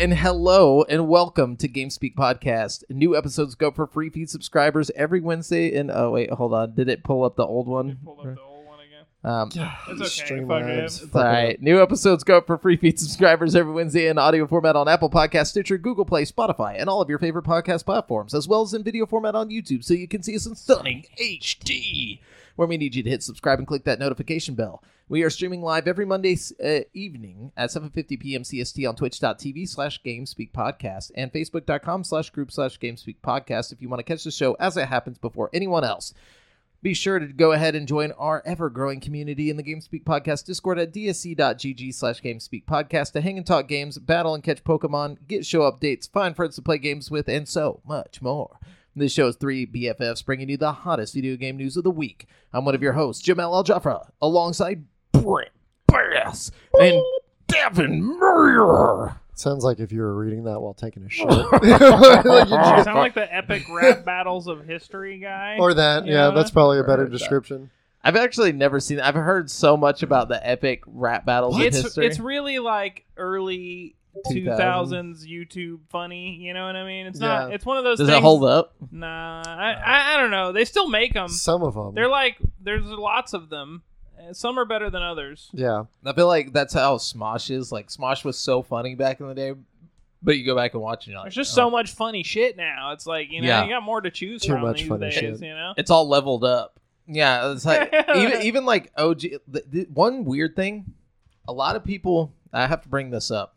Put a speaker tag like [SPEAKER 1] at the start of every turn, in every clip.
[SPEAKER 1] yo, yo, and hello, and welcome to GameSpeak Podcast. New episodes go for free feed subscribers every Wednesday. And oh, wait, hold on. Did it pull up the old one?
[SPEAKER 2] Pull up the old one again.
[SPEAKER 1] Um,
[SPEAKER 2] It's okay.
[SPEAKER 3] Streamlabs.
[SPEAKER 2] Fuck it.
[SPEAKER 1] it's all right. New episodes go up for free feed subscribers every Wednesday in audio format on Apple Podcast, Stitcher, Google Play, Spotify, and all of your favorite podcast platforms, as well as in video format on YouTube, so you can see us in stunning HD. Where we need you to hit subscribe and click that notification bell. We are streaming live every Monday uh, evening at 7.50 p.m. CST on twitch.tv slash GameSpeak Podcast and facebook.com slash group slash GameSpeak Podcast if you want to catch the show as it happens before anyone else. Be sure to go ahead and join our ever-growing community in the GameSpeak Podcast Discord at dsc.gg slash GameSpeak Podcast to hang and talk games, battle and catch Pokemon, get show updates, find friends to play games with, and so much more. This show is three BFFs bringing you the hottest video game news of the week. I'm one of your hosts, Jamal Al Jafra, alongside Brent Bass and Devin Murray.
[SPEAKER 3] Sounds like if you were reading that while taking a shit. Like you
[SPEAKER 2] You
[SPEAKER 3] just-
[SPEAKER 2] sound like the epic rap battles of history guy.
[SPEAKER 3] or that, yeah,
[SPEAKER 2] know?
[SPEAKER 3] that's probably a better
[SPEAKER 1] Heard that.
[SPEAKER 3] description.
[SPEAKER 1] I've actually never seen. I've heard so much about the epic rap battles in
[SPEAKER 2] it's
[SPEAKER 1] history.
[SPEAKER 2] it's really like early
[SPEAKER 1] 2000s.
[SPEAKER 2] 2000s YouTube funny. You know what I mean? It's not.
[SPEAKER 3] Yeah.
[SPEAKER 2] It's one of those.
[SPEAKER 1] Does
[SPEAKER 2] things,
[SPEAKER 1] it hold up?
[SPEAKER 2] Nah, I, I I don't know. They still make them.
[SPEAKER 3] Some of them.
[SPEAKER 2] They're like there's lots of them. Uh, Some are better than others.
[SPEAKER 3] yeah.
[SPEAKER 1] I feel like that's how Smosh is. Like Smosh was so funny back in the day, but you go back and watch and you're like,
[SPEAKER 2] There's just
[SPEAKER 1] oh.
[SPEAKER 2] so much funny shit now. It's like you know
[SPEAKER 1] Yeah.
[SPEAKER 2] you got more to choose
[SPEAKER 3] Too
[SPEAKER 2] from
[SPEAKER 3] much
[SPEAKER 2] these
[SPEAKER 3] funny
[SPEAKER 2] days.
[SPEAKER 3] shit.
[SPEAKER 2] You know.
[SPEAKER 1] It's all leveled up. Yeah, it's like even even like OG. The, the, one weird thing, a lot of people. I have to bring this up.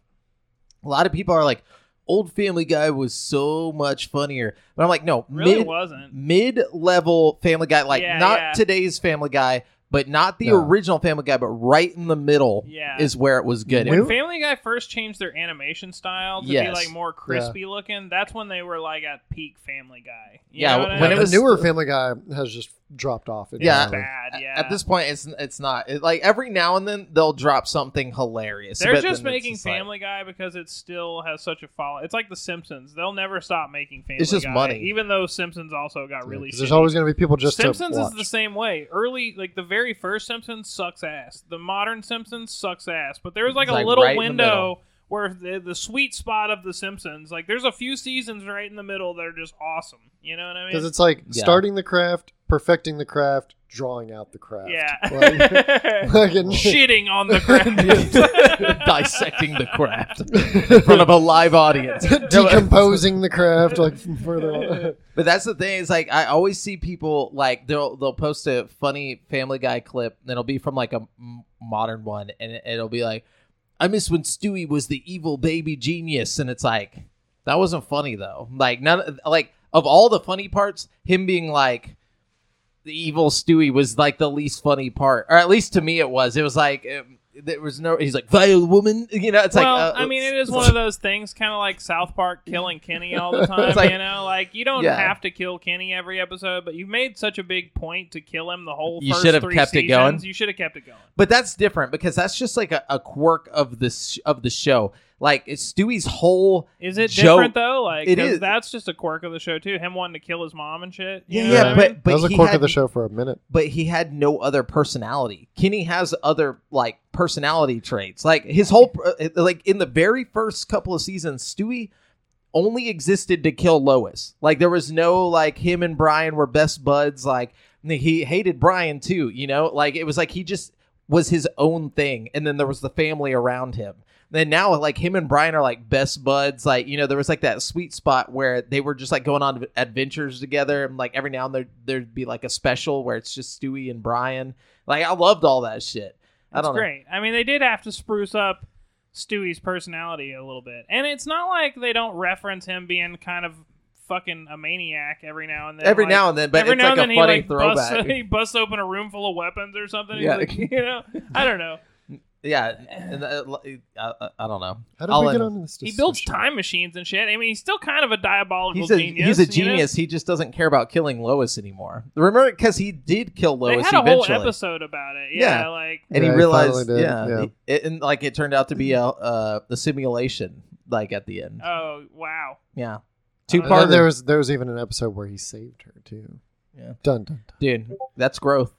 [SPEAKER 1] A lot of people are like, "Old Family Guy was so much funnier," but I'm like, no,
[SPEAKER 2] Really
[SPEAKER 1] mid
[SPEAKER 2] wasn't.
[SPEAKER 1] mid level Family Guy, like
[SPEAKER 2] Yeah,
[SPEAKER 1] not
[SPEAKER 2] yeah.
[SPEAKER 1] today's Family Guy, but not the
[SPEAKER 3] No.
[SPEAKER 1] original Family Guy, but right in the middle
[SPEAKER 2] Yeah.
[SPEAKER 1] is where it was good.
[SPEAKER 3] When-
[SPEAKER 2] When Family Guy first changed their animation style to
[SPEAKER 1] Yes.
[SPEAKER 2] be like more crispy looking, that's when they were like at peak Family Guy. You
[SPEAKER 1] Yeah,
[SPEAKER 2] know what I
[SPEAKER 1] when
[SPEAKER 2] mean?
[SPEAKER 1] it
[SPEAKER 3] the newer Family Guy has just dropped off.
[SPEAKER 1] Yeah.
[SPEAKER 2] bad. Yeah,
[SPEAKER 1] At this point, it's it's not it, like every now and then they'll drop something hilarious.
[SPEAKER 2] they're just making
[SPEAKER 1] just like-
[SPEAKER 2] Family Guy because it still has such a follow. It's like The Simpsons; they'll never stop making Family
[SPEAKER 1] It's just
[SPEAKER 2] Guy,
[SPEAKER 1] money.
[SPEAKER 2] even though Simpsons also got really.
[SPEAKER 3] 'Cause there's always going to be people just
[SPEAKER 2] Simpsons
[SPEAKER 3] to
[SPEAKER 2] is the same way. Early, like the very first Simpsons sucks ass. The modern Simpsons sucks ass. But there was like
[SPEAKER 1] It's
[SPEAKER 2] a
[SPEAKER 1] like
[SPEAKER 2] little
[SPEAKER 1] right
[SPEAKER 2] window where the, the sweet spot of the Simpsons, like there's a few seasons right in the middle that are just awesome. You know what I mean?
[SPEAKER 3] Because it's like
[SPEAKER 1] Yeah.
[SPEAKER 3] starting the craft, perfecting the craft, drawing out the craft.
[SPEAKER 2] Yeah.
[SPEAKER 3] Like, like in-
[SPEAKER 2] Shitting on the craft.
[SPEAKER 1] dissecting the craft in front of a live audience.
[SPEAKER 3] decomposing the craft, like further on.
[SPEAKER 1] But that's the thing is like I always see people like they'll they'll post a funny Family Guy clip and it'll be from like a m- modern one and it- it'll be like I miss when Stewie was the evil baby genius and it's like that wasn't funny though like none like of all the funny parts him being like the evil Stewie was like the least funny part or at least to me it was it was like um, there was no he's like vile woman you know it's
[SPEAKER 2] well,
[SPEAKER 1] like uh,
[SPEAKER 2] I mean, it is one of those things, kind of like South Park killing Kenny all the time.
[SPEAKER 1] Like-
[SPEAKER 2] you know, like you don't
[SPEAKER 1] Yeah.
[SPEAKER 2] have to kill Kenny every episode, but you've made such a big point to kill him the whole.
[SPEAKER 1] You should have kept it going.
[SPEAKER 2] You should have kept it going.
[SPEAKER 1] But that's different because that's just like a, a quirk of this of the show. Like it's Stewie's whole
[SPEAKER 2] Is it
[SPEAKER 1] Joe-
[SPEAKER 2] different though? Like,
[SPEAKER 1] It
[SPEAKER 2] 'cause
[SPEAKER 1] is.
[SPEAKER 2] that's just a quirk of the show too. Him wanting to kill his mom and shit.
[SPEAKER 1] Yeah,
[SPEAKER 2] know
[SPEAKER 1] yeah,
[SPEAKER 2] what I
[SPEAKER 1] but-
[SPEAKER 2] mean?
[SPEAKER 1] but
[SPEAKER 3] that was a
[SPEAKER 1] he
[SPEAKER 3] quirk
[SPEAKER 1] had-
[SPEAKER 3] of the show for a minute.
[SPEAKER 1] but he had no other personality. Kenny has other like personality traits. Like his whole uh, like in the very first couple of seasons, Stewie only existed to kill Lois. Like there was no like him and Brian were best buds. Like he hated Brian too. You know, like it was like he just was his own thing, and then there was the family around him. Then now, like him and Brian are like best buds. Like you know, there was like that sweet spot where they were just like going on adventures together, and like every now and then there'd be like a special where it's just Stewie and Brian. Like I loved all that shit. I
[SPEAKER 2] That's
[SPEAKER 1] don't know.
[SPEAKER 2] great. I mean, they did have to spruce up Stewie's personality a little bit, and it's not like they don't reference him being kind of fucking a maniac every now and then.
[SPEAKER 1] Every
[SPEAKER 2] like,
[SPEAKER 1] now and then, but
[SPEAKER 2] every
[SPEAKER 1] it's
[SPEAKER 2] now
[SPEAKER 1] like
[SPEAKER 2] and then
[SPEAKER 1] a
[SPEAKER 2] he
[SPEAKER 1] funny
[SPEAKER 2] like busts,
[SPEAKER 1] throwback.
[SPEAKER 2] he busts open a room full of weapons or something.
[SPEAKER 1] Yeah.
[SPEAKER 2] like, you know, I don't know.
[SPEAKER 1] Yeah, and, uh, I, I don't know.
[SPEAKER 3] How did
[SPEAKER 1] I'll
[SPEAKER 3] we get
[SPEAKER 1] end-
[SPEAKER 3] on this?
[SPEAKER 2] He builds time machines and shit. I mean, he's still kind of a diabolical
[SPEAKER 1] He's a
[SPEAKER 2] genius.
[SPEAKER 1] he's a
[SPEAKER 2] you know?
[SPEAKER 1] genius. He just doesn't care about killing Lois anymore. Remember, because he did kill Lois They
[SPEAKER 2] had a
[SPEAKER 1] eventually.
[SPEAKER 2] whole episode about it. Yeah,
[SPEAKER 1] Yeah.
[SPEAKER 2] like
[SPEAKER 1] and
[SPEAKER 3] Yeah,
[SPEAKER 1] he
[SPEAKER 3] he
[SPEAKER 1] realized,
[SPEAKER 3] finally did,
[SPEAKER 1] yeah,
[SPEAKER 3] yeah.
[SPEAKER 1] It, and like it turned out to be a uh, the simulation, like at the end.
[SPEAKER 2] oh wow.
[SPEAKER 1] yeah,
[SPEAKER 2] Uh,
[SPEAKER 1] two
[SPEAKER 3] And
[SPEAKER 1] part.
[SPEAKER 3] then there was there was even an episode where he saved her too.
[SPEAKER 1] Yeah.
[SPEAKER 3] Dun dun. dun.
[SPEAKER 1] dude. That's growth.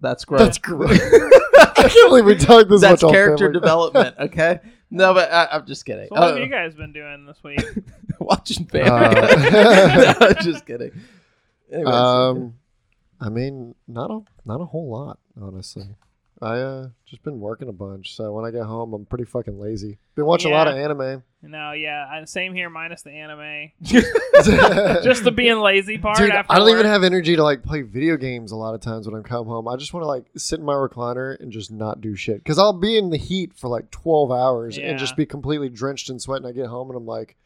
[SPEAKER 1] That's gross.
[SPEAKER 3] That's great. I can't believe we talked this
[SPEAKER 1] That's
[SPEAKER 3] much on
[SPEAKER 1] character development. Okay. No, but I, I'm just kidding.
[SPEAKER 2] So what
[SPEAKER 1] Uh,
[SPEAKER 2] have you guys been doing this week?
[SPEAKER 1] watching family.
[SPEAKER 3] Uh,
[SPEAKER 1] no, just kidding. Anyways,
[SPEAKER 3] Um, I mean, not a not a whole lot, honestly. I uh just been working a bunch, so when I get home, I'm pretty fucking lazy. Been watching a lot of anime.
[SPEAKER 2] no, yeah, I- same here, minus the anime.
[SPEAKER 3] Just
[SPEAKER 2] Just the being lazy part.
[SPEAKER 3] Dude,
[SPEAKER 2] after
[SPEAKER 3] I don't even have energy to like play video games a lot of times when I come home. I just want to like sit in my recliner and just not do shit because I'll be in the heat for like 12 hours
[SPEAKER 2] Yeah.
[SPEAKER 3] and just be completely drenched in sweat. And I get home and I'm like,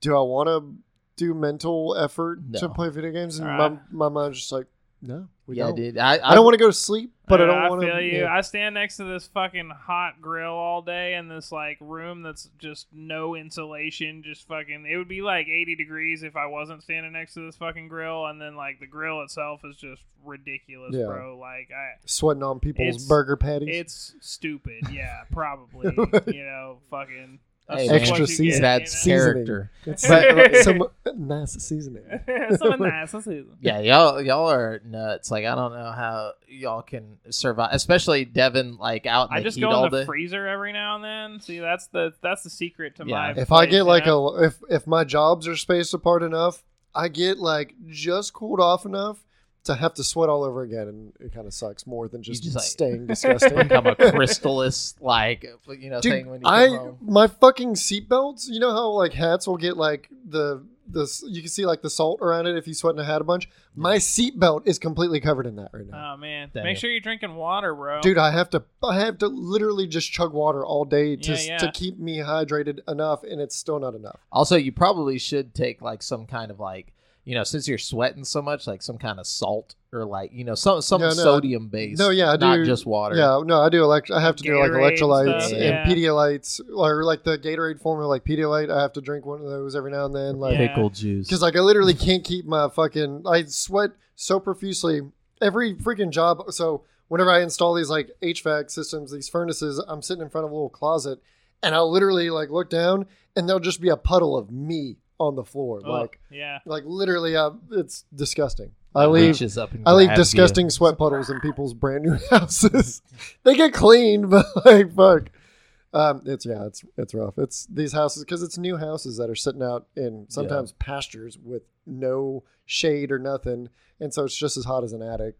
[SPEAKER 3] do I want to do mental effort to
[SPEAKER 1] No.
[SPEAKER 3] play video games? And
[SPEAKER 2] Right.
[SPEAKER 3] my, my mind's just like, no, we
[SPEAKER 1] yeah,
[SPEAKER 3] don't.
[SPEAKER 1] dude. I,
[SPEAKER 3] I don't want to go to sleep, but I
[SPEAKER 2] Uh,
[SPEAKER 3] don't want to.
[SPEAKER 2] feel you. I stand next to this fucking hot grill all day in this like room that's just no insulation. Just fucking. It would be like 80 degrees if I wasn't standing next to this fucking grill, and then like the grill itself is just ridiculous,
[SPEAKER 3] Yeah.
[SPEAKER 2] bro. Like I,
[SPEAKER 3] sweating on people's burger patties.
[SPEAKER 2] it's stupid. Yeah, probably. you know, fucking.
[SPEAKER 1] Hey,
[SPEAKER 2] that's
[SPEAKER 3] man.
[SPEAKER 2] what
[SPEAKER 3] Extra
[SPEAKER 2] you
[SPEAKER 3] season.
[SPEAKER 1] That's?
[SPEAKER 3] Seasoning.
[SPEAKER 1] character.
[SPEAKER 3] It's like some nice seasoning.
[SPEAKER 2] Something nice. Let's.
[SPEAKER 1] Yeah, y'all y'all are nuts. Like I don't know how y'all can survive, especially Devin. Like out in
[SPEAKER 2] I
[SPEAKER 1] the
[SPEAKER 2] just
[SPEAKER 1] heat
[SPEAKER 2] go
[SPEAKER 1] all
[SPEAKER 2] in the
[SPEAKER 1] day.
[SPEAKER 2] freezer every now and then. See, that's the that's the secret to
[SPEAKER 1] Yeah.
[SPEAKER 2] my.
[SPEAKER 3] If I
[SPEAKER 2] place,
[SPEAKER 3] get
[SPEAKER 2] you
[SPEAKER 3] like
[SPEAKER 2] know?
[SPEAKER 3] a if if my jobs are spaced apart enough, I get like just cooled off enough to have to sweat all over again, and it kind of sucks more than just,
[SPEAKER 1] just, like-
[SPEAKER 3] staying disgusting.
[SPEAKER 1] become a crystallis like you know thing
[SPEAKER 3] Dude,
[SPEAKER 1] when you
[SPEAKER 3] I
[SPEAKER 1] home.
[SPEAKER 3] my fucking seatbelts. You know how like hats will get like the the you can see like the salt around it if you sweat in a hat a bunch. My seatbelt is completely covered in that right now.
[SPEAKER 2] Oh man,
[SPEAKER 1] Dang
[SPEAKER 2] make
[SPEAKER 1] it.
[SPEAKER 2] sure you're drinking water, bro.
[SPEAKER 3] Dude, I have to I have to literally just chug water all day to
[SPEAKER 2] Yeah, yeah.
[SPEAKER 3] to keep me hydrated enough, and it's still not enough.
[SPEAKER 1] Also, you probably should take like some kind of like you know since you're sweating so much, like some kind of salt or like you know some some
[SPEAKER 3] Yeah, no,
[SPEAKER 1] sodium based.
[SPEAKER 3] No, yeah, I
[SPEAKER 1] not
[SPEAKER 3] do-
[SPEAKER 1] just water.
[SPEAKER 3] Yeah, no, I do. Elect- I have to do like electrolytes
[SPEAKER 1] stuff,
[SPEAKER 3] and,
[SPEAKER 2] yeah.
[SPEAKER 3] Pedialytes, or like the Gatorade formula, like Pedialyte. I have to drink one of those every now and then, like
[SPEAKER 2] Yeah.
[SPEAKER 1] pickle juice.
[SPEAKER 3] because like I literally can't keep my fucking. I sweat so profusely every freaking job. So whenever I install these like HVAC systems, these furnaces, I'm sitting in front of a little closet, and I'll literally like look down, and there'll just be a puddle of me on the floor,
[SPEAKER 2] Oh,
[SPEAKER 3] like
[SPEAKER 2] yeah.
[SPEAKER 3] like literally, uh, it's disgusting. I
[SPEAKER 1] It
[SPEAKER 3] leave.
[SPEAKER 1] reaches up and
[SPEAKER 3] I leave
[SPEAKER 1] grabs you.
[SPEAKER 3] disgusting sweat puddles in people's brand new houses. they get cleaned, but like fuck. Um, it's yeah, it's it's rough. It's these houses because it's new houses that are sitting out in sometimes pastures with no shade or nothing, and so it's just as hot as an attic.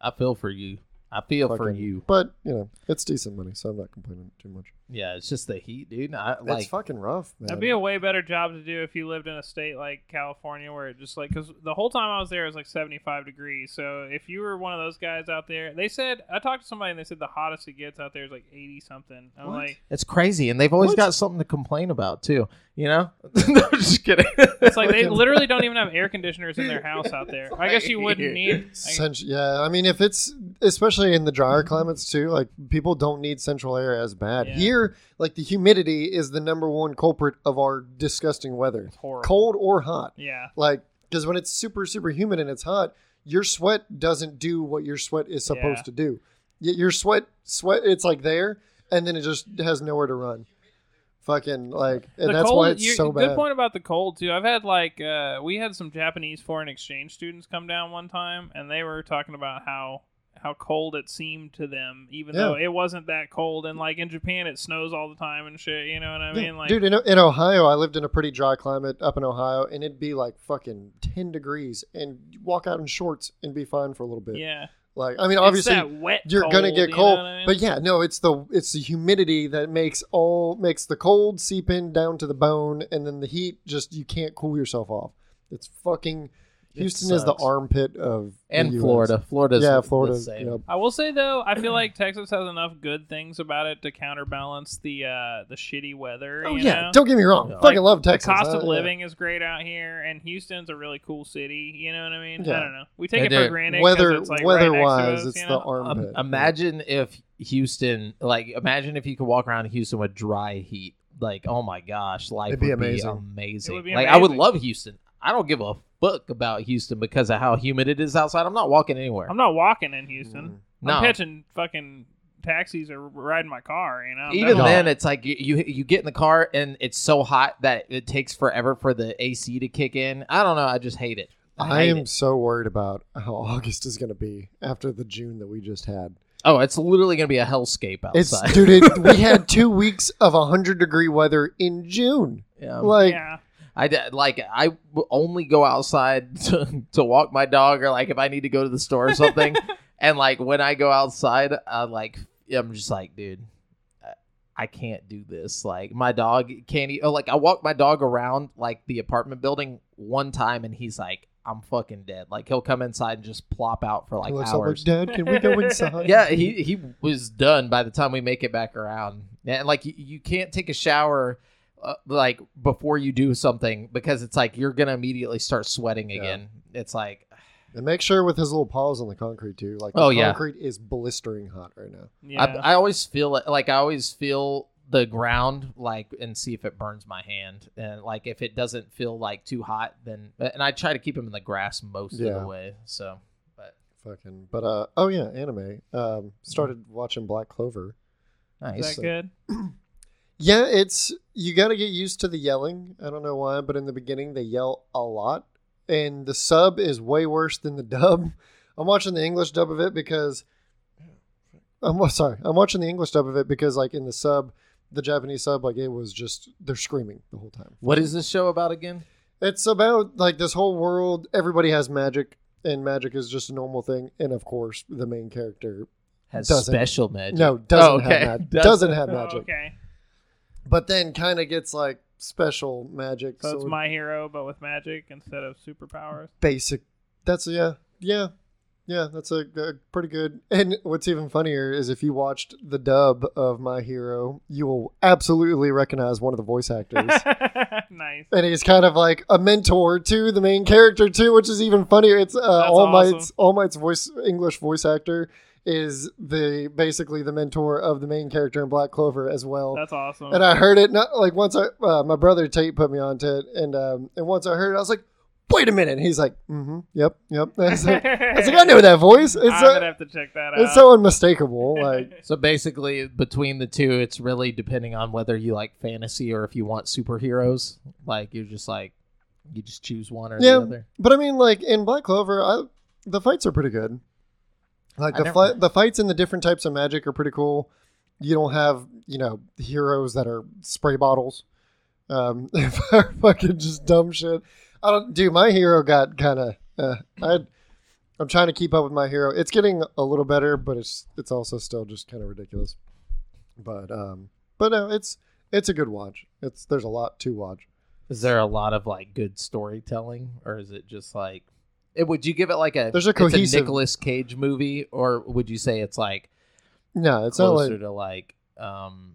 [SPEAKER 1] I feel for you. I feel for you.
[SPEAKER 3] But you know, it's decent money, so I'm not complaining too much.
[SPEAKER 1] Yeah, it's just the heat, dude. I, like
[SPEAKER 3] it's fucking rough, man.
[SPEAKER 2] That'd be a way better job to do if you lived in a state like California, where it just like because the whole time I was there it was like 75 degrees. So if you were one of those guys out there, they said I talked to somebody and they said the hottest it gets out there is like 80 something. I'm
[SPEAKER 3] What?
[SPEAKER 2] like,
[SPEAKER 1] it's crazy, and they've always
[SPEAKER 3] What?
[SPEAKER 1] got something to complain about too. You know? no, just kidding.
[SPEAKER 2] it's like they literally don't even have air conditioners in their house out there. I guess you wouldn't need. I,
[SPEAKER 3] Cent- yeah, I mean, if it's especially in the drier climates too, like people don't need central air as bad.
[SPEAKER 2] Yeah.
[SPEAKER 3] Here, like the humidity is the number one culprit of our disgusting weather, cold or hot.
[SPEAKER 2] Yeah.
[SPEAKER 3] Like, because when it's super, super humid and it's hot, your sweat doesn't do what your sweat is supposed
[SPEAKER 2] Yeah.
[SPEAKER 3] to do. Your sweat, sweat, it's like there, and then it just has nowhere to run. Fucking like, and
[SPEAKER 2] the
[SPEAKER 3] that's
[SPEAKER 2] cold,
[SPEAKER 3] why it's so bad.
[SPEAKER 2] good point about the cold too. I've had like uh, we had some Japanese foreign exchange students come down one time, and they were talking about how how cold it seemed to them, even
[SPEAKER 3] Yeah.
[SPEAKER 2] though it wasn't that cold. And like in Japan, it snows all the time and shit. You know what I
[SPEAKER 3] Yeah,
[SPEAKER 2] mean? Like,
[SPEAKER 3] Dude, in, in Ohio, I lived in a pretty dry climate up in Ohio, and it'd be like fucking 10 degrees, and walk out in shorts and be fine for a little bit.
[SPEAKER 2] yeah,
[SPEAKER 3] Like, I mean, obviously,
[SPEAKER 2] wet.
[SPEAKER 3] you're gonna
[SPEAKER 2] cold,
[SPEAKER 3] get
[SPEAKER 2] you
[SPEAKER 3] cold,
[SPEAKER 2] know I mean?
[SPEAKER 3] but yeah, no, it's the it's the humidity that makes all makes the cold seep in down to the bone, and then the heat just you can't cool yourself off. It's fucking Houston is the
[SPEAKER 1] sucks.
[SPEAKER 3] armpit of the
[SPEAKER 1] and
[SPEAKER 3] US.
[SPEAKER 1] Florida. Florida's
[SPEAKER 3] yeah,
[SPEAKER 1] the
[SPEAKER 3] Florida.
[SPEAKER 1] same.
[SPEAKER 3] Yep.
[SPEAKER 2] I will say though, I feel like Texas has enough good things about it to counterbalance the uh, the shitty weather.
[SPEAKER 3] Oh
[SPEAKER 2] you
[SPEAKER 3] yeah,
[SPEAKER 2] know?
[SPEAKER 3] don't get me wrong.
[SPEAKER 1] Yeah.
[SPEAKER 3] Fucking
[SPEAKER 2] Like,
[SPEAKER 3] love Texas.
[SPEAKER 2] The cost
[SPEAKER 3] Uh,
[SPEAKER 2] of
[SPEAKER 3] yeah.
[SPEAKER 2] living is great out here, and Houston's a really cool city. You know what I mean?
[SPEAKER 3] Yeah.
[SPEAKER 2] I don't know. We take
[SPEAKER 1] Yeah,
[SPEAKER 2] it for
[SPEAKER 1] granted.
[SPEAKER 2] granted. 'cause
[SPEAKER 3] Weather
[SPEAKER 2] it's, like, right
[SPEAKER 3] weather
[SPEAKER 2] next to
[SPEAKER 3] wise,
[SPEAKER 2] us,
[SPEAKER 3] it's
[SPEAKER 2] you
[SPEAKER 3] the
[SPEAKER 2] know?
[SPEAKER 3] armpit.
[SPEAKER 1] Um, imagine if Houston, like, imagine if you could walk around Houston with dry heat. Like, oh my gosh, life
[SPEAKER 3] It'd
[SPEAKER 1] would
[SPEAKER 3] be
[SPEAKER 1] be
[SPEAKER 3] amazing.
[SPEAKER 1] amazing.
[SPEAKER 2] It would be
[SPEAKER 1] like, I would love Houston. I don't give a fuck about Houston because of how humid it is outside. I'm not walking anywhere.
[SPEAKER 2] I'm not walking in Houston.
[SPEAKER 3] Mm.
[SPEAKER 1] no,
[SPEAKER 2] I'm catching fucking taxis or riding my car. You know. I'm
[SPEAKER 1] even
[SPEAKER 2] not-
[SPEAKER 1] then, it's like you, you you get in the car and it's so hot that it takes forever for the AC to kick in. I don't know. I just hate it.
[SPEAKER 3] I
[SPEAKER 1] hate
[SPEAKER 3] am
[SPEAKER 1] it.
[SPEAKER 3] so worried about how August is going to be after the June that we just had.
[SPEAKER 1] Oh, it's literally gonna be a hellscape
[SPEAKER 3] It's
[SPEAKER 1] outside.
[SPEAKER 3] dude, it, we had two weeks of hundred degree weather in June.
[SPEAKER 1] yeah.
[SPEAKER 3] Like,
[SPEAKER 2] yeah.
[SPEAKER 1] I like I only go outside to, to walk my dog or like if I need to go to the store or something. and like when I go outside, I like I'm just like, dude, I- can't do this. Like my dog can't. E- oh, like I walk my dog around like the apartment building one time, and he's like, I'm fucking dead. Like he'll come inside and just plop out for like
[SPEAKER 3] looks
[SPEAKER 1] hours.
[SPEAKER 3] like, Dad, can we go inside?
[SPEAKER 1] yeah, he he was done by the time we make it back around. And like you, you can't take a shower uh, like before you do something because it's like you're gonna immediately start sweating
[SPEAKER 3] Yeah.
[SPEAKER 1] again. It's like
[SPEAKER 3] And make sure with his little paws on the concrete too. Like, the
[SPEAKER 1] Oh, yeah.
[SPEAKER 3] concrete is blistering hot right now.
[SPEAKER 2] Yeah.
[SPEAKER 1] I, I always feel it. Like I always feel the ground like and see if it burns my hand and like if it doesn't feel like too hot then and I try to keep him in the grass most of the way. So, but
[SPEAKER 3] Fucking, but uh, oh yeah, anime. Um, started watching Black Clover.
[SPEAKER 2] Is
[SPEAKER 1] nice.
[SPEAKER 2] that good?
[SPEAKER 3] Yeah, it's you got to get used to the yelling. I don't know why, but in the beginning they yell a lot, and the sub is way worse than the dub. I'm watching the English dub of it because I'm sorry. I'm watching the English dub of it because like in the sub, the Japanese sub, like it was just they're screaming the whole time.
[SPEAKER 1] What is this show about again?
[SPEAKER 3] It's about like this whole world. Everybody has magic, and magic is just a normal thing. And of course, the main character
[SPEAKER 1] Has
[SPEAKER 3] Doesn't.
[SPEAKER 1] special magic.
[SPEAKER 3] no doesn't
[SPEAKER 1] Oh, okay.
[SPEAKER 3] have magic.
[SPEAKER 1] Doesn't.
[SPEAKER 3] Doesn't have
[SPEAKER 2] Oh,
[SPEAKER 3] magic,
[SPEAKER 2] okay.
[SPEAKER 3] But then kind of gets like special magic.
[SPEAKER 2] So it's my hero, but with magic instead of superpowers.
[SPEAKER 3] basic. That's yeah, yeah, yeah. That's a, a pretty good. And what's even funnier is if you watched the dub of My Hero, you will absolutely recognize one of the voice actors.
[SPEAKER 2] nice.
[SPEAKER 3] and he's kind of like a mentor to the main character too, which is even funnier. It's uh, All
[SPEAKER 2] awesome.
[SPEAKER 3] Might's All Might's voice English voice actor is the basically the mentor of the main character in Black Clover as well.
[SPEAKER 2] That's awesome.
[SPEAKER 3] and I heard it not like once I uh, my brother Tate put me onto it, and um, and once I heard it, I was like, wait a minute. He's like, mm-hmm, yep, yep. I was like, I was like, I know that voice. It's
[SPEAKER 2] I'm
[SPEAKER 3] so,
[SPEAKER 2] gonna have to check that out.
[SPEAKER 3] it's so unmistakable. Like,
[SPEAKER 1] So basically, between the two, it's really depending on whether you like fantasy or if you want superheroes. Like you're just like you just choose one or
[SPEAKER 3] Yeah.
[SPEAKER 1] the other.
[SPEAKER 3] but I mean, like in Black Clover, I, the fights are pretty good. Like
[SPEAKER 1] I
[SPEAKER 3] the
[SPEAKER 1] never-
[SPEAKER 3] the fights and the different types of magic are pretty cool. You don't have you know heroes that are spray bottles, um, fucking just dumb shit. I don't, dude. My hero got kind of. Uh, I, I'm trying to keep up with my hero. It's getting a little better, but it's it's also still just kind of ridiculous. But um, but no, it's it's a good watch. It's there's a lot to watch.
[SPEAKER 1] Is there a lot of like good storytelling, or is it just like? It, would you give it like a?
[SPEAKER 3] There's a
[SPEAKER 1] it's
[SPEAKER 3] cohesive-
[SPEAKER 1] Nicolas Cage movie, or would you say it's like
[SPEAKER 3] No, it's not
[SPEAKER 1] closer
[SPEAKER 3] like
[SPEAKER 1] to like um,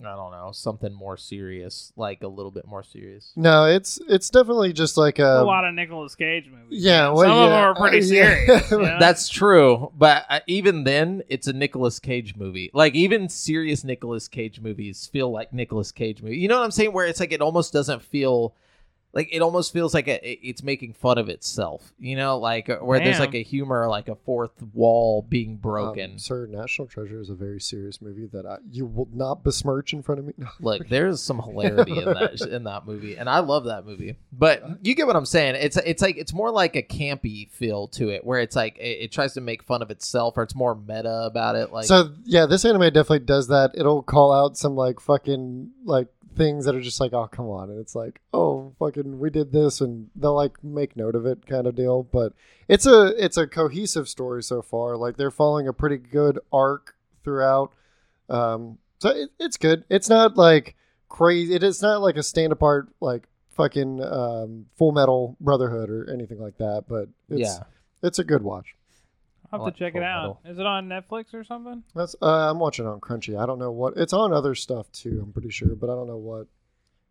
[SPEAKER 1] I don't know, something more serious, like a little bit more serious.
[SPEAKER 3] no, it's it's definitely just like
[SPEAKER 2] a
[SPEAKER 3] a
[SPEAKER 2] lot of Nicolas Cage movies.
[SPEAKER 3] Yeah, well,
[SPEAKER 2] some of them are pretty
[SPEAKER 3] uh,
[SPEAKER 2] serious. you know?
[SPEAKER 1] That's true, but uh, even then, it's a Nicolas Cage movie. Like even serious Nicolas Cage movies feel like Nicolas Cage movie. You know what I'm saying? Where it's like it almost doesn't feel like it almost feels like a, it's making fun of itself. You know, like uh, where there's like a humor, like a fourth wall being broken.
[SPEAKER 3] Um, Sir, National Treasure is a very serious movie that I, you will not besmirch in front of me. No.
[SPEAKER 1] Look, there's some hilarity in that in that movie, and I love that movie. But you get what I'm saying? It's it's like it's more like a campy feel to it, where it's like it, it tries to make fun of itself, or it's more meta about it. Like
[SPEAKER 3] so yeah, this anime definitely does that. It'll call out some like fucking like things that are just like, oh come on, and it's like, oh fucking, we did this, and they'll like make note of it, kind of deal. But it's a it's a cohesive story so far. Like they're following a pretty good arc throughout. Um, so it, it's good. It's not like crazy. It is not like a stand apart like fucking um, Full Metal Brotherhood or anything like that. But it's,
[SPEAKER 1] yeah,
[SPEAKER 3] it's a good watch.
[SPEAKER 2] I'll
[SPEAKER 1] I
[SPEAKER 2] have
[SPEAKER 1] like
[SPEAKER 2] to check it
[SPEAKER 1] Full
[SPEAKER 2] out. Is it on Netflix or something?
[SPEAKER 3] That's uh, I'm watching it on Crunchy. I don't know what it's on other stuff too. I'm pretty sure, but I don't know what.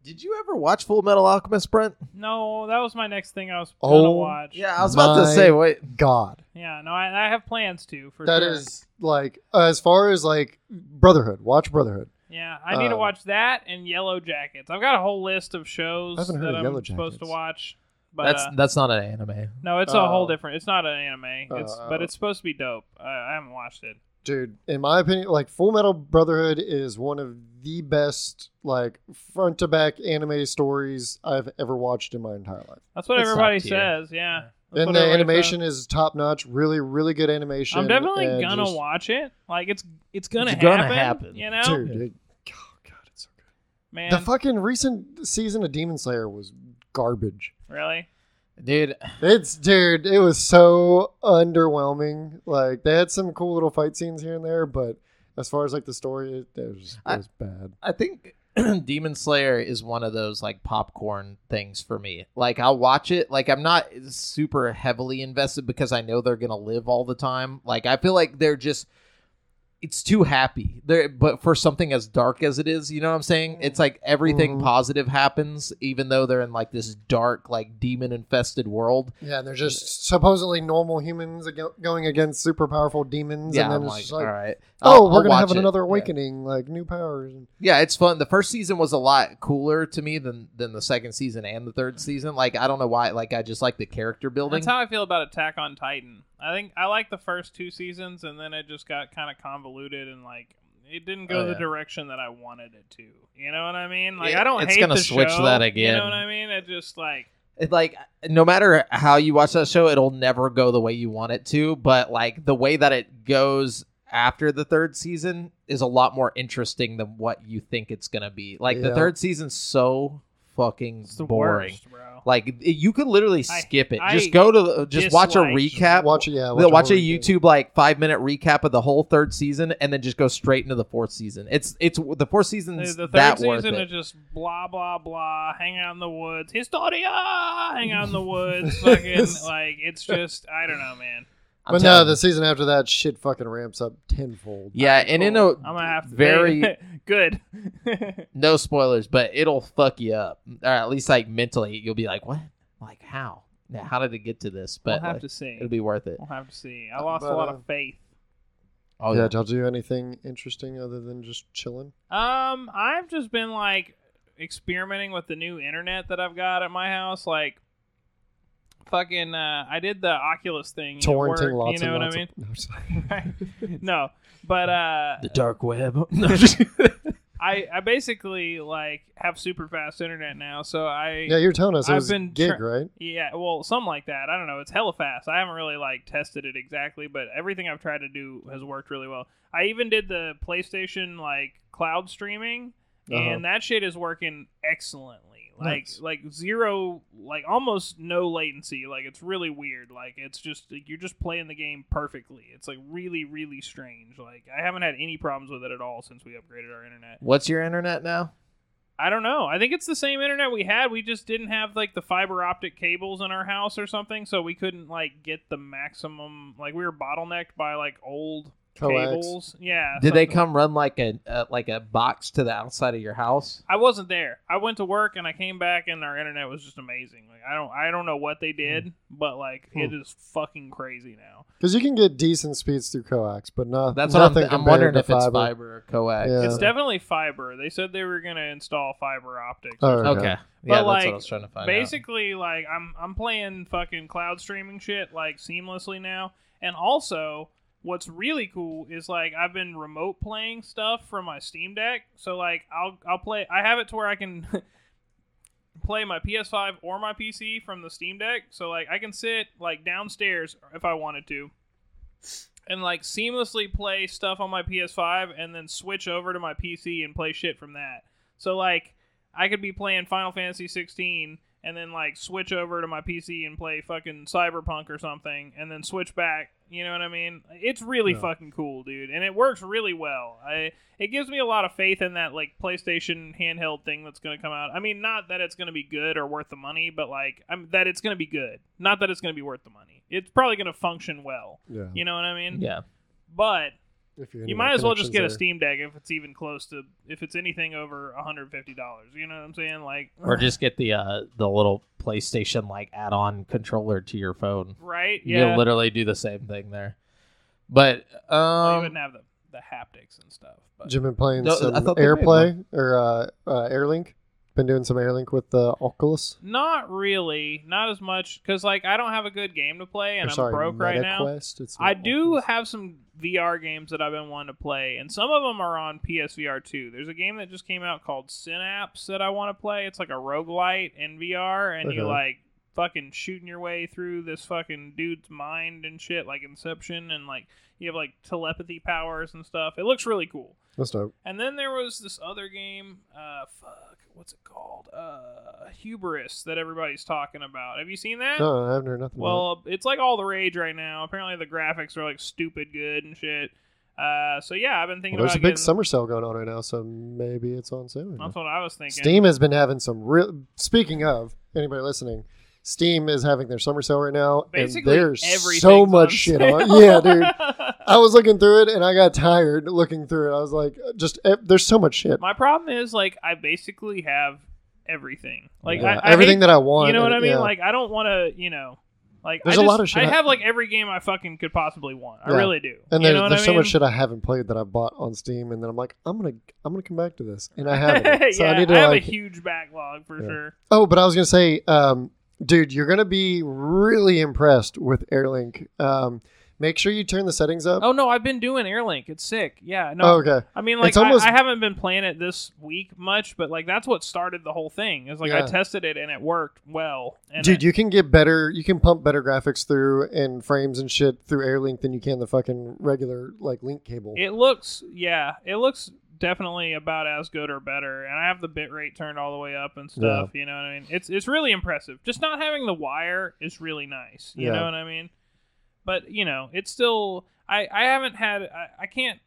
[SPEAKER 1] Did you ever watch Full Metal Alchemist, Brent?
[SPEAKER 2] No, that was my next thing I was gonna
[SPEAKER 3] Oh,
[SPEAKER 2] watch.
[SPEAKER 1] Yeah, I was about to
[SPEAKER 3] My
[SPEAKER 1] say, wait.
[SPEAKER 3] God,
[SPEAKER 2] Yeah, no, I, I have plans to for
[SPEAKER 3] that
[SPEAKER 2] sure.
[SPEAKER 3] is like as far as like Brotherhood. Watch Brotherhood.
[SPEAKER 2] Yeah, I need to
[SPEAKER 3] Um,
[SPEAKER 2] watch that and Yellow Jackets. I've got a whole list of shows
[SPEAKER 3] I haven't heard
[SPEAKER 2] that
[SPEAKER 3] of
[SPEAKER 2] I'm
[SPEAKER 3] Yellow
[SPEAKER 2] supposed to
[SPEAKER 3] Jackets.
[SPEAKER 2] watch. But
[SPEAKER 1] That's
[SPEAKER 2] uh,
[SPEAKER 1] that's not an anime.
[SPEAKER 2] no, it's a whole
[SPEAKER 3] Oh.
[SPEAKER 2] different. It's not an anime. It's
[SPEAKER 3] Uh,
[SPEAKER 2] but it's supposed to be dope. I, I haven't watched it.
[SPEAKER 3] Dude, in my opinion, like Full Metal Brotherhood is one of the best like front to back anime stories I've ever watched in my entire life.
[SPEAKER 2] That's what
[SPEAKER 1] It's top
[SPEAKER 2] everybody
[SPEAKER 1] tier.
[SPEAKER 2] says. Yeah, That's
[SPEAKER 3] and the
[SPEAKER 2] everybody
[SPEAKER 3] animation is top notch. Really, really good animation.
[SPEAKER 2] I'm definitely
[SPEAKER 3] and
[SPEAKER 2] gonna
[SPEAKER 3] just-
[SPEAKER 2] watch it. Like it's it's gonna,
[SPEAKER 1] It's gonna
[SPEAKER 2] happen,
[SPEAKER 1] happen.
[SPEAKER 2] You know,
[SPEAKER 3] Dude, it- oh god, it's so good.
[SPEAKER 2] man.
[SPEAKER 3] The fucking recent season of Demon Slayer was garbage.
[SPEAKER 2] really?
[SPEAKER 1] Dude,
[SPEAKER 3] It's dude, it was so underwhelming. Like they had some cool little fight scenes here and there, but as far as like the story, it, it was, it
[SPEAKER 1] I-
[SPEAKER 3] was bad.
[SPEAKER 1] I think Demon Slayer is one of those like popcorn things for me. Like I'll watch it, like I'm not super heavily invested because I know they're gonna live all the time. Like I feel like they're just it's too happy. There but for something as dark as it is, you know what I'm saying? It's like everything
[SPEAKER 3] Mhm.
[SPEAKER 1] positive happens, even though they're in like this dark, like demon infested world.
[SPEAKER 3] Yeah, and they're just supposedly normal humans ag- going against super powerful demons,
[SPEAKER 1] Yeah,
[SPEAKER 3] and then
[SPEAKER 1] I'm
[SPEAKER 3] it's
[SPEAKER 1] like,
[SPEAKER 3] just like,
[SPEAKER 1] all right.
[SPEAKER 3] oh,
[SPEAKER 1] I'll-
[SPEAKER 3] we're
[SPEAKER 1] I'll
[SPEAKER 3] gonna have
[SPEAKER 1] watch it.
[SPEAKER 3] another
[SPEAKER 1] Yeah.
[SPEAKER 3] awakening, like new powers.
[SPEAKER 1] Yeah, it's fun. The first season was a lot cooler to me than than the second season and the third season. Like I don't know why. Like I just like the character building.
[SPEAKER 2] That's how I feel about Attack on Titan. I think I like the first two seasons, and then it just got kind of convoluted and like it didn't go
[SPEAKER 1] Oh,
[SPEAKER 2] the direction that I wanted it to. You know what I mean? Like
[SPEAKER 1] Yeah,
[SPEAKER 2] I don't
[SPEAKER 1] it's
[SPEAKER 2] hate
[SPEAKER 1] gonna
[SPEAKER 2] the
[SPEAKER 1] switch
[SPEAKER 2] show,
[SPEAKER 1] that
[SPEAKER 2] You know what I mean? It just like
[SPEAKER 1] It, like no matter how you watch that show, it'll never go the way you want it to. But like the way that it goes after the third season is a lot more interesting than what you think it's gonna be. Like the third season's so fucking
[SPEAKER 2] it's the
[SPEAKER 1] boring.
[SPEAKER 2] worst, bro.
[SPEAKER 1] Like you could literally
[SPEAKER 2] I-
[SPEAKER 1] skip it.
[SPEAKER 2] I
[SPEAKER 1] just go to the, just watch a recap.
[SPEAKER 3] watch yeah,
[SPEAKER 1] They'll watch a
[SPEAKER 3] whole weekend.
[SPEAKER 1] YouTube like five minute recap of the whole third season, and then just go straight into the fourth season. It's it's the fourth
[SPEAKER 2] The,
[SPEAKER 1] season's
[SPEAKER 2] the third
[SPEAKER 1] that worth
[SPEAKER 2] season
[SPEAKER 1] it.
[SPEAKER 2] is just blah blah blah. Hang out in the woods. Historia. Hang out in the woods. Fucking like it's just I don't know, man.
[SPEAKER 1] I'm
[SPEAKER 3] But no,
[SPEAKER 1] telling
[SPEAKER 3] the season after that, shit fucking ramps up tenfold.
[SPEAKER 1] yeah, and in a
[SPEAKER 2] Cool. I'm gonna have to
[SPEAKER 1] very
[SPEAKER 2] good.
[SPEAKER 1] no spoilers, but it'll fuck you up, or at least like mentally, you'll be like, "What? Like how? Now, how did it get to this?"
[SPEAKER 2] we'll have
[SPEAKER 1] like,
[SPEAKER 2] to see.
[SPEAKER 1] it'll be worth it.
[SPEAKER 2] We'll have to see. I lost
[SPEAKER 3] But,
[SPEAKER 2] a lot
[SPEAKER 3] uh,
[SPEAKER 2] of faith.
[SPEAKER 1] Oh
[SPEAKER 3] yeah,
[SPEAKER 1] yeah,
[SPEAKER 3] did y'all do anything interesting other than just chilling?
[SPEAKER 2] Um, I've just been like experimenting with the new internet that I've got at my house. Like, fucking, uh, I did the Oculus thing.
[SPEAKER 3] Torrenting
[SPEAKER 2] work,
[SPEAKER 3] lots
[SPEAKER 2] You know
[SPEAKER 3] and
[SPEAKER 2] what
[SPEAKER 3] lots
[SPEAKER 2] I mean?
[SPEAKER 3] of. No, I'm just-
[SPEAKER 2] Right. no, but uh,
[SPEAKER 1] the dark web.
[SPEAKER 2] I I basically like have super fast internet now, so I
[SPEAKER 3] yeah, you're telling us it
[SPEAKER 2] I've
[SPEAKER 3] was
[SPEAKER 2] been
[SPEAKER 3] gig,
[SPEAKER 2] tra-
[SPEAKER 3] right?
[SPEAKER 2] Yeah, well, something like that. I don't know. It's hella fast. I haven't really like tested it exactly, but everything I've tried to do has worked really well. I even did the PlayStation like cloud streaming,
[SPEAKER 3] Uh-huh.
[SPEAKER 2] and that shit is working excellently. Like
[SPEAKER 3] Nice.
[SPEAKER 2] like zero, like almost no latency. Like it's really weird. Like it's just like, you're just playing the game perfectly. It's like really really strange. Like I haven't had any problems with it at all since we upgraded our internet.
[SPEAKER 1] What's your internet now?
[SPEAKER 2] I don't know. I think it's the same internet we had. We just didn't have like the fiber optic cables in our house or something, so we couldn't like get the maximum. Like we were bottlenecked by like old. Cables. Yeah.
[SPEAKER 1] Did they come run like a uh, like a box to the outside of your house?
[SPEAKER 2] I wasn't there. I went to work and I came back and our internet was just amazing. Like I don't I don't know what they did, but like
[SPEAKER 3] Hmm.
[SPEAKER 2] it is fucking crazy now.
[SPEAKER 3] Because you can get decent speeds through coax, but not.
[SPEAKER 1] That's what I'm,
[SPEAKER 3] nothing
[SPEAKER 1] I'm wondering
[SPEAKER 3] to
[SPEAKER 1] if it's fiber or coax.
[SPEAKER 3] Yeah.
[SPEAKER 2] It's definitely fiber. They said they were gonna install fiber optics.
[SPEAKER 3] Oh,
[SPEAKER 2] something.
[SPEAKER 1] Okay.
[SPEAKER 3] Okay.
[SPEAKER 1] Yeah, that's what I was trying to find out.
[SPEAKER 2] basically like I'm I'm playing fucking cloud streaming shit like seamlessly now. And also what's really cool is like I've been remote playing stuff from my Steam Deck. So like I'll I'll play I have it to where I can play my PS5 or my PC from the Steam Deck. So like I can sit like downstairs if I wanted to and like seamlessly play stuff on my PS5 and then switch over to my PC and play shit from that. So like I could be playing Final Fantasy 16 and then like switch over to my PC and play fucking Cyberpunk or something and then switch back. You know what I mean? It's really
[SPEAKER 3] Yeah.
[SPEAKER 2] fucking cool, dude, and it works really well. I it gives me a lot of faith in that like PlayStation handheld thing that's going to come out. I mean, not that it's going to be good or worth the money, but like I'm that it's going to be good. Not that it's going to be worth the money. It's probably going to function well.
[SPEAKER 3] Yeah.
[SPEAKER 2] You know what I mean?
[SPEAKER 1] yeah.
[SPEAKER 2] But
[SPEAKER 3] If your
[SPEAKER 2] you might as well just
[SPEAKER 3] connection's
[SPEAKER 2] get a. Steam Deck if it's even close to if it's anything over $150. You know what I'm saying? Like
[SPEAKER 1] Or just get the uh the little PlayStation like add-on controller to your phone.
[SPEAKER 2] right?
[SPEAKER 1] You
[SPEAKER 2] Yeah.
[SPEAKER 1] can literally do the same thing there. But
[SPEAKER 2] well, you
[SPEAKER 1] um
[SPEAKER 2] wouldn't have the, the haptics and stuff. But
[SPEAKER 3] Jim been playing
[SPEAKER 1] No,
[SPEAKER 3] some
[SPEAKER 1] thought they made
[SPEAKER 3] AirPlay or uh, uh, AirLink. Been doing some AirLink with the Oculus.
[SPEAKER 2] not really, not as much because like I don't have a good game to play and
[SPEAKER 3] Or,
[SPEAKER 2] I'm
[SPEAKER 3] sorry,
[SPEAKER 2] broke right now.
[SPEAKER 3] It's
[SPEAKER 2] I do
[SPEAKER 3] Oculus.
[SPEAKER 2] have some VR games that I've been wanting to play, and some of them are on PSVR too. There's a game that just came out called Synapse that I want to play. It's like a roguelite in VR, and you
[SPEAKER 3] Okay.
[SPEAKER 2] like fucking shooting your way through this fucking dude's mind and shit, like Inception, and like you have like telepathy powers and stuff. It looks really cool.
[SPEAKER 3] That's dope.
[SPEAKER 2] And then there was this other game, uh, fuck, what's it called? Uh, Hubris that everybody's talking about. Have you seen that?
[SPEAKER 3] No, I haven't heard nothing. about
[SPEAKER 2] Well, it's like all the rage right now. Apparently, the graphics are like stupid good and shit. Uh, so yeah, I've been thinking
[SPEAKER 3] Well, there's a big
[SPEAKER 2] getting-
[SPEAKER 3] summer sale going on right now, so maybe it's on sale. right now.
[SPEAKER 2] That's what I was thinking.
[SPEAKER 3] Steam has been having some real. Speaking of anybody listening, Steam is having their summer sale right now,
[SPEAKER 2] Basically,
[SPEAKER 3] and there's so much shit
[SPEAKER 2] sale.
[SPEAKER 3] on. Yeah, dude. I was looking through it and I got tired looking through it. I was like, just eh, there's so much shit.
[SPEAKER 2] My problem is like I basically have everything. Like
[SPEAKER 3] Yeah,
[SPEAKER 2] I, I
[SPEAKER 3] everything
[SPEAKER 2] hate-
[SPEAKER 3] that I want.
[SPEAKER 2] You know what I mean?
[SPEAKER 3] yeah.
[SPEAKER 2] Like I don't want to. You know. Like
[SPEAKER 3] There's
[SPEAKER 2] I
[SPEAKER 3] a
[SPEAKER 2] just,
[SPEAKER 3] lot of shit
[SPEAKER 2] I
[SPEAKER 3] I-
[SPEAKER 2] have like every game I fucking could possibly want. I
[SPEAKER 3] Yeah.
[SPEAKER 2] really do.
[SPEAKER 3] and there's, there's
[SPEAKER 2] I
[SPEAKER 3] so
[SPEAKER 2] mean?
[SPEAKER 3] much shit I haven't played that I bought on Steam, and then I'm like, I'm gonna I'm gonna come back to this, and I haven't. So
[SPEAKER 2] yeah,
[SPEAKER 3] I need to
[SPEAKER 2] have
[SPEAKER 3] like.
[SPEAKER 2] a huge backlog for
[SPEAKER 3] Yeah.
[SPEAKER 2] sure.
[SPEAKER 3] Oh, but I was gonna say, um, dude, you're gonna be really impressed with AirLink. Um, make sure you turn the settings up.
[SPEAKER 2] Oh no, I've been doing Airlink. It's sick. Yeah, no.
[SPEAKER 3] Oh, okay.
[SPEAKER 2] I mean, like
[SPEAKER 3] almost-
[SPEAKER 2] I, I haven't been playing it this week much, but like that's what started the whole thing. Is like I tested it and it worked well. And
[SPEAKER 3] Dude,
[SPEAKER 2] it-
[SPEAKER 3] you can get better. You can pump better graphics through and frames and shit through AirLink than you can the fucking regular like link cable.
[SPEAKER 2] it looks yeah, it looks definitely about as good or better. And I have the bit rate turned all the way up and stuff. You know what I mean? It's it's really impressive. Just not having the wire is really nice. You
[SPEAKER 3] Yeah.
[SPEAKER 2] know what I mean? But you know, it's still I I haven't had I, I can't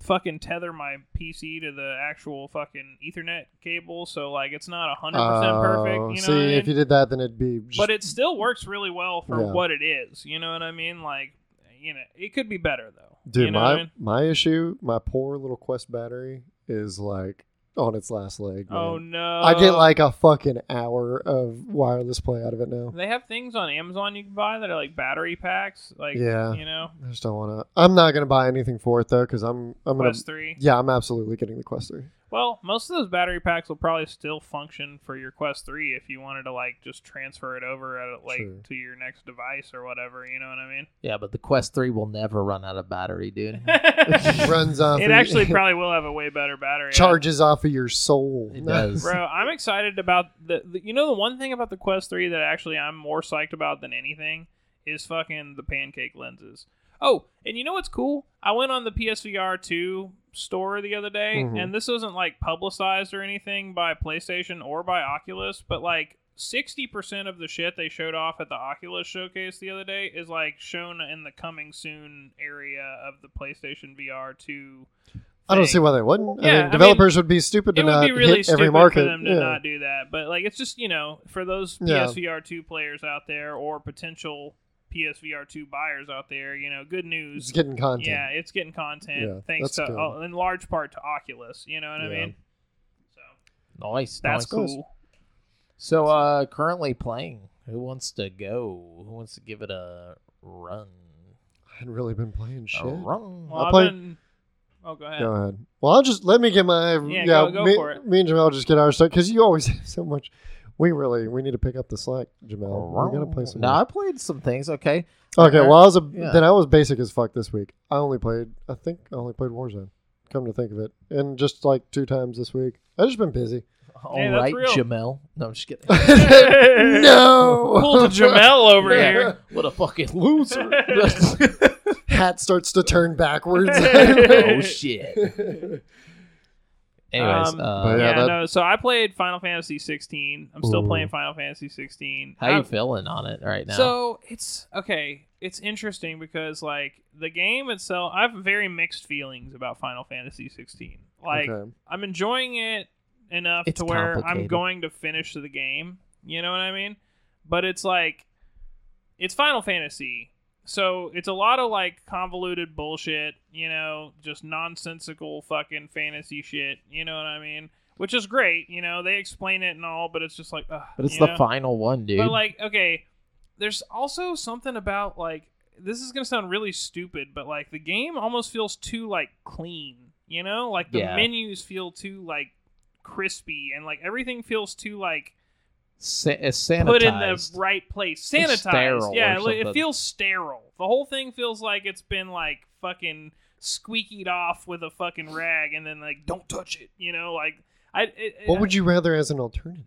[SPEAKER 2] fucking tether my PC to the actual fucking Ethernet cable, so like it's not hundred percent oh, perfect.
[SPEAKER 3] Oh,
[SPEAKER 2] You know,
[SPEAKER 3] see,
[SPEAKER 2] I mean?
[SPEAKER 3] if you did that, then it'd be. Just,
[SPEAKER 2] but it still works really well for
[SPEAKER 3] Yeah.
[SPEAKER 2] what it is. You know what I mean? Like, you know, it could be better though.
[SPEAKER 3] dude,
[SPEAKER 2] you know
[SPEAKER 3] my
[SPEAKER 2] I mean?
[SPEAKER 3] my issue, my poor little Quest battery is like on its last leg.
[SPEAKER 2] Oh no!
[SPEAKER 3] I get like a fucking hour of wireless play out of it now.
[SPEAKER 2] they have things on Amazon you can buy that are like battery packs. Like,
[SPEAKER 3] Yeah.
[SPEAKER 2] you know,
[SPEAKER 3] I just don't want to. I'm not gonna buy anything for it though, because I'm I'm gonna.
[SPEAKER 2] Quest Three.
[SPEAKER 3] Yeah, I'm absolutely getting the Quest three.
[SPEAKER 2] Well, most of those battery packs will probably still function for your Quest Three if you wanted to like just transfer it over at like
[SPEAKER 3] True.
[SPEAKER 2] to your next device or whatever. You know what I mean?
[SPEAKER 1] Yeah, but the Quest 3 will never run out of battery, dude.
[SPEAKER 3] Runs off.
[SPEAKER 2] it
[SPEAKER 3] of-
[SPEAKER 2] actually probably will have a way better battery.
[SPEAKER 3] charges off of your soul.
[SPEAKER 1] It does.
[SPEAKER 2] Bro, I'm excited about the, the. You know, the one thing about the Quest 3 that actually I'm more psyched about than anything is fucking the pancake lenses. Oh, and you know what's cool? I went on the PSVR 2 store the other day,
[SPEAKER 3] Mhm.
[SPEAKER 2] and this wasn't like publicized or anything by PlayStation or by Oculus, but like 60% of the shit they showed off at the Oculus showcase the other day is like shown in the coming soon area of the PlayStation VR 2.
[SPEAKER 3] I don't see why they wouldn't.
[SPEAKER 2] Yeah, I
[SPEAKER 3] I
[SPEAKER 2] mean,
[SPEAKER 3] mean, developers would be stupid to not
[SPEAKER 2] be really
[SPEAKER 3] hit
[SPEAKER 2] stupid
[SPEAKER 3] every market.
[SPEAKER 2] for them to
[SPEAKER 3] yeah.
[SPEAKER 2] not do that. But like, it's just you know, for those
[SPEAKER 3] Yeah.
[SPEAKER 2] PSVR two players out there or potential PSVR two buyers out there, you know, good news.
[SPEAKER 3] It's getting content.
[SPEAKER 2] Yeah, it's getting content
[SPEAKER 3] Yeah,
[SPEAKER 2] thanks to uh, in large part to Oculus. You know what I mean? So
[SPEAKER 1] Nice.
[SPEAKER 2] that's
[SPEAKER 1] nice.
[SPEAKER 2] cool.
[SPEAKER 1] So, uh, currently playing. Who wants to go? Who wants to give it a run?
[SPEAKER 3] I hadn't really been playing
[SPEAKER 1] A
[SPEAKER 3] shit.
[SPEAKER 1] run.
[SPEAKER 2] Well,
[SPEAKER 3] I
[SPEAKER 2] I've
[SPEAKER 3] played-
[SPEAKER 2] been. Oh, go ahead.
[SPEAKER 3] Go ahead. Well, I'll just let me get my
[SPEAKER 2] Yeah,
[SPEAKER 3] yeah.
[SPEAKER 2] go- go
[SPEAKER 3] me,
[SPEAKER 2] for it.
[SPEAKER 3] me and Jamal just get our stuff because you always have so much. We really we need to pick up the slack, Jamal. We're gonna play some.
[SPEAKER 1] No,
[SPEAKER 3] more.
[SPEAKER 1] I played some things. Okay.
[SPEAKER 3] Okay, well, I was a
[SPEAKER 1] Yeah.
[SPEAKER 3] then I was basic as fuck this week. I only played. I think I only played Warzone. Come to think of it, and just like two times this week. I've just been busy.
[SPEAKER 1] All
[SPEAKER 2] Hey,
[SPEAKER 1] right. Jamal. No, I'm just kidding.
[SPEAKER 3] no,
[SPEAKER 2] Pull the Jamal over
[SPEAKER 1] Yeah.
[SPEAKER 2] here.
[SPEAKER 1] What a fucking loser.
[SPEAKER 3] Hat starts to turn backwards.
[SPEAKER 1] oh shit. Anyways,
[SPEAKER 2] Um,
[SPEAKER 1] uh,
[SPEAKER 3] But
[SPEAKER 2] yeah,
[SPEAKER 3] yeah, that-
[SPEAKER 2] no. So I played Final Fantasy 16. I'm still
[SPEAKER 3] Ooh.
[SPEAKER 2] playing Final Fantasy 16.
[SPEAKER 1] how you
[SPEAKER 2] I'm-
[SPEAKER 1] feeling on it right now?
[SPEAKER 2] So it's okay. It's interesting because like the game itself, I have very mixed feelings about Final Fantasy 16. Like
[SPEAKER 3] Okay.
[SPEAKER 2] I'm enjoying it enough
[SPEAKER 1] It's
[SPEAKER 2] to where I'm going to finish the game. You know what I mean? But it's like it's Final Fantasy. So it's a lot of like convoluted bullshit, you know, just nonsensical fucking fantasy shit, you know what I mean? Which is great, you know, they explain it and all, but it's just like ugh,
[SPEAKER 1] but it's the
[SPEAKER 2] know?
[SPEAKER 1] final one, dude.
[SPEAKER 2] But like, okay, there's also something about like this is gonna sound really stupid, but like the game almost feels too like clean. You know, like the
[SPEAKER 1] Yeah.
[SPEAKER 2] menus feel too like crispy, and like everything feels too like
[SPEAKER 1] Sa- it's sanitized.
[SPEAKER 2] put in the right place, sanitized.
[SPEAKER 1] sterile
[SPEAKER 2] yeah,
[SPEAKER 1] or
[SPEAKER 2] like, it feels sterile. The whole thing feels like it's been like fucking squeakied off with a fucking rag, and then like don't touch it. You know, like I. It,
[SPEAKER 3] What would you rather as an alternative?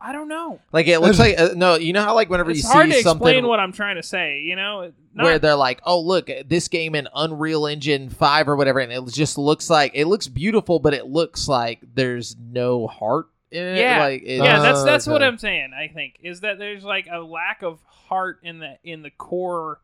[SPEAKER 2] I don't know.
[SPEAKER 1] Like it looks like uh, no. You know how like whenever
[SPEAKER 2] It's
[SPEAKER 1] you
[SPEAKER 2] hard to
[SPEAKER 1] see something
[SPEAKER 2] explain what I'm trying to say. You know, Not-
[SPEAKER 1] where they're like, "Oh, look, this game in Unreal Engine 5 or whatever," and it just looks like it looks beautiful, but it looks like there's no heart in it.
[SPEAKER 2] Yeah.
[SPEAKER 1] like it,
[SPEAKER 2] yeah,
[SPEAKER 3] Uh,
[SPEAKER 2] that's that's what. I'm saying. I think is that there's like a lack of heart in the in the core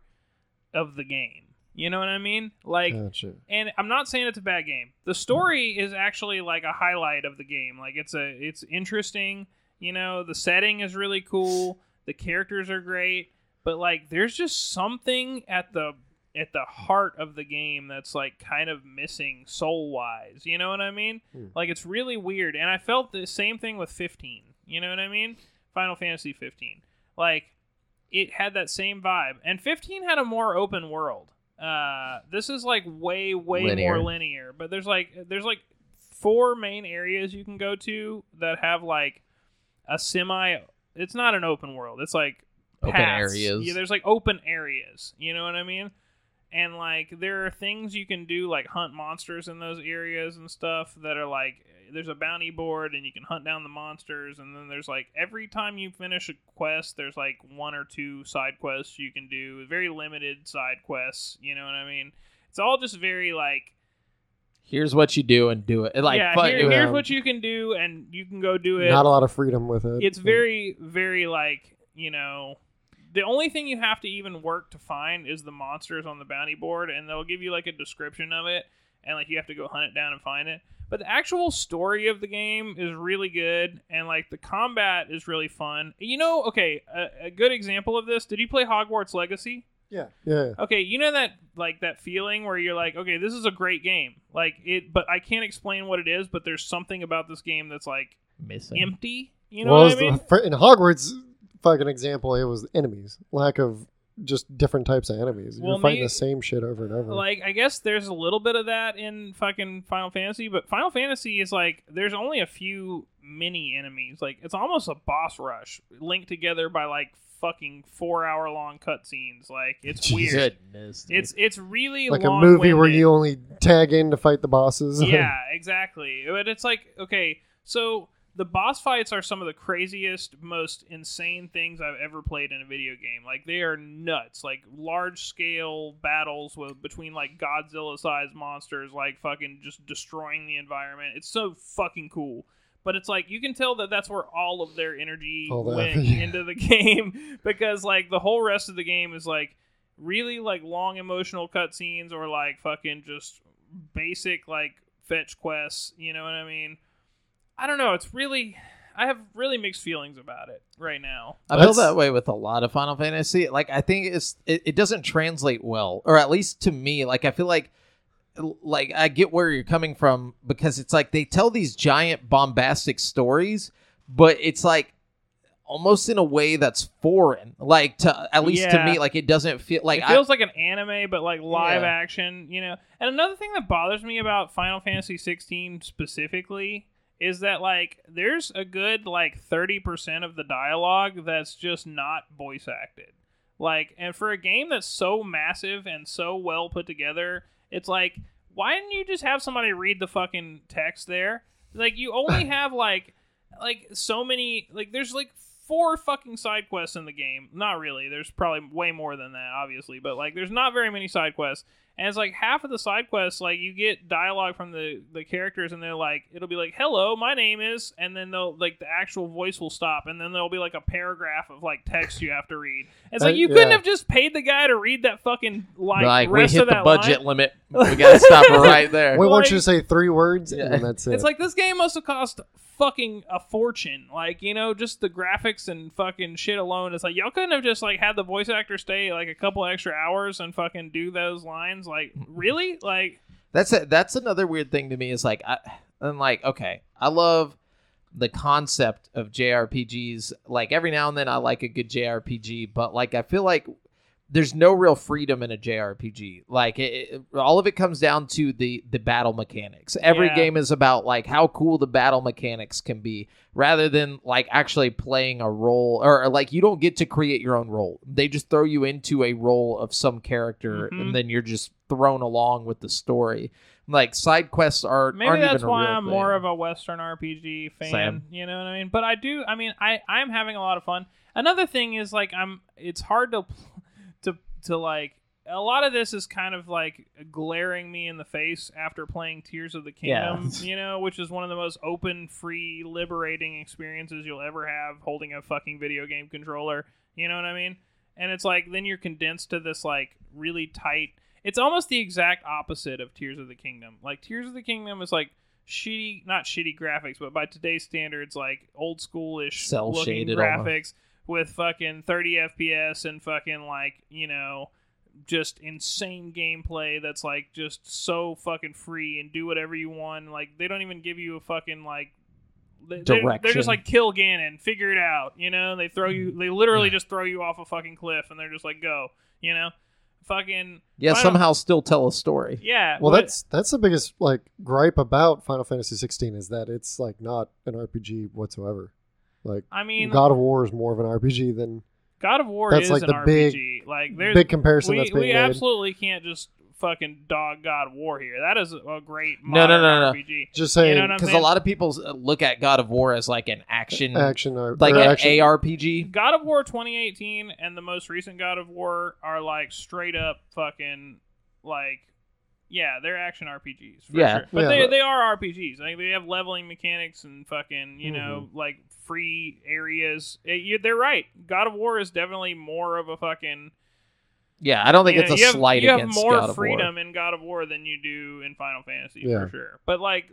[SPEAKER 2] of the game. You know what I mean? Like,
[SPEAKER 3] Gotcha.
[SPEAKER 2] and I'm not saying it's a bad game. The story is actually like a highlight of the game. Like, it's a it's interesting. You know, the setting is really cool. The characters are great, but like, there's just something at the at the heart of the game that's like kind of missing soul wise. You know what I mean?
[SPEAKER 3] Hmm.
[SPEAKER 2] Like it's really weird. And I felt the same thing with 15. You know what I mean? Final Fantasy 15. Like it had that same vibe. And 15 had a more open world. Uh this is like way way
[SPEAKER 1] Linear.
[SPEAKER 2] more linear, but there's like there's like four main areas you can go to that have like a semi it's not an open world. It's like
[SPEAKER 1] Open
[SPEAKER 2] paths.
[SPEAKER 1] areas.
[SPEAKER 2] Yeah, there's like open areas. You know what I mean? And like there are things you can do like hunt monsters in those areas and stuff that are like there's a bounty board and you can hunt down the monsters and then there's like every time you finish a quest there's like one or two side quests you can do very limited side quests you know what i mean it's all just very like
[SPEAKER 1] here's what you do and do it. Like,
[SPEAKER 2] yeah
[SPEAKER 1] fuck,
[SPEAKER 2] here- here's
[SPEAKER 3] um,
[SPEAKER 2] what you can do and you can go do it
[SPEAKER 3] Not a lot of freedom with it.
[SPEAKER 2] it's very very like you know the only thing you have to even work to find is the monsters on the bounty board and they'll give you like a description of it and like you have to go hunt it down and find it. But the actual story of the game is really good and like the combat is really fun. You know okay a, a good example of this did you play hogwarts legacy?
[SPEAKER 3] Yeah, yeah.
[SPEAKER 2] okay you know that like that feeling where you're like okay this is a great game. Like it but i can't explain what it is but there's something about this game that's like
[SPEAKER 1] missing.
[SPEAKER 2] empty you know
[SPEAKER 3] well,
[SPEAKER 2] what i
[SPEAKER 3] it's the-
[SPEAKER 2] mean
[SPEAKER 3] in Hogwarts, fucking example, it was enemies. Lack of just different types of enemies. You're
[SPEAKER 2] Well,
[SPEAKER 3] fighting
[SPEAKER 2] may-
[SPEAKER 3] the same shit over and over.
[SPEAKER 2] like I guess there's a little bit of that in fucking Final Fantasy, but Final Fantasy is like there's only a few mini enemies. Like it's almost a boss rush linked together by like fucking four hour long cutscenes. Like it's weird.
[SPEAKER 1] Goodness, dude.
[SPEAKER 2] It's it's really
[SPEAKER 3] like a movie where
[SPEAKER 2] long-winded.
[SPEAKER 3] you only tag in to fight the bosses.
[SPEAKER 2] yeah, exactly. But it's like okay, so the boss fights are some of the craziest, most insane things I've ever played in a video game. Like they are nuts. Like large scale battles with between like Godzilla sized monsters, like fucking just destroying the environment. It's so fucking cool. But it's like you can tell that that's where all of their energy
[SPEAKER 3] All
[SPEAKER 2] went
[SPEAKER 3] yeah.
[SPEAKER 2] into the game because like the whole rest of the game is like really like long emotional cutscenes or like fucking just basic like fetch quests. You know what I mean? I don't know. It's really, I have really mixed feelings about it right now.
[SPEAKER 1] I feel that way with a lot of Final Fantasy. Like I think it's it, it doesn't translate well, or at least to me. Like I feel like like I get where you're coming from because it's like they tell these giant bombastic stories, but it's like almost in a way that's foreign. Like to at least to me, like it doesn't feel like
[SPEAKER 2] it
[SPEAKER 1] I,
[SPEAKER 2] feels like an anime, but like live
[SPEAKER 1] Yeah.
[SPEAKER 2] action. You know. And another thing that bothers me about Final Fantasy 16 specifically is that like there's a good like 30% of the dialogue that's just not voice acted. Like, and for a game that's so massive and so well put together, it's like, why didn't you just have somebody read the fucking text there? Like, you only have like, like so many, like, there's like four fucking side quests in the game. Not really. There's probably way more than that, obviously, but like, there's not very many side quests. And it's like half of the side quests, like you get dialogue from the the characters, and they're like, it'll be like, "Hello, my name is," and then they'll like the actual voice will stop, and then there'll be like a paragraph of like text you have to read. It's
[SPEAKER 3] Uh,
[SPEAKER 2] like you couldn't
[SPEAKER 3] yeah.
[SPEAKER 2] have just paid the guy to read that fucking like,
[SPEAKER 1] like we hit
[SPEAKER 2] of
[SPEAKER 1] the budget
[SPEAKER 2] line.
[SPEAKER 1] limit. We gotta stop right there.
[SPEAKER 3] we want you to say three words,
[SPEAKER 1] Yeah.
[SPEAKER 3] and that's it.
[SPEAKER 2] It's like this game must have cost fucking a fortune. Like, you know, just the graphics and fucking shit alone. It's like y'all couldn't have just like had the voice actor stay like a couple extra hours and fucking do those lines. Like, mm-hmm. really? Like,
[SPEAKER 1] That's a, that's another weird thing to me is like I and like okay, I love the concept of JRPGs. Like every now and then I like a good JRPG, but like I feel like there's no real freedom in a JRPG. Like it, it- all of it comes down to the the battle mechanics. Every
[SPEAKER 2] Yeah.
[SPEAKER 1] game is about like how cool the battle mechanics can be rather than like actually playing a role or, or, like you don't get to create your own role. They just throw you into a role of some character
[SPEAKER 2] Mhm.
[SPEAKER 1] and then you're just thrown along with the story. Like side quests are
[SPEAKER 2] Maybe that's why I'm
[SPEAKER 1] thing.
[SPEAKER 2] more of a Western RPG fan.
[SPEAKER 1] Same.
[SPEAKER 2] You know what I mean? But I do. I mean, I I'm having a lot of fun. Another thing is like I'm. It's hard to to to like. A lot of this is kind of like glaring me in the face after playing Tears of the
[SPEAKER 1] Yeah.
[SPEAKER 2] Kingdom, you know, which is one of the most open, free, liberating experiences you'll ever have holding a fucking video game controller. You know what I mean? And it's like then you're condensed to this like really tight it's almost the exact opposite of Tears of the Kingdom. Like Tears of the Kingdom is like shitty, not shitty graphics, but by today's standards, like old schoolish
[SPEAKER 1] cell shaded
[SPEAKER 2] graphics with fucking 30 FPS and fucking like you know just insane gameplay that's like just so fucking free and do whatever you want. Like they don't even give you a fucking like. they- They're, they're just like kill Ganon, figure it out. You know, they throw you. Mm. They literally just throw you off a fucking cliff, and they're just like, "Go." You know, fucking
[SPEAKER 1] Yeah, somehow still tell a story.
[SPEAKER 2] yeah.
[SPEAKER 3] Well,
[SPEAKER 2] but-
[SPEAKER 3] that's that's the biggest like gripe about Final Fantasy 16 is that it's like not an RPG whatsoever. Like
[SPEAKER 2] I mean,
[SPEAKER 3] God of War is more of an RPG than
[SPEAKER 2] God of War
[SPEAKER 3] that's
[SPEAKER 2] is
[SPEAKER 3] like
[SPEAKER 2] an
[SPEAKER 3] the big-
[SPEAKER 2] like there's
[SPEAKER 3] big comparison
[SPEAKER 2] we,
[SPEAKER 3] that's being
[SPEAKER 2] we
[SPEAKER 3] made.
[SPEAKER 2] absolutely can't just fucking dog God of War here. That is a great
[SPEAKER 1] No, no,
[SPEAKER 2] modern
[SPEAKER 1] no, no.
[SPEAKER 2] RPG.
[SPEAKER 3] Just saying,
[SPEAKER 2] You know what
[SPEAKER 1] Because a lot of people look at God of War as like an action,
[SPEAKER 3] action or
[SPEAKER 1] like
[SPEAKER 3] or
[SPEAKER 1] an
[SPEAKER 3] action.
[SPEAKER 1] ARPG.
[SPEAKER 2] God of War 2018 and the most recent God of War are like straight up fucking like yeah, they're action RPGs. For
[SPEAKER 1] Yeah.
[SPEAKER 2] sure. but
[SPEAKER 3] Yeah.
[SPEAKER 2] they they are RPGs. Like they have leveling mechanics and fucking you know
[SPEAKER 3] Mm-hmm.
[SPEAKER 2] like free areas. It- you, they're right. God of War is definitely more of a fucking.
[SPEAKER 1] Yeah, I don't think it's
[SPEAKER 2] know,
[SPEAKER 1] a
[SPEAKER 2] you have,
[SPEAKER 1] slight
[SPEAKER 2] You have
[SPEAKER 1] against
[SPEAKER 2] more
[SPEAKER 1] God
[SPEAKER 2] freedom in God of War than you do in Final Fantasy
[SPEAKER 3] Yeah.
[SPEAKER 2] for sure. But like,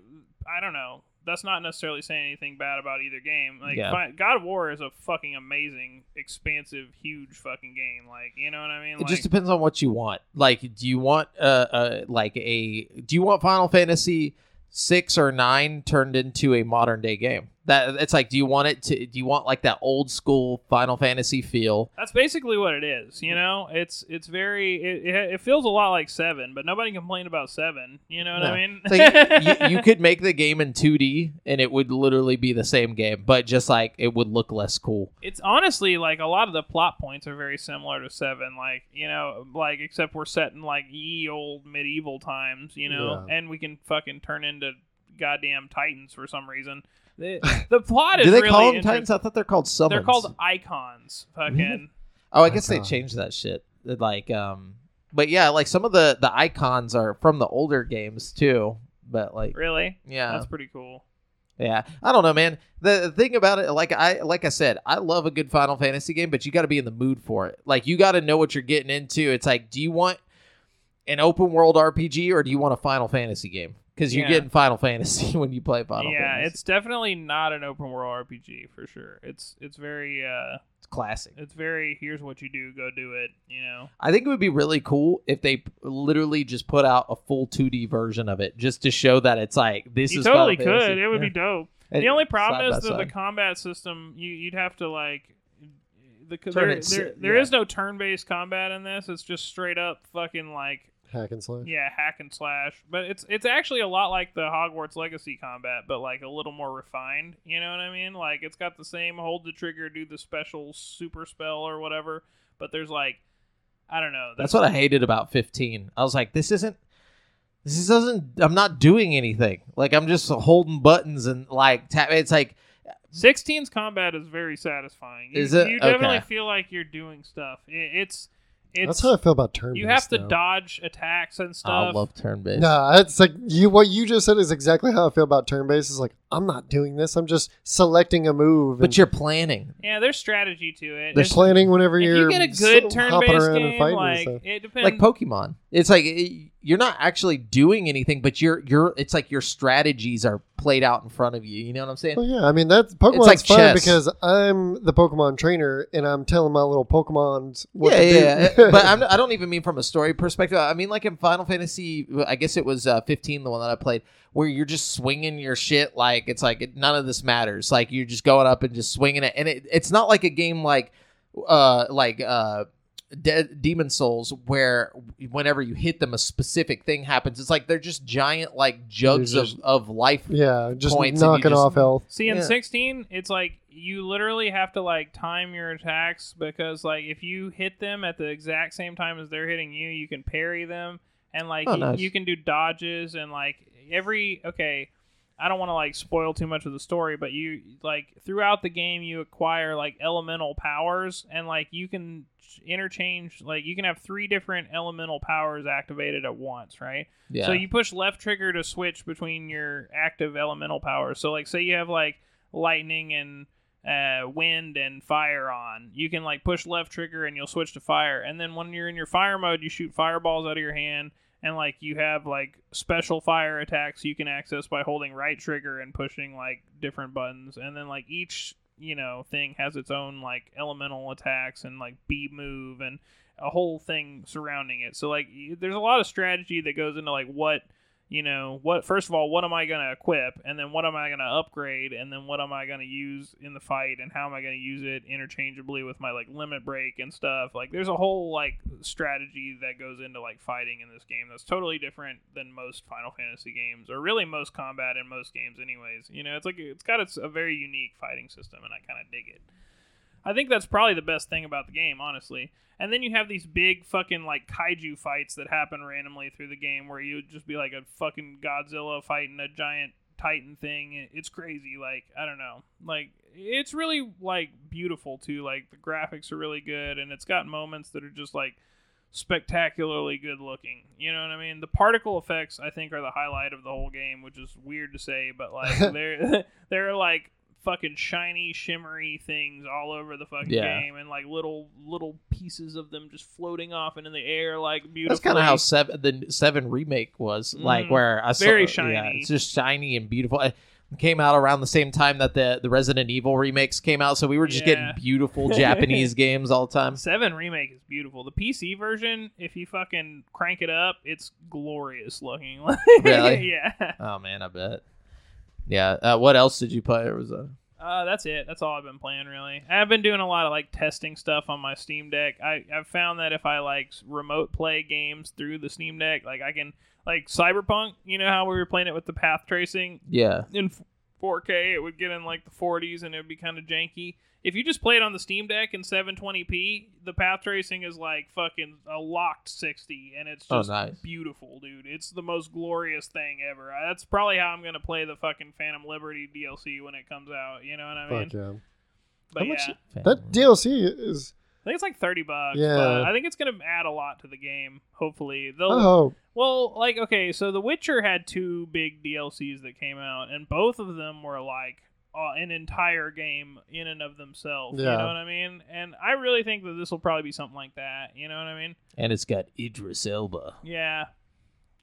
[SPEAKER 2] I don't know. That's not necessarily saying anything bad about either game. Like,
[SPEAKER 1] Yeah.
[SPEAKER 2] God of War is a fucking amazing, expansive, huge fucking game. Like, you know what I mean?
[SPEAKER 1] It
[SPEAKER 2] Like,
[SPEAKER 1] just depends on what you want. Like, do you want uh, uh like a do you want Final Fantasy six or nine turned into a modern day game? That it's like, do you want it to? Do you want like that old school Final Fantasy feel?
[SPEAKER 2] That's basically what it is. You know, it's it's very it, it, feels a lot like Seven, but nobody complained about Seven. You know what
[SPEAKER 1] No.
[SPEAKER 2] I mean?
[SPEAKER 1] It's like you, you could make the game in 2D and it would literally be the same game, but just like it would look less cool.
[SPEAKER 2] it's honestly like a lot of the plot points are very similar to Seven. Like you know, like except we're set in like ye old medieval times. You know, and we can fucking turn into goddamn titans for some reason. The, the plot is really.
[SPEAKER 1] Do they
[SPEAKER 2] really
[SPEAKER 1] call them
[SPEAKER 2] interesting.
[SPEAKER 1] Titans? I thought they're called summons.
[SPEAKER 2] They're called icons. Fucking.
[SPEAKER 1] Oh, I guess they changed that shit. Like, um, but yeah, like some of the the icons are from the older games too. But like,
[SPEAKER 2] Really?
[SPEAKER 1] yeah,
[SPEAKER 2] That's pretty cool.
[SPEAKER 1] yeah. I don't know, man. The, the thing about it, like I like I said, I love a good Final Fantasy game, but you got to be in the mood for it. Like, you got to know what you're getting into. It's like, do you want an open world RPG or do you want a Final Fantasy game? Because you're
[SPEAKER 2] Yeah.
[SPEAKER 1] getting Final Fantasy when you play Final Fantasy.
[SPEAKER 2] yeah,
[SPEAKER 1] Fantasy.
[SPEAKER 2] it's definitely not an open world RPG for sure. It's it's very uh
[SPEAKER 1] it's classic.
[SPEAKER 2] it's very here's what you do, go do it, you know.
[SPEAKER 1] I think it would be really cool if they literally just put out a full 2D version of it, just to show that it's like this
[SPEAKER 2] you
[SPEAKER 1] is
[SPEAKER 2] totally
[SPEAKER 1] Final
[SPEAKER 2] could.
[SPEAKER 1] Fantasy.
[SPEAKER 2] It would
[SPEAKER 1] Yeah.
[SPEAKER 2] be dope.
[SPEAKER 1] And
[SPEAKER 2] the only problem is that the combat system you you'd have to like the there, there, there
[SPEAKER 1] yeah.
[SPEAKER 2] is no turn-based combat in this. It's just straight up fucking like
[SPEAKER 3] hack and slash.
[SPEAKER 2] yeah, hack and slash. But it's it's actually a lot like the Hogwarts Legacy combat, but like a little more refined. You know what I mean? Like it's got the same hold the trigger, do the special super spell or whatever. But there's like I don't know.
[SPEAKER 1] That's what I hated about 15. I was like, this isn't. This doesn't. I'm not doing anything. Like I'm just holding buttons and like tap. It's like
[SPEAKER 2] 16's combat is very satisfying. You,
[SPEAKER 1] Is it?
[SPEAKER 2] You definitely
[SPEAKER 1] Okay.
[SPEAKER 2] feel like you're doing stuff. It, it's it's
[SPEAKER 3] That's how I feel about turn.
[SPEAKER 2] you have to dodge attacks and stuff.
[SPEAKER 1] I love turn based.
[SPEAKER 3] No, it's like you. What you just said is exactly how I feel about turn based. Is like I'm not doing this. I'm just selecting a move.
[SPEAKER 1] but
[SPEAKER 3] and
[SPEAKER 1] you're planning.
[SPEAKER 2] yeah, there's strategy to it.
[SPEAKER 3] there's
[SPEAKER 2] It's-
[SPEAKER 3] planning whenever
[SPEAKER 2] if
[SPEAKER 3] you're
[SPEAKER 2] you get a good turn-based
[SPEAKER 3] around and
[SPEAKER 2] game,
[SPEAKER 3] fighting
[SPEAKER 2] like
[SPEAKER 3] stuff.
[SPEAKER 2] it depends.
[SPEAKER 1] Like Pokemon. It's like it- you're not actually doing anything, but you're you're. It's like your strategies are played out in front of you. You know what I'm saying?
[SPEAKER 3] Well, yeah, I mean that Pokemon's
[SPEAKER 1] like
[SPEAKER 3] fun
[SPEAKER 1] chess.
[SPEAKER 3] because I'm the Pokemon trainer and I'm telling my little Pokemons what
[SPEAKER 1] yeah,
[SPEAKER 3] to
[SPEAKER 1] yeah,
[SPEAKER 3] do.
[SPEAKER 1] but I'm, I don't even mean from a story perspective. I mean like in Final Fantasy, I guess it was uh, 15, the one that I played, where you're just swinging your shit like it's like it, none of this matters. Like you're just going up and just swinging it, and it, it's not like a game like, uh, like uh. De- Demon's Souls, where whenever you hit them, a specific thing happens. It's like they're just giant, like jugs
[SPEAKER 3] just-
[SPEAKER 1] of, of life.
[SPEAKER 3] yeah, just
[SPEAKER 1] Points and
[SPEAKER 3] knocking
[SPEAKER 1] just-
[SPEAKER 3] off health.
[SPEAKER 2] See, in
[SPEAKER 1] Yeah.
[SPEAKER 2] 16, it's like you literally have to like time your attacks because like if you hit them at the exact same time as they're hitting you, you can parry them, and like
[SPEAKER 1] Oh,
[SPEAKER 2] y-
[SPEAKER 1] nice.
[SPEAKER 2] you can do dodges and like every okay. I don't want to like spoil too much of the story, but you like throughout the game you acquire like elemental powers and like you can interchange like you can have three different elemental powers activated at once, right?
[SPEAKER 1] Yeah.
[SPEAKER 2] So you push left trigger to switch between your active elemental powers. So like say you have like lightning and uh, wind and fire on, you can like push left trigger and you'll switch to fire. And then when you're in your fire mode, you shoot fireballs out of your hand. And like you have like special fire attacks you can access by holding right trigger and pushing like different buttons. And then like each you know thing has its own like elemental attacks and like b move and a whole thing surrounding it. So like there's a lot of strategy that goes into like what you know what first of all what am I going to equip and then what am I going to upgrade and then what am I going to use in the fight and how am I going to use it interchangeably with my like limit break and stuff. Like there's a whole like strategy that goes into like fighting in this game that's totally different than most Final Fantasy games or really most combat in most games anyways. You know, it's like it's got its a very unique fighting system and I kind of dig it. I think that's probably the best thing about the game, honestly. And then you have these big fucking like kaiju fights that happen randomly through the game where you just be like a fucking Godzilla fighting a giant Titan thing. It's crazy. Like, I don't know. Like, it's really like beautiful too. Like, the graphics are really good and it's got moments that are just like spectacularly good looking. You know what I mean? The particle effects I think are the highlight of the whole game, which is weird to say, but like they're they're like fucking shiny, shimmery things all over the fucking
[SPEAKER 1] Yeah.
[SPEAKER 2] game, and like little little pieces of them just floating off and in the air, like beautiful.
[SPEAKER 1] That's kind of how seven the seven remake was like,
[SPEAKER 2] Mm,
[SPEAKER 1] where I saw,
[SPEAKER 2] very
[SPEAKER 1] Yeah,
[SPEAKER 2] shiny.
[SPEAKER 1] it's just shiny and beautiful. It came out around the same time that the the Resident Evil remakes came out, so we were just
[SPEAKER 2] Yeah.
[SPEAKER 1] getting beautiful Japanese games all the time.
[SPEAKER 2] Seven remake is beautiful. The PC version, if you fucking crank it up, it's glorious looking.
[SPEAKER 1] Really?
[SPEAKER 2] yeah.
[SPEAKER 1] Oh man, I bet. Yeah. Uh, what else did you play? Or was that?
[SPEAKER 2] Uh, that's it. That's all I've been playing really. I've been doing a lot of like testing stuff on my Steam Deck. I I've found that if I like remote play games through the Steam Deck, like I can like Cyberpunk. You know how we were playing it with the path tracing
[SPEAKER 1] Yeah.
[SPEAKER 2] in 4K, it would get in like the 40s and it would be kind of janky. If you just play it on the Steam Deck in 720p, the path tracing is like fucking a locked 60, and it's
[SPEAKER 1] Oh,
[SPEAKER 2] just
[SPEAKER 1] nice.
[SPEAKER 2] beautiful, dude. It's the most glorious thing ever. That's probably how I'm gonna play the fucking Phantom Liberty DLC when it comes out. You know what I mean?
[SPEAKER 3] Fuck yeah.
[SPEAKER 2] But
[SPEAKER 3] How much-
[SPEAKER 2] yeah,
[SPEAKER 3] That DLC is.
[SPEAKER 2] I think it's like 30 bucks.
[SPEAKER 3] Yeah.
[SPEAKER 2] but I think it's gonna add a lot to the game. Hopefully, they'll.
[SPEAKER 3] Oh,
[SPEAKER 2] Well, like okay, so The Witcher had two big DLCs that came out, and both of them were like uh, an entire game in and of themselves. You know what I mean? And I really think that this will probably be something like that. You know what I mean?
[SPEAKER 1] And it's got Idris Elba.
[SPEAKER 2] Yeah.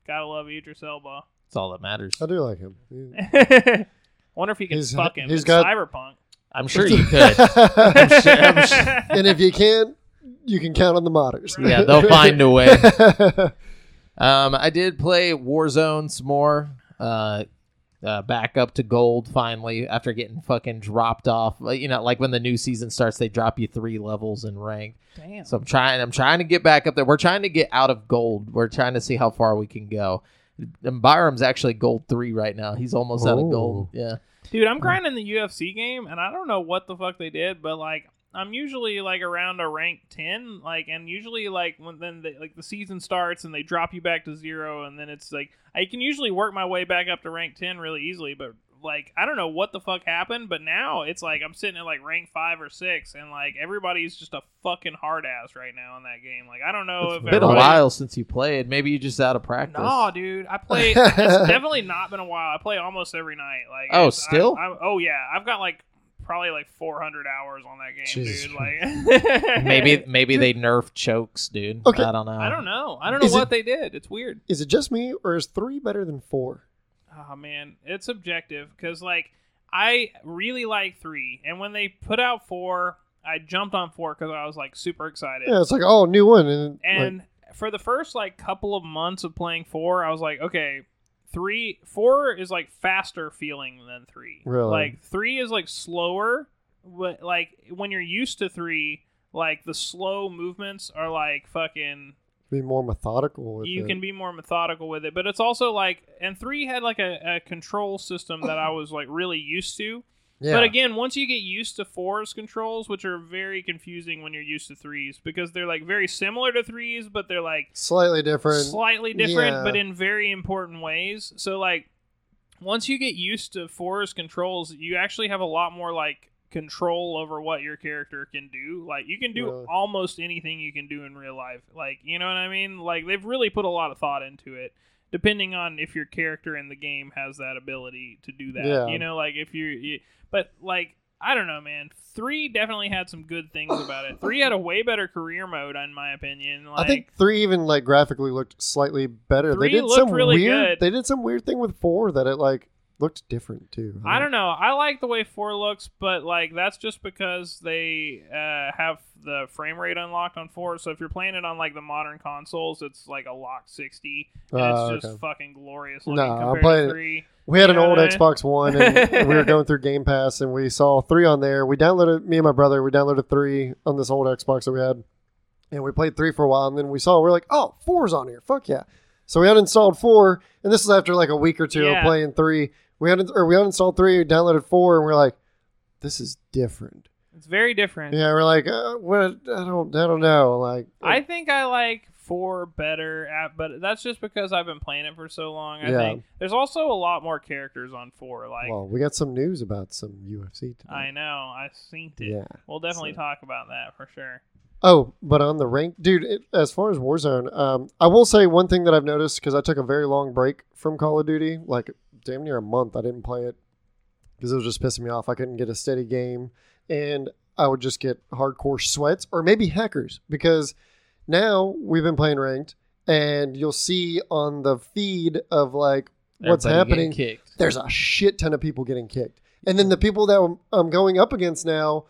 [SPEAKER 2] Gotta love Idris Elba.
[SPEAKER 1] That's all that matters.
[SPEAKER 3] I do like him. He-
[SPEAKER 2] Wonder if he can
[SPEAKER 3] He's-
[SPEAKER 2] fuck him.
[SPEAKER 3] he's
[SPEAKER 2] in
[SPEAKER 3] got-
[SPEAKER 2] Cyberpunk.
[SPEAKER 1] I'm sure you could. I'm sure, I'm sure-
[SPEAKER 3] and if you can, you can count on the modders.
[SPEAKER 1] Yeah, they'll find a way. Um, I did play Warzone some more. Uh, uh, back up to gold finally after getting fucking dropped off. You know, like when the new season starts, they drop you three levels in rank.
[SPEAKER 2] Damn.
[SPEAKER 1] So I'm trying. I'm trying to get back up there. We're trying to get out of gold. We're trying to see how far we can go. And Byram's actually gold three right now. He's almost out of gold. Yeah.
[SPEAKER 2] Dude, I'm grinding the UFC game, and I don't know what the fuck they did, but like I'm usually like around a rank ten, like, and usually like when then the, like the season starts and they drop you back to zero, and then it's like I can usually work my way back up to rank ten really easily, but like I don't know what the fuck happened, but now it's like I'm sitting at like rank five or six, and like everybody's just a fucking hard ass right now in that game. Like I don't know
[SPEAKER 3] It's
[SPEAKER 2] if
[SPEAKER 3] been
[SPEAKER 1] Been a while since you played. Maybe you just out of practice.
[SPEAKER 2] no, dude, I play. it's definitely not been a while. I play almost every night. Like,
[SPEAKER 1] Oh, still?
[SPEAKER 2] I, I, oh yeah, I've got like probably like 400 hours on that game,
[SPEAKER 3] Jesus
[SPEAKER 2] dude. Like,
[SPEAKER 1] maybe maybe they nerfed chokes, dude.
[SPEAKER 3] Okay.
[SPEAKER 1] I don't know.
[SPEAKER 2] I don't know. I don't know
[SPEAKER 3] Is
[SPEAKER 2] what
[SPEAKER 3] it-
[SPEAKER 2] they did. It's weird.
[SPEAKER 3] Is it just me, or is three better than four?
[SPEAKER 2] Oh man, it's subjective because like I really like three, and when they put out four, I jumped on four because I was like super excited.
[SPEAKER 3] Yeah, it's like oh, new one, and, like,
[SPEAKER 2] And for the first like couple of months of playing four, I was like, okay, three, four is like faster feeling than three.
[SPEAKER 3] Really?
[SPEAKER 2] Like three is like slower, but like when you're used to three, like the slow movements are like fucking.
[SPEAKER 3] be more methodical. With
[SPEAKER 2] You
[SPEAKER 3] it.
[SPEAKER 2] can be more methodical with it, but it's also like, and three had like a, a control system that I was like really used to.
[SPEAKER 3] Yeah.
[SPEAKER 2] But again, once you get used to fours controls, which are very confusing when you're used to threes, because they're like very similar to threes, but they're like
[SPEAKER 3] slightly different.
[SPEAKER 2] slightly different,
[SPEAKER 3] Yeah.
[SPEAKER 2] but in very important ways. So like once you get used to fours controls, you actually have a lot more like control over what your character can do. Like you can do
[SPEAKER 3] Really?
[SPEAKER 2] almost anything you can do in real life. Like, you know what I mean? Like they've really put a lot of thought into it. Depending on if your character in the game has that ability to do that,
[SPEAKER 3] Yeah.
[SPEAKER 2] you know, like if you, you, but like I don't know, man. Three definitely had some good things about it. Three had a way better career mode, in my opinion. Like,
[SPEAKER 3] I think three even like graphically looked slightly better. They did some
[SPEAKER 2] really
[SPEAKER 3] weird.
[SPEAKER 2] good.
[SPEAKER 3] They did some weird thing with four that it like looked different too.
[SPEAKER 2] I don't know. I like the way four looks, but like that's just because they uh, have the frame rate unlocked on four. So if you're playing it on like the modern consoles, it's like a locked sixty, and
[SPEAKER 3] Oh,
[SPEAKER 2] it's just
[SPEAKER 3] okay.
[SPEAKER 2] fucking glorious No,
[SPEAKER 3] Nah, I'm playing
[SPEAKER 2] three.
[SPEAKER 3] We had
[SPEAKER 2] You
[SPEAKER 3] an old
[SPEAKER 2] I mean?
[SPEAKER 3] Xbox One, and we were going through Game Pass, and we saw three on there. We downloaded me and my brother. We downloaded three on this old Xbox that we had, and we played three for a while. And then we saw we're like, oh, four's on here. Fuck yeah! So we uninstalled four, and this is after like a week or two
[SPEAKER 2] Yeah.
[SPEAKER 3] of playing three. We had or we uninstalled three, we downloaded four, and we're like, this is different.
[SPEAKER 2] It's very different.
[SPEAKER 3] Yeah, we're like, uh, what? I don't, I don't know. Like,
[SPEAKER 2] I think I like four better, at, but that's just because I've been playing it for so long. I
[SPEAKER 3] Yeah.
[SPEAKER 2] think there's also a lot more characters on four. Like
[SPEAKER 3] well, we got some news about some UFC today.
[SPEAKER 2] I know, I've seen it.
[SPEAKER 3] Yeah.
[SPEAKER 2] We'll definitely
[SPEAKER 3] So-
[SPEAKER 2] talk about that for sure.
[SPEAKER 3] Oh, but on the rank, dude. It, as far as Warzone, um, I will say one thing that I've noticed because I took a very long break from Call of Duty, like damn near a month. I didn't play it because it was just pissing me off. I couldn't get a steady game, and I would just get hardcore sweats or maybe hackers because now we've been playing ranked, and you'll see on the feed of like what's
[SPEAKER 1] Everybody
[SPEAKER 3] happening there's a shit ton of people getting kicked. And then the people that I'm- I'm going up against now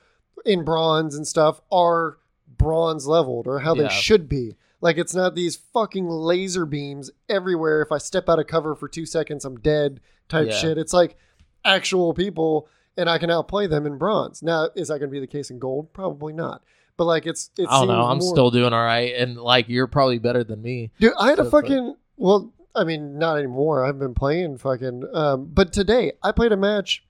[SPEAKER 3] in bronze and stuff are bronze leveled or how
[SPEAKER 1] Yeah.
[SPEAKER 3] they should be. Like it's not these fucking laser beams everywhere. If I step out of cover for two seconds, I'm dead type
[SPEAKER 1] Yeah.
[SPEAKER 3] shit. It's like actual people and I can outplay them in bronze. Now, is that going to be the case in gold? Probably not. But like it's it's
[SPEAKER 1] I don't know. I'm still doing all right, and like you're probably better than me.
[SPEAKER 3] Dude, I had a
[SPEAKER 1] So,
[SPEAKER 3] fucking well, I mean, not anymore. I've been playing fucking um but today I played a match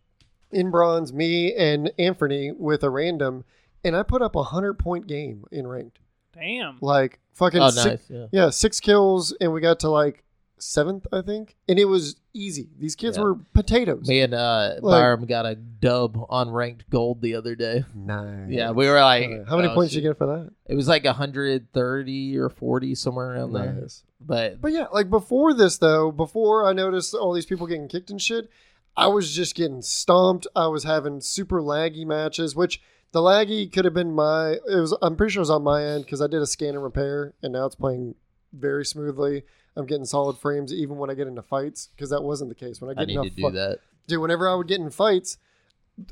[SPEAKER 3] in bronze, me and Anthony with a random, and I put up a hundred point game in ranked.
[SPEAKER 2] Damn.
[SPEAKER 3] Like fucking
[SPEAKER 1] Oh,
[SPEAKER 3] six,
[SPEAKER 1] nice. Yeah.
[SPEAKER 3] yeah, six kills and we got to like seventh, I think. And it was easy. These kids
[SPEAKER 1] Yeah.
[SPEAKER 3] were potatoes.
[SPEAKER 1] Me and uh,
[SPEAKER 3] Like-
[SPEAKER 1] Byram got a dub on ranked gold the other day.
[SPEAKER 3] Nice.
[SPEAKER 1] Yeah, we were like,
[SPEAKER 3] Uh, how many
[SPEAKER 1] oh,
[SPEAKER 3] points
[SPEAKER 1] shit.
[SPEAKER 3] did you get for that?
[SPEAKER 1] It was like 130 or 40 somewhere around there.
[SPEAKER 3] Nice.
[SPEAKER 1] But
[SPEAKER 3] But yeah, like before this though, before I noticed all these people getting kicked and shit, I was just getting stomped. I was having super laggy matches, which the laggy could have been my. It was. I'm pretty sure it was on my end because I did a scan and repair, and now it's playing very smoothly. I'm getting solid frames even when I get into fights because that wasn't the case when I get I
[SPEAKER 1] need
[SPEAKER 3] enough.
[SPEAKER 1] to do
[SPEAKER 3] fu-
[SPEAKER 1] that.
[SPEAKER 3] Dude, whenever I would get in fights,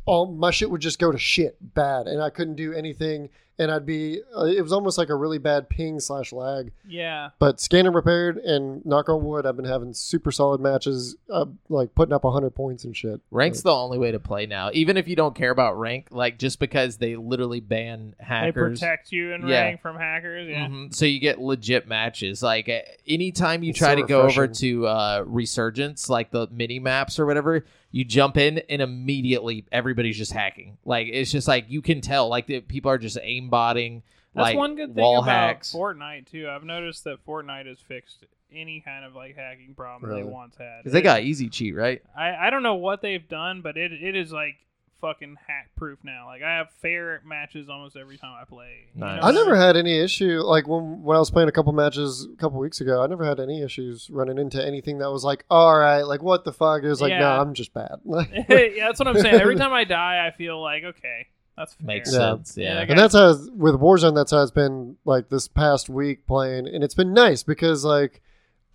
[SPEAKER 3] all my shit would just go to shit bad, and I couldn't do anything. And I'd be. Uh, it was almost like a really bad ping slash lag.
[SPEAKER 2] Yeah.
[SPEAKER 3] But scanned and repaired, and knock on wood, I've been having super solid matches, uh, like putting up 100 points and shit.
[SPEAKER 1] Rank's the only way to play now. Even if you don't care about rank, like just because they literally ban hackers, They
[SPEAKER 2] protect you in
[SPEAKER 1] Yeah.
[SPEAKER 2] rank from hackers. Yeah.
[SPEAKER 1] Mhm. So you get legit matches. Like uh, anytime you
[SPEAKER 3] It's
[SPEAKER 1] try
[SPEAKER 3] so
[SPEAKER 1] to go over to uh, Resurgence, like the mini maps or whatever, you jump in and immediately everybody's just hacking. Like it's just like you can tell, like the people are just aimbotting.
[SPEAKER 2] That's
[SPEAKER 1] like
[SPEAKER 2] one good thing
[SPEAKER 1] wall
[SPEAKER 2] about
[SPEAKER 1] hacks.
[SPEAKER 2] Fortnite too. I've noticed that Fortnite has fixed any kind of like hacking problem
[SPEAKER 3] Really?
[SPEAKER 2] they once had.
[SPEAKER 1] Because they got easy cheat, right?
[SPEAKER 2] I I don't know what they've done, but it it is like fucking hack proof now. Like I have fair matches almost every time I play. You
[SPEAKER 1] Nice.
[SPEAKER 2] know
[SPEAKER 3] I never had any issue, like when, when I was playing a couple matches a couple weeks ago, I never had any issues running into anything that was like, all right, like what the fuck? It was like, no,
[SPEAKER 2] Yeah.
[SPEAKER 3] I'm just bad. Like,
[SPEAKER 2] yeah, that's what I'm saying. Every time I die, I feel like okay, that's fair.
[SPEAKER 1] Makes
[SPEAKER 3] Yeah.
[SPEAKER 1] sense. Yeah.
[SPEAKER 2] Yeah,
[SPEAKER 3] and that's how with Warzone. That's how it's been like this past week playing, and it's been nice because like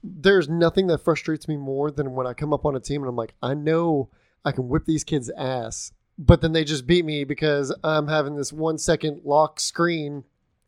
[SPEAKER 3] there's nothing that frustrates me more than when I come up on a team and I'm like, I know I can whip these kids' ass, but then they just beat me because I'm having this one second lock screen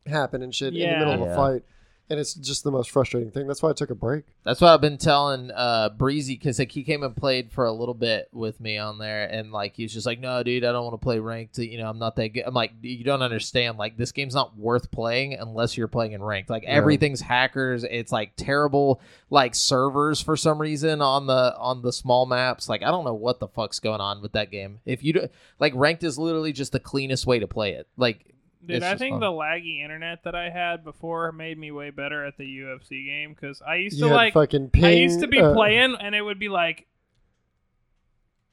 [SPEAKER 3] happen and shit in the
[SPEAKER 2] Yeah.
[SPEAKER 3] middle of a
[SPEAKER 1] Yeah.
[SPEAKER 3] fight. And it's just the most frustrating thing. That's why I took a break.
[SPEAKER 1] That's why I've been telling uh, Breezy because like he came and played for a little bit with me on there, and like he's just like, "No, dude, I don't want to play ranked. You know, I'm not that good." I'm like, "You don't understand. Like this game's not worth playing unless you're playing in ranked. Like
[SPEAKER 3] Yeah.
[SPEAKER 1] everything's hackers. It's like terrible like servers for some reason on the on the small maps. Like I don't know what the fuck's going on with that game. If you do, like ranked is literally just the cleanest way to play it. Like
[SPEAKER 2] Dude, I think
[SPEAKER 1] fun.
[SPEAKER 2] the laggy internet that I had before made me way better at the UFC game because I used
[SPEAKER 3] You
[SPEAKER 2] to like
[SPEAKER 3] fucking ping.
[SPEAKER 2] I used to be
[SPEAKER 3] uh,
[SPEAKER 2] playing and it would be like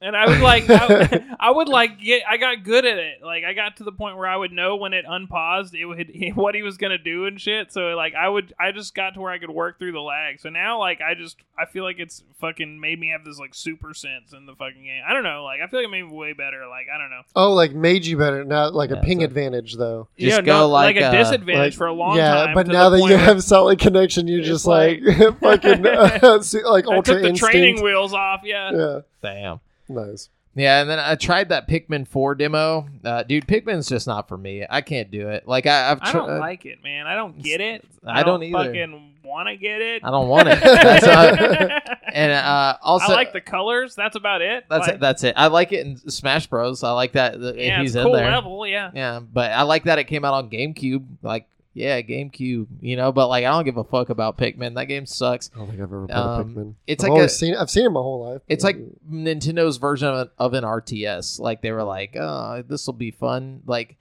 [SPEAKER 2] and I would like I, I would like get I got good at it. Like I got to the point where I would know when it unpaused it would what he was gonna do and shit. So like I would I just got to where I could work through the lag. So now like I just I feel like it's fucking made me have this like super sense in the fucking game. I don't know, like I feel like it made me way better. Like I don't know.
[SPEAKER 3] Oh, like made you better. Not like
[SPEAKER 1] Yeah,
[SPEAKER 3] a ping
[SPEAKER 1] so-
[SPEAKER 3] advantage though.
[SPEAKER 1] Just
[SPEAKER 2] yeah,
[SPEAKER 1] go
[SPEAKER 2] no,
[SPEAKER 1] like,
[SPEAKER 2] a
[SPEAKER 1] uh,
[SPEAKER 2] disadvantage
[SPEAKER 3] Like,
[SPEAKER 2] for a long
[SPEAKER 3] yeah,
[SPEAKER 2] time.
[SPEAKER 3] Yeah,
[SPEAKER 2] but
[SPEAKER 3] now that you
[SPEAKER 2] where
[SPEAKER 3] have solid connection, you
[SPEAKER 2] It's
[SPEAKER 3] just
[SPEAKER 2] like-
[SPEAKER 3] like, fucking uh, see- like
[SPEAKER 2] I took the
[SPEAKER 3] instinct.
[SPEAKER 2] training wheels off. Yeah.
[SPEAKER 3] Yeah,
[SPEAKER 1] damn.
[SPEAKER 3] Nice.
[SPEAKER 1] Yeah, and then I tried that Pikmin 4 demo. Uh, dude, Pikmin's just not for me. I can't do it. Like I, I've
[SPEAKER 2] I don't like it, man. I don't get it.
[SPEAKER 1] I don't either.
[SPEAKER 2] Fucking want to get it.
[SPEAKER 1] I don't want it. That's how- and uh, also,
[SPEAKER 2] I like the colors. That's about it.
[SPEAKER 1] that's
[SPEAKER 2] Like,
[SPEAKER 1] it. That's it. I like it in Smash Bros. I like that that
[SPEAKER 2] yeah,
[SPEAKER 1] he's
[SPEAKER 2] it's
[SPEAKER 1] in
[SPEAKER 2] cool
[SPEAKER 1] there.
[SPEAKER 2] level. Yeah.
[SPEAKER 1] Yeah, but I like that it came out on GameCube. Like, yeah, GameCube. You know, but like I don't give a fuck about Pikmin. That game sucks.
[SPEAKER 3] I don't think I've ever played
[SPEAKER 1] Um,
[SPEAKER 3] Pikmin.
[SPEAKER 1] it's
[SPEAKER 3] I've
[SPEAKER 1] like
[SPEAKER 3] always
[SPEAKER 1] a-
[SPEAKER 3] seen. I've seen it my whole life.
[SPEAKER 1] It's like Nintendo's version of an, of an RTS. Like they were like, oh, this will be fun. Like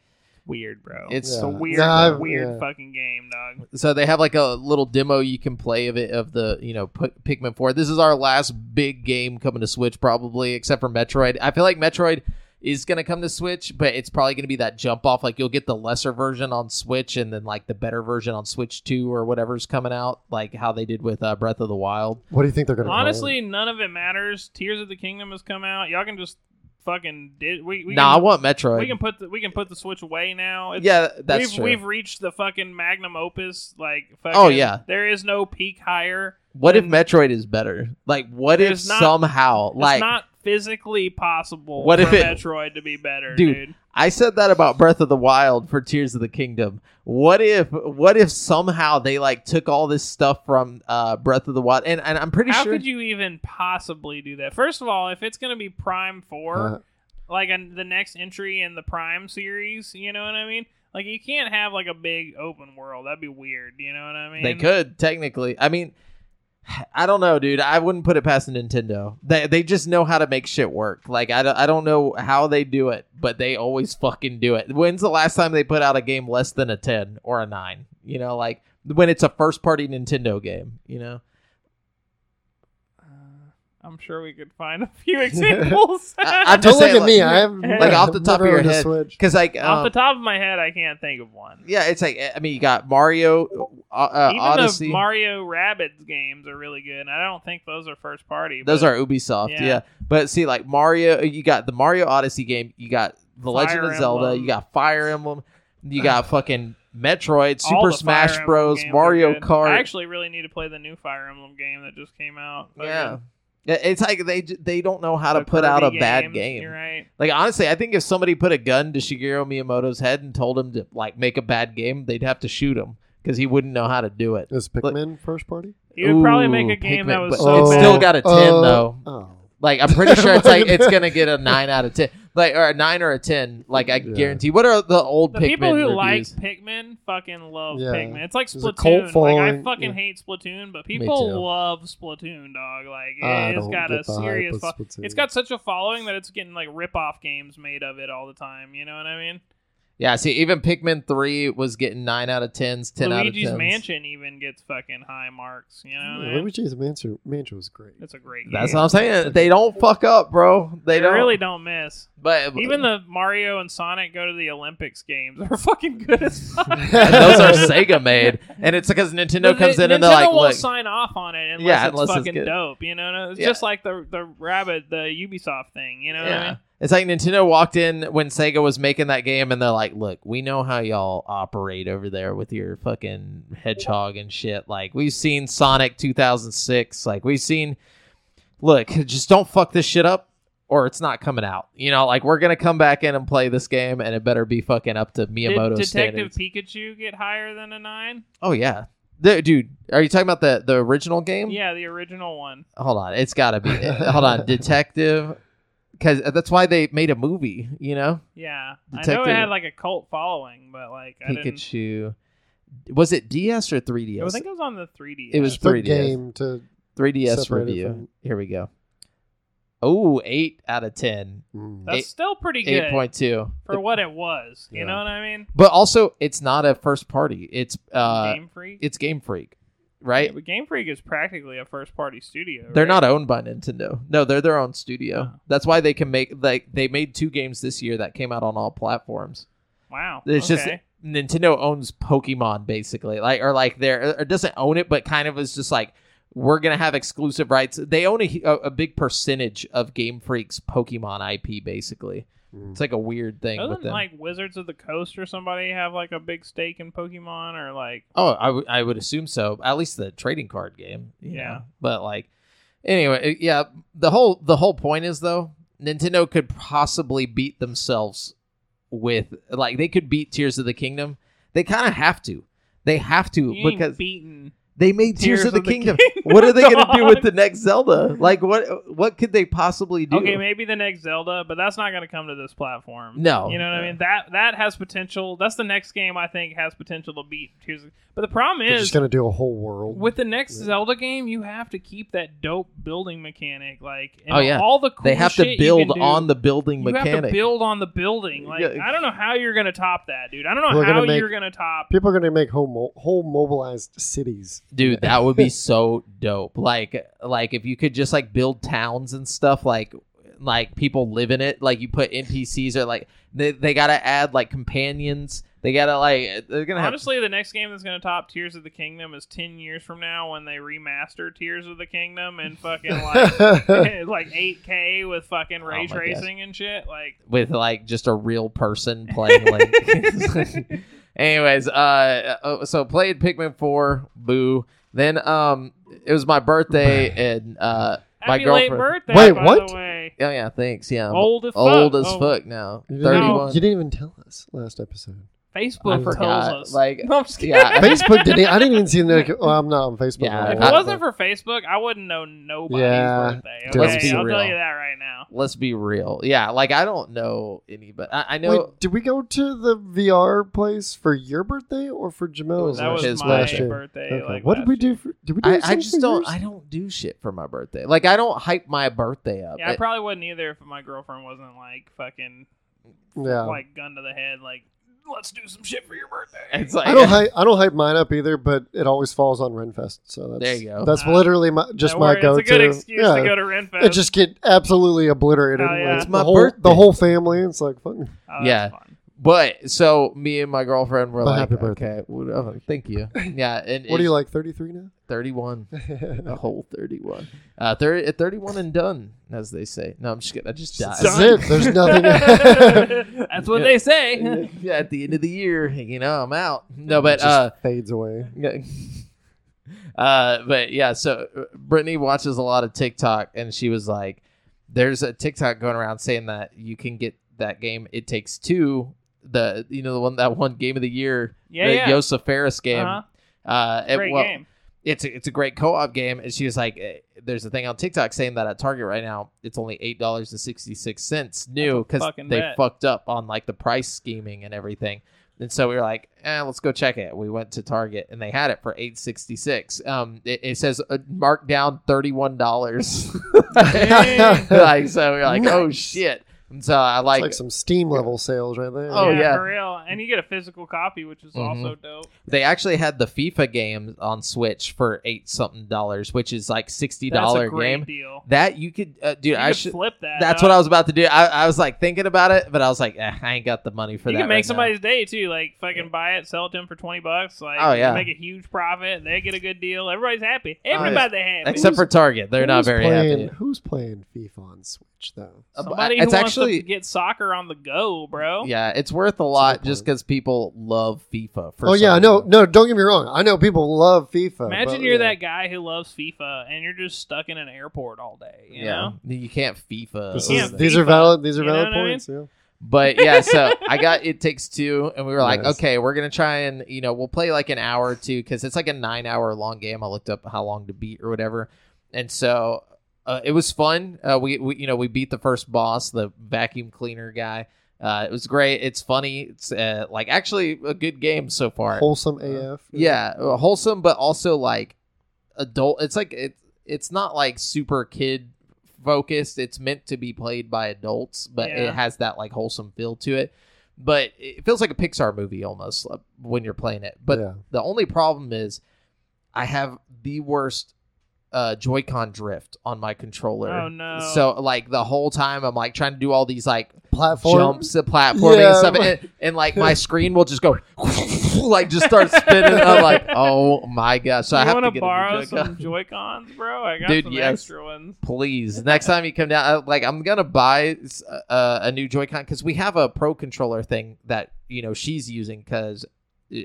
[SPEAKER 2] Weird, bro.
[SPEAKER 1] It's-
[SPEAKER 2] It's a weird,
[SPEAKER 3] No,
[SPEAKER 2] weird
[SPEAKER 3] yeah.
[SPEAKER 2] fucking game, dog.
[SPEAKER 1] so they have like a little demo you can play of it of the you know P- Pikmin 4. This is our last big game coming to Switch probably except for Metroid. I feel like Metroid is going to come to Switch, but it's probably going to be that jump off like you'll get the lesser version on Switch and then like the better version on Switch 2 or whatever's coming out like how they did with uh, Breath of the Wild.
[SPEAKER 3] What do you think they're gonna? call?
[SPEAKER 2] Honestly, none of it matters. Tears of the Kingdom has come out. Y'all can just fucking did. We, we
[SPEAKER 1] nah, I want Metroid.
[SPEAKER 2] we can put the we can put the Switch away now. It's,
[SPEAKER 1] yeah, that's
[SPEAKER 2] we've
[SPEAKER 1] true.
[SPEAKER 2] we've reached the fucking magnum opus. Like, fucking,
[SPEAKER 1] Oh, yeah.
[SPEAKER 2] there is no peak higher.
[SPEAKER 1] what if Metroid is better? Like what if
[SPEAKER 2] not-
[SPEAKER 1] somehow like
[SPEAKER 2] it's not physically possible
[SPEAKER 1] What
[SPEAKER 2] for
[SPEAKER 1] if it-
[SPEAKER 2] Metroid to be better,
[SPEAKER 1] Dude,
[SPEAKER 2] dude.
[SPEAKER 1] I said that about Breath of the Wild for Tears of the Kingdom. What if what if somehow they like took all this stuff from uh Breath of the Wild and, and I'm pretty
[SPEAKER 2] How
[SPEAKER 1] sure How
[SPEAKER 2] could you even possibly do that? First of all, if it's going to be Prime 4,
[SPEAKER 3] Uh,
[SPEAKER 2] like an, the next entry in the Prime series, you know what I mean? Like you can't have like a big open world. That'd be weird, you know what I mean?
[SPEAKER 1] they could technically. I mean I don't know, dude. I wouldn't put it past Nintendo. They they just know how to make shit work. Like I don't, I don't know how they do it, but they always fucking do it. When's the last time they put out a game less than a 10 or a 9? You know, like when it's a first party Nintendo game, you know?
[SPEAKER 2] Uh, I'm sure we could find a few examples.
[SPEAKER 1] I- I'm
[SPEAKER 3] Don't
[SPEAKER 1] just
[SPEAKER 3] look
[SPEAKER 1] saying,
[SPEAKER 3] at me.
[SPEAKER 1] like-
[SPEAKER 3] I have
[SPEAKER 1] like, off the top of your head. Cuz like
[SPEAKER 2] Off
[SPEAKER 1] um,
[SPEAKER 2] the top of my head, I can't think of one.
[SPEAKER 1] Yeah, it's like I mean, you got Mario, uh, uh,
[SPEAKER 2] Even
[SPEAKER 1] Odyssey.
[SPEAKER 2] the Mario Rabbids games are really good. and I don't think those are first party.
[SPEAKER 1] Those are Ubisoft, yeah.
[SPEAKER 2] Yeah.
[SPEAKER 1] But see, like Mario, you got the Mario Odyssey game. You got the Legend
[SPEAKER 2] Fire
[SPEAKER 1] of Zelda.
[SPEAKER 2] Emblem.
[SPEAKER 1] You got Fire Emblem. You got fucking Metroid,
[SPEAKER 2] all
[SPEAKER 1] Super Smash Bros, Mario
[SPEAKER 2] good.
[SPEAKER 1] Kart.
[SPEAKER 2] I actually really need to play the new Fire Emblem game that just came out.
[SPEAKER 1] yeah. Yeah, It's like they they don't know how to put out a
[SPEAKER 2] Kirby
[SPEAKER 1] bad game.
[SPEAKER 2] You're right.
[SPEAKER 1] Like honestly, I think if somebody put a gun to Shigeru Miyamoto's head and told him to like make a bad game, they'd have to shoot him because he wouldn't know how to do it. it.
[SPEAKER 3] Is Pikmin first party?
[SPEAKER 2] You would probably make a game that
[SPEAKER 1] Pikmin,
[SPEAKER 2] was
[SPEAKER 1] but
[SPEAKER 2] so
[SPEAKER 1] it's
[SPEAKER 2] bad.
[SPEAKER 1] still got a 10
[SPEAKER 3] Oh,
[SPEAKER 1] though.
[SPEAKER 3] Oh,
[SPEAKER 1] Like I'm pretty sure it's like it's gonna get a nine out of ten, like or a nine or a ten. Like I
[SPEAKER 3] Yeah.
[SPEAKER 1] guarantee. What are the old
[SPEAKER 2] the
[SPEAKER 1] Pikmin
[SPEAKER 2] people who
[SPEAKER 1] reviews?
[SPEAKER 2] like Pikmin fucking love
[SPEAKER 3] Yeah.
[SPEAKER 2] Pikmin. It's like Splatoon. Like I fucking
[SPEAKER 3] yeah.
[SPEAKER 2] hate Splatoon, but people love Splatoon, dog. Like
[SPEAKER 3] I
[SPEAKER 2] it's
[SPEAKER 3] don't
[SPEAKER 2] got a serious.
[SPEAKER 3] of
[SPEAKER 2] Fo- it's got such a following that it's getting like rip-off games made of it all the time. You know what I mean?
[SPEAKER 1] Yeah, see, even Pikmin three was getting nine out of tens, ten
[SPEAKER 2] Luigi's
[SPEAKER 1] out of tens.
[SPEAKER 2] Mansion even gets fucking high marks. You know, what I mean?
[SPEAKER 3] Luigi's Mansion. Mansion was great.
[SPEAKER 2] it's a great game.
[SPEAKER 1] That's what I'm saying. They don't fuck up, bro. They,
[SPEAKER 2] They
[SPEAKER 1] don't
[SPEAKER 2] really don't miss.
[SPEAKER 1] But
[SPEAKER 2] Even uh, the Mario and Sonic go to the Olympics games are fucking good as fuck.
[SPEAKER 1] those are Sega made, and it's because Nintendo
[SPEAKER 2] But
[SPEAKER 1] comes
[SPEAKER 2] they-
[SPEAKER 1] in and they're like,
[SPEAKER 2] won't
[SPEAKER 1] "Look,
[SPEAKER 2] sign off on it unless
[SPEAKER 1] Yeah,
[SPEAKER 2] it's
[SPEAKER 1] unless
[SPEAKER 2] fucking
[SPEAKER 1] good.
[SPEAKER 2] dope. You know, it's
[SPEAKER 1] Yeah.
[SPEAKER 2] just like the the Rabbit, the Ubisoft thing. You know what I mean?
[SPEAKER 1] It's like Nintendo walked in when Sega was making that game, and they're like, "Look, we know how y'all operate over there with your fucking hedgehog and shit. Like, we've seen Sonic 2006. Like, we've seen. Look, just don't fuck this shit up, or it's not coming out. You know, like we're gonna come back in and play this game, and it better be fucking up to Miyamoto Did
[SPEAKER 2] Detective
[SPEAKER 1] standards.
[SPEAKER 2] Pikachu get higher than a nine?
[SPEAKER 1] oh yeah, The- dude, are you talking about the the original game?
[SPEAKER 2] Yeah, the original one.
[SPEAKER 1] Hold on, it's got to be. hold on, detective. Because that's why they made a movie. You know,
[SPEAKER 2] Yeah, I know it had like a cult following, but like I didn't.
[SPEAKER 1] Pikachu. Was it DS or 3DS?
[SPEAKER 2] I think it was on the 3DS.
[SPEAKER 1] It was 3DS.
[SPEAKER 3] game to
[SPEAKER 1] 3DS review.
[SPEAKER 3] from-
[SPEAKER 1] Here we go. Oh, eight out of ten.
[SPEAKER 3] mm.
[SPEAKER 2] That's
[SPEAKER 1] eight-
[SPEAKER 2] still pretty good
[SPEAKER 1] Eight point two.
[SPEAKER 2] for what it was. You
[SPEAKER 3] Yeah.
[SPEAKER 2] know what I mean?
[SPEAKER 1] But also, it's not a first party. It's uh,
[SPEAKER 2] Game Freak.
[SPEAKER 1] it's Game Freak,
[SPEAKER 2] Yeah,
[SPEAKER 1] right?
[SPEAKER 2] but Game Freak is practically a first party studio.
[SPEAKER 1] They're
[SPEAKER 2] right?
[SPEAKER 1] not owned by Nintendo. No, they're their own studio.
[SPEAKER 2] Oh.
[SPEAKER 1] That's why they can make like they made two games this year that came out on all platforms.
[SPEAKER 2] Wow.
[SPEAKER 1] It's just. Nintendo owns Pokemon basically, like or like they're or doesn't own it, but kind of is just like we're gonna have exclusive rights. They own a, a big percentage of Game Freak's Pokemon IP, basically.
[SPEAKER 3] Mm.
[SPEAKER 1] It's like a weird thing
[SPEAKER 2] Doesn't
[SPEAKER 1] them.
[SPEAKER 2] like Wizards of the Coast or somebody have like a big stake in Pokemon or like
[SPEAKER 1] oh, I would I would assume so. At least the trading card game. you
[SPEAKER 2] Yeah.
[SPEAKER 1] know? but like anyway, yeah. The whole the whole point is though, Nintendo could possibly beat themselves with like they could beat Tears of the Kingdom. They kind of have to. They have to
[SPEAKER 2] you ain't
[SPEAKER 1] because
[SPEAKER 2] beaten.
[SPEAKER 1] They made Tears,
[SPEAKER 2] Tears
[SPEAKER 1] of the,
[SPEAKER 2] of the
[SPEAKER 1] Kingdom.
[SPEAKER 2] Kingdom,
[SPEAKER 1] what are they gonna do with the next Zelda? Like what what could they possibly do?
[SPEAKER 2] Okay, maybe the next Zelda, but that's not going to come to this platform.
[SPEAKER 1] No.
[SPEAKER 2] you know what I mean. That that has potential. That's the next game I think has potential to beat Tears. of- But the problem
[SPEAKER 3] They're
[SPEAKER 2] is
[SPEAKER 3] just gonna do a whole world.
[SPEAKER 2] with the next
[SPEAKER 3] Yeah.
[SPEAKER 2] Zelda game, you have to keep that dope building mechanic. Like, and
[SPEAKER 1] Oh, yeah.
[SPEAKER 2] all the cool
[SPEAKER 1] they have
[SPEAKER 2] shit
[SPEAKER 1] to build
[SPEAKER 2] do,
[SPEAKER 1] on the building
[SPEAKER 2] You have to
[SPEAKER 1] mechanic.
[SPEAKER 2] build on the building. Like,
[SPEAKER 1] Yeah.
[SPEAKER 2] I don't know how you're going to top that, dude. I don't know
[SPEAKER 3] We're gonna
[SPEAKER 2] how
[SPEAKER 3] make-
[SPEAKER 2] you're going to top.
[SPEAKER 3] People are gonna make whole mo- whole mobilized cities.
[SPEAKER 1] Dude, that would be so dope. Like like if you could just like build towns and stuff like like people live in it, like you put NPCs or like they, they gotta add like companions. They gotta like they're gonna have
[SPEAKER 2] Honestly, the next game that's going to top Tears of the Kingdom is 10 years from now when they remaster Tears of the Kingdom and fucking like like 8K with fucking ray
[SPEAKER 1] Oh my gosh.
[SPEAKER 2] tracing and shit. Like,
[SPEAKER 1] with like just a real person playing Link. Anyways, uh, uh, so played Pikmin four, boo. Then um, it was my birthday and uh, my
[SPEAKER 2] happy late
[SPEAKER 1] girlfriend.
[SPEAKER 2] birthday,
[SPEAKER 3] Wait,
[SPEAKER 2] by
[SPEAKER 3] what?
[SPEAKER 2] the way.
[SPEAKER 1] Oh yeah, thanks. Yeah, I'm
[SPEAKER 2] Old as
[SPEAKER 1] old
[SPEAKER 2] fuck.
[SPEAKER 1] as
[SPEAKER 2] Oh,
[SPEAKER 1] fuck now.
[SPEAKER 3] You didn't,
[SPEAKER 1] Thirty
[SPEAKER 3] you didn't even tell us last episode.
[SPEAKER 2] Facebook
[SPEAKER 1] I
[SPEAKER 2] tells us.
[SPEAKER 1] Like,
[SPEAKER 2] no, I'm just kidding.
[SPEAKER 1] yeah,
[SPEAKER 3] Facebook didn't. I didn't even see the. notic- Oh, I'm not on Facebook.
[SPEAKER 1] Yeah,
[SPEAKER 3] no
[SPEAKER 2] If it wasn't for Facebook, I wouldn't know nobody's
[SPEAKER 3] Yeah,
[SPEAKER 2] birthday. Okay,
[SPEAKER 1] let's be
[SPEAKER 2] I'll
[SPEAKER 1] real.
[SPEAKER 2] tell you that right now.
[SPEAKER 1] let's be real. Yeah, like I don't know any, but I, I know.
[SPEAKER 3] Wait, did we go to the VR place for your birthday or for Jamal's?
[SPEAKER 2] That was
[SPEAKER 1] his
[SPEAKER 2] my
[SPEAKER 3] last year?
[SPEAKER 2] birthday.
[SPEAKER 3] Okay.
[SPEAKER 2] Like
[SPEAKER 3] what did we do? For, did we do?
[SPEAKER 1] I, I just
[SPEAKER 3] for
[SPEAKER 1] don't.
[SPEAKER 3] yours?
[SPEAKER 1] I don't do shit for my birthday. Like I don't hype my birthday up.
[SPEAKER 2] Yeah, I probably wouldn't either if my girlfriend wasn't like fucking
[SPEAKER 3] Yeah.
[SPEAKER 2] like gun to the head, like let's do some shit for your birthday.
[SPEAKER 1] it's like
[SPEAKER 3] I don't hype. I don't hype mine up either, but it always falls on Renfest. So that's
[SPEAKER 1] There you go.
[SPEAKER 3] That's
[SPEAKER 2] Uh,
[SPEAKER 3] literally my just my go-to.
[SPEAKER 2] It's a good excuse
[SPEAKER 3] yeah,
[SPEAKER 2] to go to Renfest.
[SPEAKER 3] it just get absolutely obliterated.
[SPEAKER 2] Hell yeah.
[SPEAKER 3] Like,
[SPEAKER 2] It's
[SPEAKER 3] the
[SPEAKER 1] my
[SPEAKER 3] whole,
[SPEAKER 1] birthday.
[SPEAKER 3] The whole family. It's like fun.
[SPEAKER 2] Oh,
[SPEAKER 1] Yeah.
[SPEAKER 2] fun.
[SPEAKER 1] But so me and my girlfriend were
[SPEAKER 3] But
[SPEAKER 1] like,
[SPEAKER 3] happy birthday.
[SPEAKER 1] okay, what- oh, thank you. Yeah, and
[SPEAKER 3] What are you like? Thirty three now?
[SPEAKER 1] Thirty-one, a whole thirty-one. Uh, 30, at thirty-one and done, as they say. No, I'm just kidding. I just died.
[SPEAKER 3] That's it. There's nothing.
[SPEAKER 2] That's what they say.
[SPEAKER 1] yeah, at the end of the year, you know, I'm out. No, but
[SPEAKER 3] It just
[SPEAKER 1] uh,
[SPEAKER 3] fades away.
[SPEAKER 1] Yeah. uh, but yeah, so uh, Brittany watches a lot of TikTok, and she was like, "There's a TikTok going around saying that you can get that game. It takes two, the you know the one that one game of the year,
[SPEAKER 2] Yeah,
[SPEAKER 1] the
[SPEAKER 2] yeah.
[SPEAKER 1] Josef Fares game.
[SPEAKER 2] Uh-huh.
[SPEAKER 1] Uh, it-
[SPEAKER 2] Great
[SPEAKER 1] well,
[SPEAKER 2] game.
[SPEAKER 1] It's a, it's a great co-op game, and she was like, eh, "There's a thing on TikTok saying that at Target right now, it's only eight dollars and sixty six cents new because they
[SPEAKER 2] bet.
[SPEAKER 1] fucked up on like the price scheming and everything." And so we were like, eh, let's go check it. We went to Target and they had it for eight sixty six. Um, it, it says uh, marked down thirty one dollars. Like so, we are like, oh shit. And so I
[SPEAKER 3] It's
[SPEAKER 1] like,
[SPEAKER 3] like some Steam level sales right there.
[SPEAKER 1] Oh, yeah.
[SPEAKER 2] for real. And you get a physical copy, which is
[SPEAKER 1] Mhm.
[SPEAKER 2] also dope.
[SPEAKER 1] they actually had the FIFA game on Switch for eight something dollars, which is like sixty
[SPEAKER 2] That's
[SPEAKER 1] dollar
[SPEAKER 2] a great
[SPEAKER 1] game.
[SPEAKER 2] deal.
[SPEAKER 1] That you could, uh, dude.
[SPEAKER 2] You
[SPEAKER 1] I
[SPEAKER 2] could
[SPEAKER 1] should.
[SPEAKER 2] flip that.
[SPEAKER 1] That's
[SPEAKER 2] up.
[SPEAKER 1] what I was about to do. I, I was like thinking about it, but I was like, eh, I ain't got the money for
[SPEAKER 2] you
[SPEAKER 1] that.
[SPEAKER 2] You can make
[SPEAKER 1] right now.
[SPEAKER 2] somebody's day too. Like fucking buy it, sell it to them for twenty bucks. Like,
[SPEAKER 1] Oh, yeah.
[SPEAKER 2] make a huge profit. They get a good deal. Everybody's happy.
[SPEAKER 3] yeah.
[SPEAKER 2] Everybody happy.
[SPEAKER 1] except for Target. They're not very
[SPEAKER 3] playing,
[SPEAKER 1] happy.
[SPEAKER 3] Who's playing FIFA on Switch though?
[SPEAKER 1] Uh,
[SPEAKER 2] somebody
[SPEAKER 1] it's
[SPEAKER 2] who wants
[SPEAKER 1] actually
[SPEAKER 2] to get soccer on the go, bro.
[SPEAKER 1] yeah, it's worth a lot
[SPEAKER 3] good
[SPEAKER 1] just because people love FIFA. For
[SPEAKER 3] oh yeah, no,
[SPEAKER 1] reason.
[SPEAKER 3] no. Don't get me wrong. I know people love FIFA.
[SPEAKER 2] Imagine
[SPEAKER 3] but,
[SPEAKER 2] you're
[SPEAKER 3] yeah.
[SPEAKER 2] that guy who loves FIFA and you're just stuck in an airport all day. You
[SPEAKER 1] yeah,
[SPEAKER 2] know?
[SPEAKER 1] you can't FIFA.
[SPEAKER 3] This
[SPEAKER 2] You
[SPEAKER 3] is,
[SPEAKER 2] can't
[SPEAKER 3] these are valid. These are
[SPEAKER 2] You
[SPEAKER 3] valid
[SPEAKER 2] what I mean?
[SPEAKER 3] points. Yeah.
[SPEAKER 1] But yeah, so I got It Takes Two, and we were like,
[SPEAKER 3] Nice.
[SPEAKER 1] okay, we're gonna try and you know we'll play like an hour or two because it's like a nine hour long game. I looked up how long to beat or whatever, and so uh, it was fun. Uh, we, we you know we beat the first boss, the vacuum cleaner guy. Uh, it was great. It's funny. It's uh, like actually a good game so far.
[SPEAKER 3] Wholesome AF.
[SPEAKER 1] Yeah, uh, wholesome, but also like adult. It's like it. It's not like super kid focused. It's meant to be played by adults, but
[SPEAKER 2] Yeah.
[SPEAKER 1] it has that like wholesome feel to it. But it feels like a Pixar movie almost uh, when you're playing it. But
[SPEAKER 3] Yeah.
[SPEAKER 1] the only problem is, I have the worst uh, Joy-Con drift on my controller.
[SPEAKER 2] Oh, no.
[SPEAKER 1] So like the whole time I'm like trying to do all these like
[SPEAKER 3] Platform.
[SPEAKER 1] jumps and platforming
[SPEAKER 3] Yeah,
[SPEAKER 1] and stuff,
[SPEAKER 3] but-
[SPEAKER 1] and, and like my screen will just go like just start spinning. I'm like, oh my gosh! So I have
[SPEAKER 2] want
[SPEAKER 1] to
[SPEAKER 2] to
[SPEAKER 1] get
[SPEAKER 2] borrow
[SPEAKER 1] a new Joy-Con.
[SPEAKER 2] some Joy Cons, bro? I got
[SPEAKER 1] Dude,
[SPEAKER 2] some
[SPEAKER 1] yes.
[SPEAKER 2] extra ones.
[SPEAKER 1] Please, next time you come down, I- like I'm gonna buy uh, a new Joy-Con because we have a Pro controller thing that you know she's using because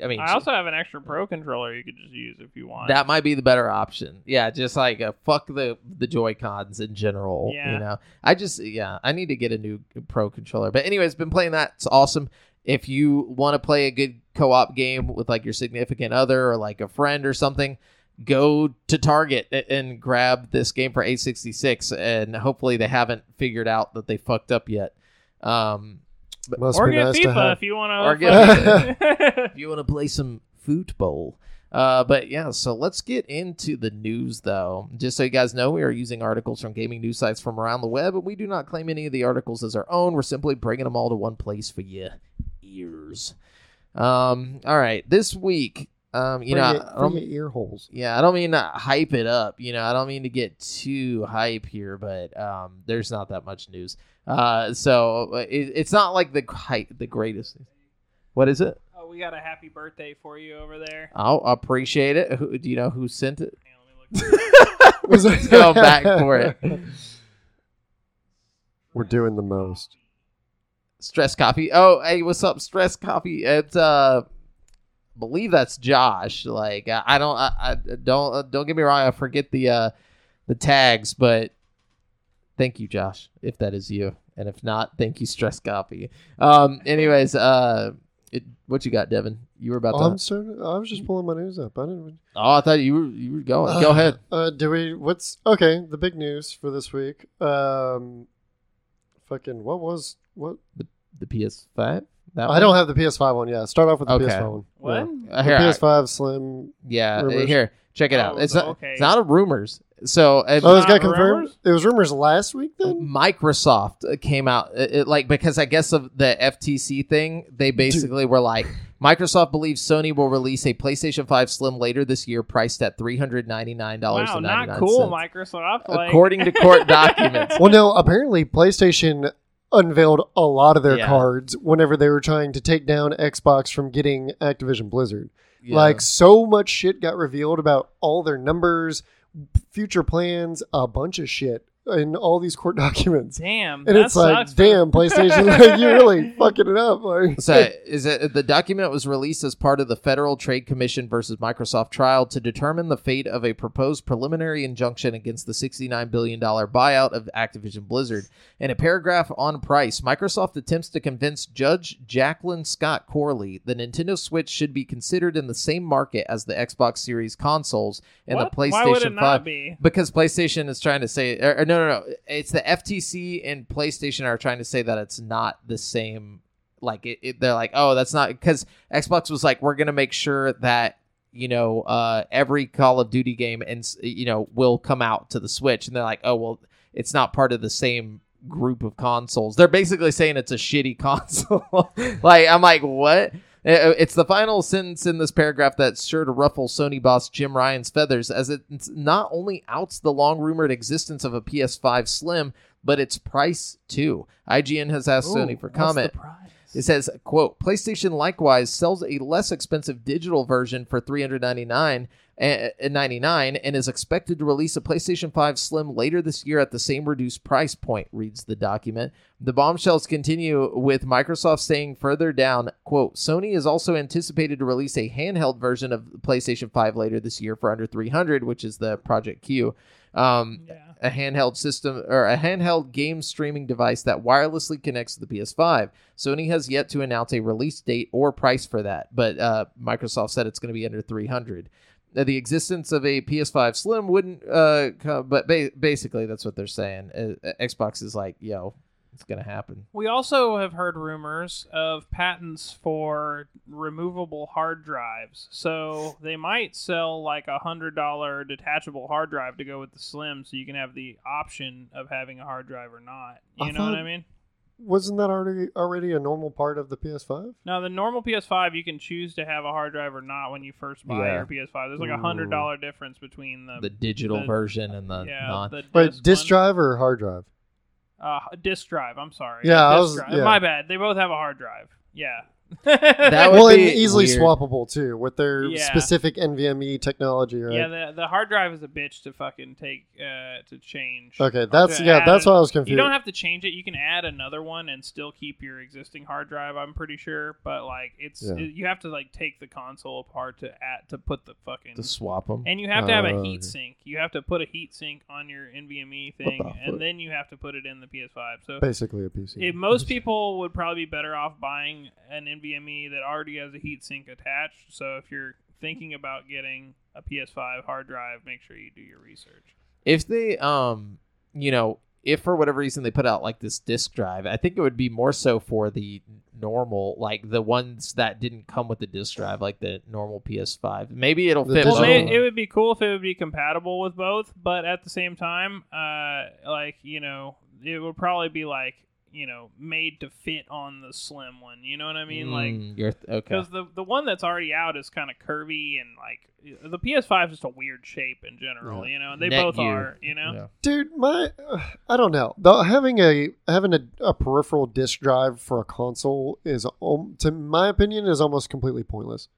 [SPEAKER 1] I mean
[SPEAKER 2] I also have an extra Pro controller you could just use if you want.
[SPEAKER 1] that might be the better option. Yeah, just like uh, fuck the the Joy Cons in general.
[SPEAKER 2] Yeah.
[SPEAKER 1] You know, I just yeah, I need to get a new Pro controller. But anyways, been playing that. It's awesome. If you want to play a good co-op game with like your significant other or like a friend or something, go to Target and grab this game for 866 and hopefully they haven't figured out that they fucked up yet. Um
[SPEAKER 3] Must
[SPEAKER 2] or get
[SPEAKER 3] nice
[SPEAKER 2] FIFA if you want to.
[SPEAKER 1] If you want to play some football. Uh, but yeah, so let's get into the news though. Just so you guys know, we are using articles from gaming news sites from around the web, and we do not claim any of the articles as our own. We're simply bringing them all to one place for your ears. Um, all right, this week, um, you
[SPEAKER 3] For
[SPEAKER 1] know,
[SPEAKER 3] your-
[SPEAKER 1] I don't,
[SPEAKER 3] your ear holes.
[SPEAKER 1] yeah, I don't mean to hype it up. You know, I don't mean to get too hype here, but um, there's not that much news. Uh, so uh, it, it's not like the hype, the greatest. What is it?
[SPEAKER 2] oh, we got a happy birthday for you over there.
[SPEAKER 1] I'll appreciate it. Who, do you know who sent it?
[SPEAKER 2] Hang on, let me look.
[SPEAKER 1] Let's go back for it.
[SPEAKER 3] We're doing the most.
[SPEAKER 1] Stress Coffee. Oh, hey, what's up, Stress Coffee? It's uh, believe that's Josh. Like I, I don't, I, I don't, uh, don't get me wrong. I forget the uh, the tags, but thank you, Josh, if that is you, and if not, thank you, Stress Coffee. Um, anyways, uh, it, what you got, Devin? You were about
[SPEAKER 3] Oh,
[SPEAKER 1] to.
[SPEAKER 3] I'm starting. I was just pulling my news up. I didn't.
[SPEAKER 1] oh, I thought you were you were going. Go ahead.
[SPEAKER 3] Uh, do we? What's okay? The big news for this week. Um, fucking what was what?
[SPEAKER 1] the The PS5. That
[SPEAKER 3] I
[SPEAKER 1] one?
[SPEAKER 3] don't have the PS5 one. Yeah, start off with the
[SPEAKER 1] Okay.
[SPEAKER 3] PS5 one.
[SPEAKER 2] What?
[SPEAKER 3] Yeah.
[SPEAKER 1] Uh,
[SPEAKER 3] The
[SPEAKER 1] here, I-
[SPEAKER 3] PS5 Slim.
[SPEAKER 1] Yeah, uh,
[SPEAKER 3] Rumors.
[SPEAKER 1] here, check it out.
[SPEAKER 2] Oh,
[SPEAKER 1] It's not,
[SPEAKER 2] okay.
[SPEAKER 1] it's not a rumors. So uh,
[SPEAKER 3] Oh, it's
[SPEAKER 2] not
[SPEAKER 3] got confirmed.
[SPEAKER 2] rumors?
[SPEAKER 3] It was rumors last week. Then
[SPEAKER 1] Microsoft uh, came out it, it- like because I guess of the FTC thing, they basically were like Microsoft believes Sony will release a PlayStation 5 Slim later this year, priced at three hundred ninety nine dollars
[SPEAKER 2] Wow, not cool, Microsoft. Like,
[SPEAKER 1] according to court documents.
[SPEAKER 3] well, no. Apparently, PlayStation unveiled a lot of their
[SPEAKER 1] Yeah.
[SPEAKER 3] cards whenever they were trying to take down Xbox from getting Activision Blizzard.
[SPEAKER 1] Yeah.
[SPEAKER 3] Like so much shit got revealed about all their numbers, future plans, a bunch of shit in all these court documents.
[SPEAKER 2] damn.
[SPEAKER 3] And
[SPEAKER 2] that
[SPEAKER 3] it's like,
[SPEAKER 2] sucks
[SPEAKER 3] damn, PlayStation, like, you're really fucking it up. Like,
[SPEAKER 1] So is it the document was released as part of the Federal Trade Commission versus Microsoft trial to determine the fate of a proposed preliminary injunction against the $69 billion buyout of Activision Blizzard. In a paragraph on price, Microsoft attempts to convince Judge Jacqueline Scott Corley the Nintendo Switch should be considered in the same market as the Xbox Series consoles and
[SPEAKER 2] What?
[SPEAKER 1] the PlayStation
[SPEAKER 2] Why would it
[SPEAKER 1] 5
[SPEAKER 2] not be?
[SPEAKER 1] because PlayStation is trying to say, or, or no, no, no, it's the FTC and PlayStation are trying to say that it's not the same. Like it, it they're like, oh, that's not because Xbox was like, we're gonna make sure that you know uh, every Call of Duty game and you know will come out to the Switch, and they're like, oh, well, it's not part of the same group of consoles. They're basically saying it's a shitty console. like I'm like, what? Uh, It's the final sentence in this paragraph that's sure to ruffle Sony boss Jim Ryan's feathers, as it not only outs the long rumored existence of a PS5 Slim, but its price too. IGN has asked Sony for comment. It says, quote, PlayStation likewise sells a less expensive digital version for 399 and 99 and is expected to release a PlayStation 5 Slim later this year at the same reduced price point, reads the document. The bombshells continue with Microsoft saying further down, quote, Sony is also anticipated to release a handheld version of PlayStation 5 later this year for under 300, which is the Project Q. Um,
[SPEAKER 2] Yeah.
[SPEAKER 1] A handheld system or a handheld game streaming device that wirelessly connects to the PS5. Sony has yet to announce a release date or price for that, but uh, Microsoft said it's going to be under 300. Uh, The existence of a PS5 Slim wouldn't, uh, come, but ba- basically that's what they're saying. Uh, Xbox is like, yo, it's going to happen.
[SPEAKER 2] We also have heard rumors of patents for removable hard drives. So they might sell like a hundred dollar detachable hard drive to go with the Slim, so you can have the option of having a hard drive or not. You
[SPEAKER 3] I
[SPEAKER 2] know what I mean?
[SPEAKER 3] Wasn't that already already a normal part of the PS5?
[SPEAKER 2] Now the normal PS5, you can choose to have a hard drive or not when you first buy
[SPEAKER 1] Yeah.
[SPEAKER 2] your PS5. There's like a hundred dollar difference between the,
[SPEAKER 1] The digital
[SPEAKER 2] the-
[SPEAKER 1] version and the
[SPEAKER 2] yeah
[SPEAKER 1] non.
[SPEAKER 2] the
[SPEAKER 3] Wait,
[SPEAKER 2] disc
[SPEAKER 3] disk
[SPEAKER 2] one.
[SPEAKER 3] drive or hard drive?
[SPEAKER 2] Uh, disk drive. I'm sorry.
[SPEAKER 3] Yeah, was-
[SPEAKER 2] drive.
[SPEAKER 3] yeah.
[SPEAKER 2] My bad. They both have a hard drive. Yeah.
[SPEAKER 1] That would
[SPEAKER 3] well, and
[SPEAKER 1] be
[SPEAKER 3] easily
[SPEAKER 1] weird.
[SPEAKER 3] swappable too with their
[SPEAKER 2] Yeah.
[SPEAKER 3] specific NVMe technology, right?
[SPEAKER 2] Yeah, the the hard drive is a bitch to fucking take uh, to change.
[SPEAKER 3] okay, that's yeah,
[SPEAKER 2] add
[SPEAKER 3] that's
[SPEAKER 2] an-
[SPEAKER 3] why I was confused.
[SPEAKER 2] You don't have to change it. You can add another one and still keep your existing hard drive. I'm pretty sure, but like it's
[SPEAKER 3] Yeah.
[SPEAKER 2] it- you have to like take the console apart to add to put the fucking
[SPEAKER 1] to swap them.
[SPEAKER 2] and you have to have a
[SPEAKER 3] Oh,
[SPEAKER 2] heat
[SPEAKER 3] okay.
[SPEAKER 2] sink. You have to put a heat sink on your NVMe thing,
[SPEAKER 3] the fuck?
[SPEAKER 2] and then you have to put it in the PS5. So
[SPEAKER 3] Basically a PC.
[SPEAKER 2] if most people would probably be better off buying an NVMe that already has a heatsink attached. So if you're thinking about getting a PS5 hard drive, make sure you do your research.
[SPEAKER 1] if they um you know if for whatever reason they put out like this disk drive i think it would be more so for the normal like the ones that didn't come with the disk drive like the normal ps5 maybe it'll fit
[SPEAKER 2] Well,
[SPEAKER 3] digital-
[SPEAKER 1] both.
[SPEAKER 2] it would be cool if it would be compatible with both, but at the same time, uh, like you know, it would probably be like you know made to fit on the slim one. You know what I mean? Like
[SPEAKER 1] Mm, you're th- okay
[SPEAKER 2] because the the one that's already out is kind of curvy and like the PS5 is just a weird shape in general.
[SPEAKER 3] Yeah.
[SPEAKER 2] You know, and they
[SPEAKER 1] Net
[SPEAKER 2] both
[SPEAKER 1] gear.
[SPEAKER 2] are. You know,
[SPEAKER 1] Yeah.
[SPEAKER 3] Dude, my uh, I don't know. The, having a having a, a peripheral disk drive for a console is, um, to my opinion, is almost completely pointless.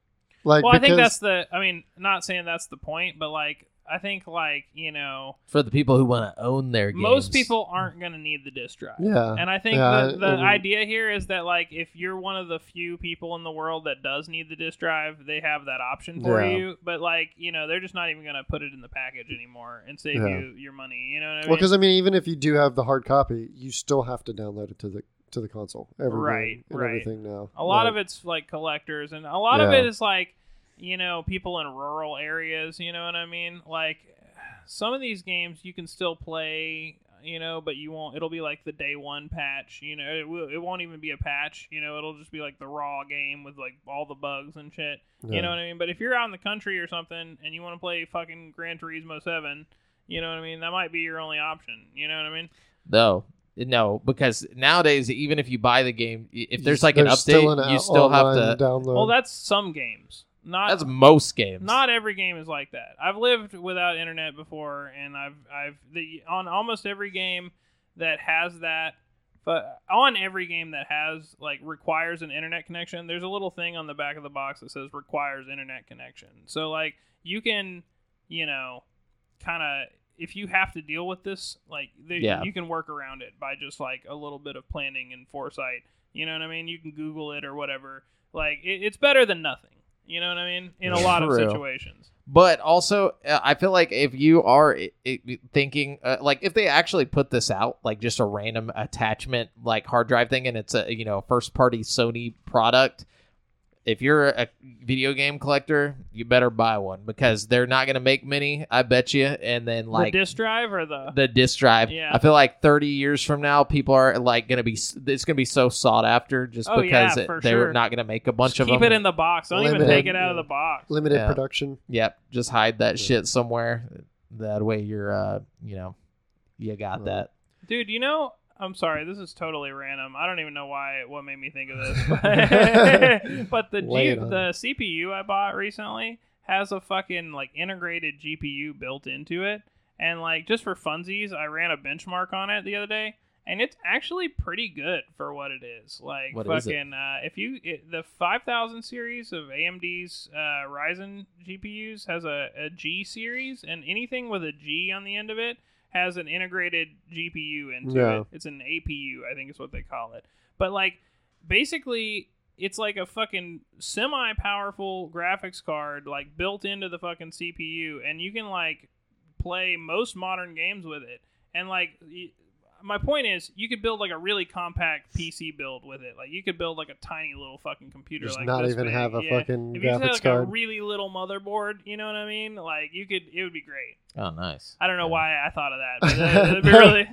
[SPEAKER 3] Like,
[SPEAKER 2] well, I think that's the. I mean, not saying that's the point, but like I think like you know
[SPEAKER 1] for the people who want to own their games
[SPEAKER 2] most people aren't going to need the disk drive.
[SPEAKER 3] yeah.
[SPEAKER 2] And I think
[SPEAKER 3] Yeah,
[SPEAKER 2] the, the
[SPEAKER 3] I mean-
[SPEAKER 2] idea here is that like if you're one of the few people in the world that does need the disk drive, they have that option for
[SPEAKER 3] Yeah.
[SPEAKER 2] you. But like you know, they're just not even gonna put it in the package anymore and save
[SPEAKER 3] Yeah.
[SPEAKER 2] you your money. You know what I mean?
[SPEAKER 3] Well, because I mean, even if you do have the hard copy, you still have to download it to the to the console. Every
[SPEAKER 2] Right,
[SPEAKER 3] and
[SPEAKER 2] right.
[SPEAKER 3] everything now.
[SPEAKER 2] a lot
[SPEAKER 3] Like,
[SPEAKER 2] of it's like collectors, and a lot of it is like you know people in rural areas. You know what I mean? Like some of these games you can still play. You know, but you won't. It'll be like the day one patch. You know, it will. It won't even be a patch. You know, it'll just be like the raw game with like all the bugs and shit.
[SPEAKER 3] yeah.
[SPEAKER 2] You know what I mean? But if you're out in the country or something and you want to play fucking Gran Turismo 7, you know what I mean? That might be your only option. You know what I mean?
[SPEAKER 1] no no because nowadays even if you buy the game if
[SPEAKER 3] there's
[SPEAKER 1] thereve like an
[SPEAKER 3] there's still
[SPEAKER 1] update
[SPEAKER 3] an
[SPEAKER 1] you still have to
[SPEAKER 3] download.
[SPEAKER 2] Well, that's some games. Not
[SPEAKER 1] that's most games
[SPEAKER 2] not every game is like that. I've lived without internet before and I've I've the on almost every game that has that but on every game that has like requires an internet connection, there's a little thing on the back of the box that says requires internet connection. So like you can, you know, kind of if you have to deal with this, like there,
[SPEAKER 1] Yeah.
[SPEAKER 2] you can work around it by just like a little bit of planning and foresight. You know what I mean? You can Google it or whatever. Like it, it's better than nothing. You know what I mean? In a lot of situations.
[SPEAKER 1] But also, uh, I feel like if you are i- i- thinking, uh, like, if they actually put this out, like just a random attachment, like hard drive thing, and it's a you know first party Sony product, if you're a video game collector, you better buy one because they're not gonna make many, I bet you. And then like
[SPEAKER 2] the disk drive or the
[SPEAKER 1] the disk drive,
[SPEAKER 2] Yeah.
[SPEAKER 1] I feel like 30 years from now, people are like gonna be, it's gonna be so sought after just
[SPEAKER 2] Oh,
[SPEAKER 1] because
[SPEAKER 2] yeah,
[SPEAKER 1] it-
[SPEAKER 2] for
[SPEAKER 1] they're
[SPEAKER 2] sure.
[SPEAKER 1] not gonna make a bunch
[SPEAKER 2] Just
[SPEAKER 1] of
[SPEAKER 2] keep
[SPEAKER 1] them.
[SPEAKER 2] Keep it in the box. Don't even take it out of the box.
[SPEAKER 3] limited
[SPEAKER 1] Yeah.
[SPEAKER 3] production.
[SPEAKER 1] Yep, just hide that
[SPEAKER 3] Yeah.
[SPEAKER 1] shit somewhere. That way you're uh, you know, you got
[SPEAKER 3] Right.
[SPEAKER 1] that.
[SPEAKER 2] Dude, you know, I'm sorry, this is totally random. I don't even know why what made me think of this. but the G- the CPU I bought recently has a fucking like integrated GPU built into it. And like just for funsies, I ran a benchmark on it the other day and it's actually pretty good for what it is. Like
[SPEAKER 1] What
[SPEAKER 2] fucking uh if you it, the 5000 series of AMD's uh Ryzen GPUs has a, a G series and anything with a G on the end of it has an integrated GPU into
[SPEAKER 3] Yeah.
[SPEAKER 2] it. It's an APU, I think is what they call it. But like basically it's like a fucking semi powerful graphics card like built into the fucking CPU and you can like play most modern games with it. And like, my point is, you could build like a really compact PC build with it. Like, you could build like a tiny little fucking computer.
[SPEAKER 3] Just
[SPEAKER 2] like
[SPEAKER 3] not
[SPEAKER 2] this
[SPEAKER 3] even
[SPEAKER 2] big.
[SPEAKER 3] have a
[SPEAKER 2] Yeah.
[SPEAKER 3] fucking
[SPEAKER 2] If you just had
[SPEAKER 3] graphics
[SPEAKER 2] like
[SPEAKER 3] card.
[SPEAKER 2] a really little motherboard, you know what I mean? Like, you could, it would be great.
[SPEAKER 1] Oh, nice.
[SPEAKER 2] I don't know
[SPEAKER 1] Yeah.
[SPEAKER 2] why I thought of that, but uh, really.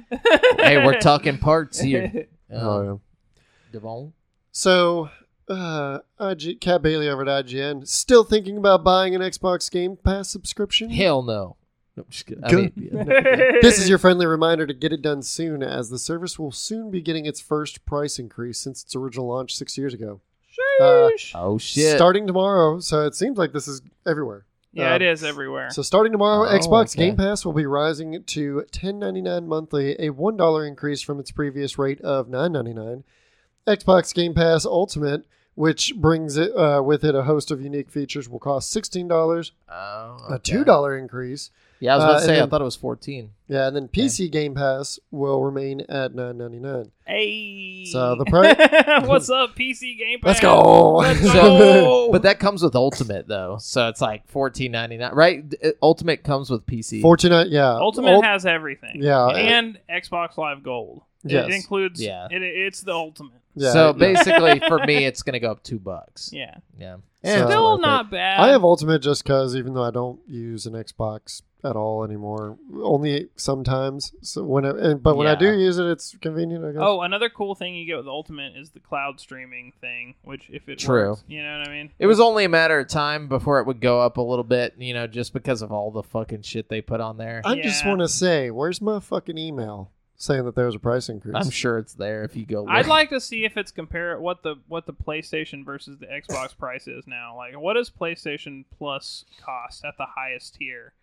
[SPEAKER 1] Hey, we're talking parts here.
[SPEAKER 3] oh
[SPEAKER 1] Um,
[SPEAKER 3] yeah.
[SPEAKER 1] Devon?
[SPEAKER 3] So, uh, IG, Kat Bailey over at IGN, still thinking about buying an Xbox Game Pass subscription?
[SPEAKER 1] Hell no. No, I'm just kidding. I mean, yeah.
[SPEAKER 3] This is your friendly reminder to get it done soon, as the service will soon be getting its first price increase since its original launch six years ago. Uh,
[SPEAKER 1] Oh shit.
[SPEAKER 3] Starting tomorrow, so it seems like this is everywhere.
[SPEAKER 2] yeah,
[SPEAKER 3] uh,
[SPEAKER 2] it is everywhere.
[SPEAKER 3] So starting tomorrow,
[SPEAKER 1] Oh,
[SPEAKER 3] Xbox
[SPEAKER 1] okay.
[SPEAKER 3] Game Pass will be rising to ten ninety nine monthly, a one dollar increase from its previous rate of nine ninety nine. Xbox Game Pass Ultimate, which brings it uh, with it a host of unique features, will cost sixteen dollars,
[SPEAKER 1] Oh,
[SPEAKER 3] a two dollar increase.
[SPEAKER 1] Yeah, I was
[SPEAKER 3] Uh,
[SPEAKER 1] about to
[SPEAKER 3] and
[SPEAKER 1] say. I thought it was fourteen.
[SPEAKER 3] Yeah, and then PC Game Pass will remain at nine ninety nine.
[SPEAKER 2] hey.
[SPEAKER 3] So the price.
[SPEAKER 2] What's up, PC Game Pass?
[SPEAKER 3] Let's go.
[SPEAKER 2] Let's
[SPEAKER 1] So,
[SPEAKER 2] go.
[SPEAKER 1] but that comes with Ultimate though, so it's like fourteen ninety nine, right? Ultimate comes with PC.
[SPEAKER 3] Fourteen, yeah.
[SPEAKER 2] Ultimate
[SPEAKER 3] Ult-
[SPEAKER 2] has everything.
[SPEAKER 3] yeah,
[SPEAKER 2] And Xbox Live Gold.
[SPEAKER 3] Yes.
[SPEAKER 2] It includes.
[SPEAKER 1] Yeah.
[SPEAKER 2] It, it's the ultimate.
[SPEAKER 3] yeah,
[SPEAKER 1] so
[SPEAKER 3] yeah.
[SPEAKER 1] basically, for me, it's gonna go up two bucks.
[SPEAKER 2] Yeah.
[SPEAKER 1] Yeah,
[SPEAKER 3] So-
[SPEAKER 2] Still
[SPEAKER 1] worth it.
[SPEAKER 2] not bad.
[SPEAKER 3] I have Ultimate just because, even though I don't use an Xbox at all anymore, only sometimes. So when, I, but when I do use it, it's convenient. I guess.
[SPEAKER 2] Oh, another cool thing you get with Ultimate is the cloud streaming thing, which if it
[SPEAKER 1] True.
[SPEAKER 2] works, you know what I mean?
[SPEAKER 1] It was only a matter of time before it would go up a little bit, you know, just because of all the fucking shit they put on there.
[SPEAKER 3] I just want to say, where's my fucking email saying that there was a price increase?
[SPEAKER 1] I'm sure it's there if you go. Look.
[SPEAKER 2] I'd like to see if it's compare what the what the PlayStation versus the Xbox price is now. Like, what does PlayStation Plus cost at the highest tier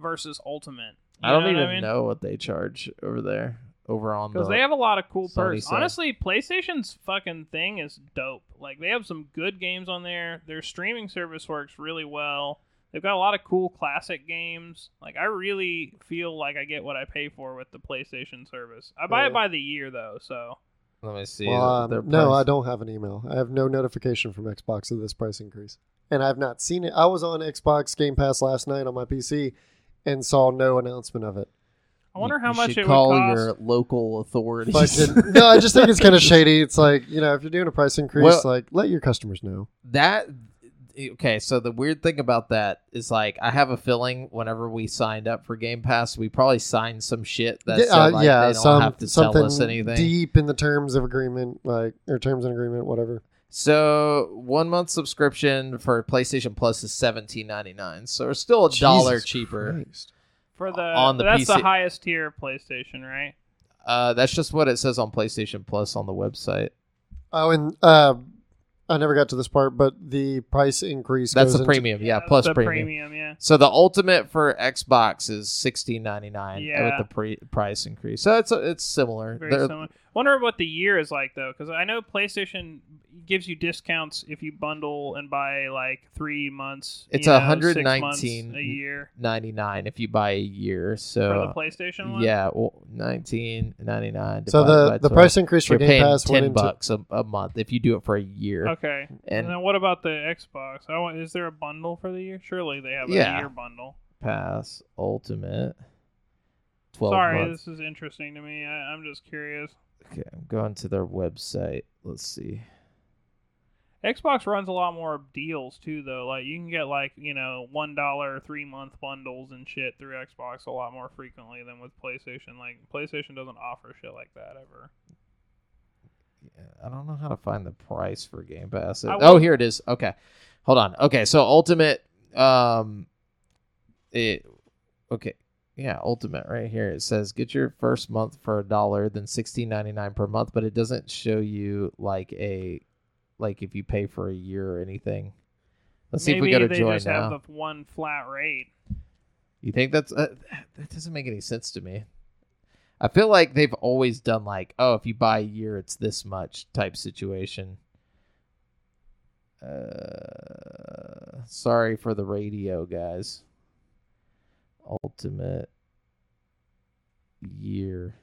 [SPEAKER 2] versus Ultimate? You
[SPEAKER 1] I don't
[SPEAKER 2] know
[SPEAKER 1] even
[SPEAKER 2] I mean?
[SPEAKER 1] know what they charge over there, over on the.
[SPEAKER 2] Because they have a lot of cool perks.
[SPEAKER 1] side.
[SPEAKER 2] Honestly, PlayStation's fucking thing is dope. Like they have some good games on there. Their streaming service works really well. They've got a lot of cool classic games. Like I really feel like I get what I pay for with the PlayStation service. I buy
[SPEAKER 3] Yeah.
[SPEAKER 2] it by the year though, so
[SPEAKER 1] Let me see.
[SPEAKER 3] Well, um, no. I don't have an email. I have no notification from Xbox of this price increase, and I've not seen it. I was on Xbox Game Pass last night on my PC and saw no announcement of it.
[SPEAKER 2] I wonder
[SPEAKER 1] You-
[SPEAKER 2] how
[SPEAKER 1] you
[SPEAKER 2] much
[SPEAKER 1] should
[SPEAKER 2] it
[SPEAKER 1] call
[SPEAKER 2] would cost.
[SPEAKER 1] your local authorities.
[SPEAKER 3] Fucking, no, I just think it's kind of shady. It's like you know, if you're doing a price increase,
[SPEAKER 1] Well-
[SPEAKER 3] like let your customers know.
[SPEAKER 1] that okay so the weird thing about that is like i have a feeling whenever we signed up for game pass we probably signed some shit that
[SPEAKER 3] yeah,
[SPEAKER 1] said, like,
[SPEAKER 3] yeah,
[SPEAKER 1] they don't
[SPEAKER 3] some
[SPEAKER 1] have to tell
[SPEAKER 3] something
[SPEAKER 1] us anything
[SPEAKER 3] deep in the terms of agreement, like or terms and agreement, whatever.
[SPEAKER 1] So one month subscription for playstation plus is 17.99 so it's still a dollar cheaper
[SPEAKER 3] Christ.
[SPEAKER 2] for the,
[SPEAKER 1] on the
[SPEAKER 2] that's the highest tier of PlayStation, right?
[SPEAKER 1] uh, that's just what it says on playstation plus on the website
[SPEAKER 3] Oh, and uh, I never got to this part, but the price increase.
[SPEAKER 1] that's
[SPEAKER 3] goes
[SPEAKER 1] the
[SPEAKER 3] into-
[SPEAKER 1] premium yeah plus
[SPEAKER 2] the
[SPEAKER 1] premium.
[SPEAKER 2] yeah.
[SPEAKER 1] So the ultimate for Xbox is sixteen ninety nine
[SPEAKER 2] Yeah.
[SPEAKER 1] with the pre- price increase. So it's it's similar.
[SPEAKER 2] Very
[SPEAKER 1] They're-
[SPEAKER 2] similar. Wonder what the year is like though, because I know PlayStation gives you discounts if you bundle and buy like three months.
[SPEAKER 1] It's
[SPEAKER 2] you know,
[SPEAKER 1] 119
[SPEAKER 2] six a year
[SPEAKER 1] 99 if you buy a year.
[SPEAKER 2] for the
[SPEAKER 1] So
[SPEAKER 2] PlayStation one.
[SPEAKER 1] yeah, well, 19.99.
[SPEAKER 3] So the the
[SPEAKER 1] 12.
[SPEAKER 3] price increase for
[SPEAKER 1] you're
[SPEAKER 3] Game
[SPEAKER 1] paying
[SPEAKER 3] Pass went
[SPEAKER 1] 10
[SPEAKER 3] into
[SPEAKER 1] bucks a, a month if you do it for a year.
[SPEAKER 2] Okay. And,
[SPEAKER 1] And
[SPEAKER 2] then what about the Xbox? I want, is there a bundle for the year? Surely they have
[SPEAKER 1] Yeah.
[SPEAKER 2] a year bundle.
[SPEAKER 1] Pass Ultimate 12
[SPEAKER 2] Sorry,
[SPEAKER 1] months.
[SPEAKER 2] this is interesting to me. I, I'm just curious.
[SPEAKER 1] Okay, I'm going to their website. Let's see.
[SPEAKER 2] Xbox runs a lot more deals too, though. Like you can get like you know one dollar three month bundles and shit through Xbox a lot more frequently than with PlayStation. Like PlayStation doesn't offer shit like that ever.
[SPEAKER 1] Yeah, I don't know how to find the price for Game Pass.
[SPEAKER 2] I
[SPEAKER 1] Oh, here it is. Okay. Hold on. Okay, so Ultimate um it okay. Yeah, Ultimate right here. It says get your first month for a dollar, then sixteen ninety nine per month, but it doesn't show you like a like if you pay for a year or anything. Let's see if we go to
[SPEAKER 2] they
[SPEAKER 1] join
[SPEAKER 2] just
[SPEAKER 1] now.
[SPEAKER 2] have the one flat rate.
[SPEAKER 1] You think that's uh, that doesn't make any sense to me. I feel like they've always done like, oh, if you buy a year, it's this much type situation. Uh, sorry for the radio, guys. Ultimate year.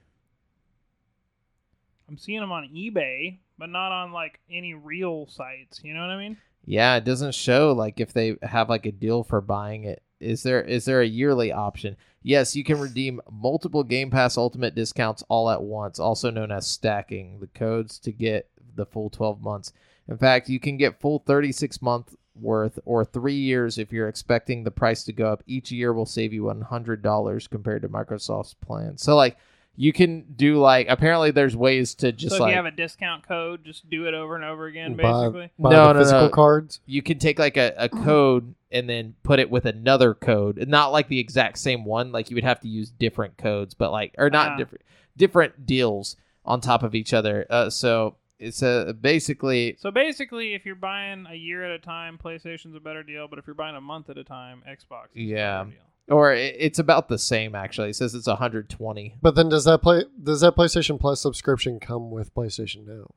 [SPEAKER 2] I'm seeing them on eBay, but not on like any real sites. You know what I mean?
[SPEAKER 1] Yeah, it doesn't show like if they have like a deal for buying it is there is there a yearly option? Yes, you can redeem multiple Game Pass Ultimate discounts all at once, also known as stacking the codes to get the full 12 months. In fact, you can get full 36 month worth or 3 years if you're expecting the price to go up. Each year will save you $100 compared to Microsoft's plan. So like you can do like apparently there's ways to just
[SPEAKER 2] so if
[SPEAKER 1] like
[SPEAKER 2] you have a discount code, just do it over and over again, basically.
[SPEAKER 3] Buy
[SPEAKER 1] No,
[SPEAKER 3] the
[SPEAKER 1] no,
[SPEAKER 3] physical
[SPEAKER 1] no.
[SPEAKER 3] cards.
[SPEAKER 1] you can take like a, a code and then put it with another code not like the exact same one like you would have to use different codes but like or not
[SPEAKER 2] Ah.
[SPEAKER 1] different different deals on top of each other uh, so it's a basically
[SPEAKER 2] So basically, if you're buying a year at a time, PlayStation's a better deal. But if you're buying a month at a time, Xbox is
[SPEAKER 1] Yeah.
[SPEAKER 2] a better deal.
[SPEAKER 1] or it, it's about the same actually it says it's 120
[SPEAKER 3] But then does that play does that PlayStation Plus subscription come with PlayStation Now?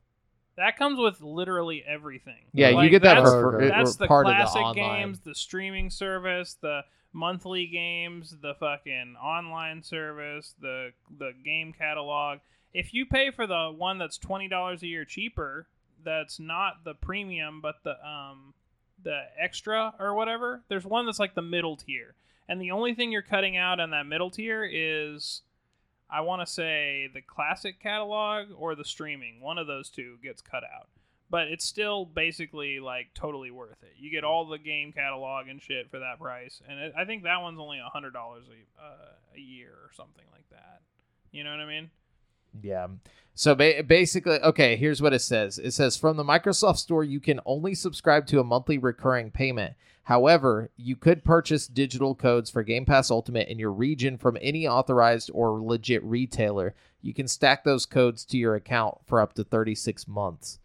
[SPEAKER 2] That comes with literally everything.
[SPEAKER 1] yeah you
[SPEAKER 2] Like,
[SPEAKER 1] get that
[SPEAKER 2] that's-
[SPEAKER 1] for,
[SPEAKER 3] Okay.
[SPEAKER 2] That's
[SPEAKER 1] for
[SPEAKER 2] the
[SPEAKER 1] part
[SPEAKER 2] classic
[SPEAKER 1] of the online
[SPEAKER 2] games, the streaming service, the monthly games, the fucking online service, the the game catalog. If you pay for the one that's twenty dollars a year cheaper, that's not the premium, but the um the extra or whatever. There's one that's like the middle tier, and the only thing you're cutting out on that middle tier is. I want to say the classic catalog or the streaming. One of those two gets cut out but it's still basically like totally worth it. You get all the game catalog and shit for that price, and it, I think that one's only a hundred dollars uh, a year or something like that. You know what I mean?
[SPEAKER 1] Yeah. So ba- basically, okay, here's what it says. It says from the Microsoft Store, you can only subscribe to a monthly recurring payment. However, you could purchase digital codes for Game Pass Ultimate in your region from any authorized or legit retailer. You can stack those codes to your account for up to 36 months.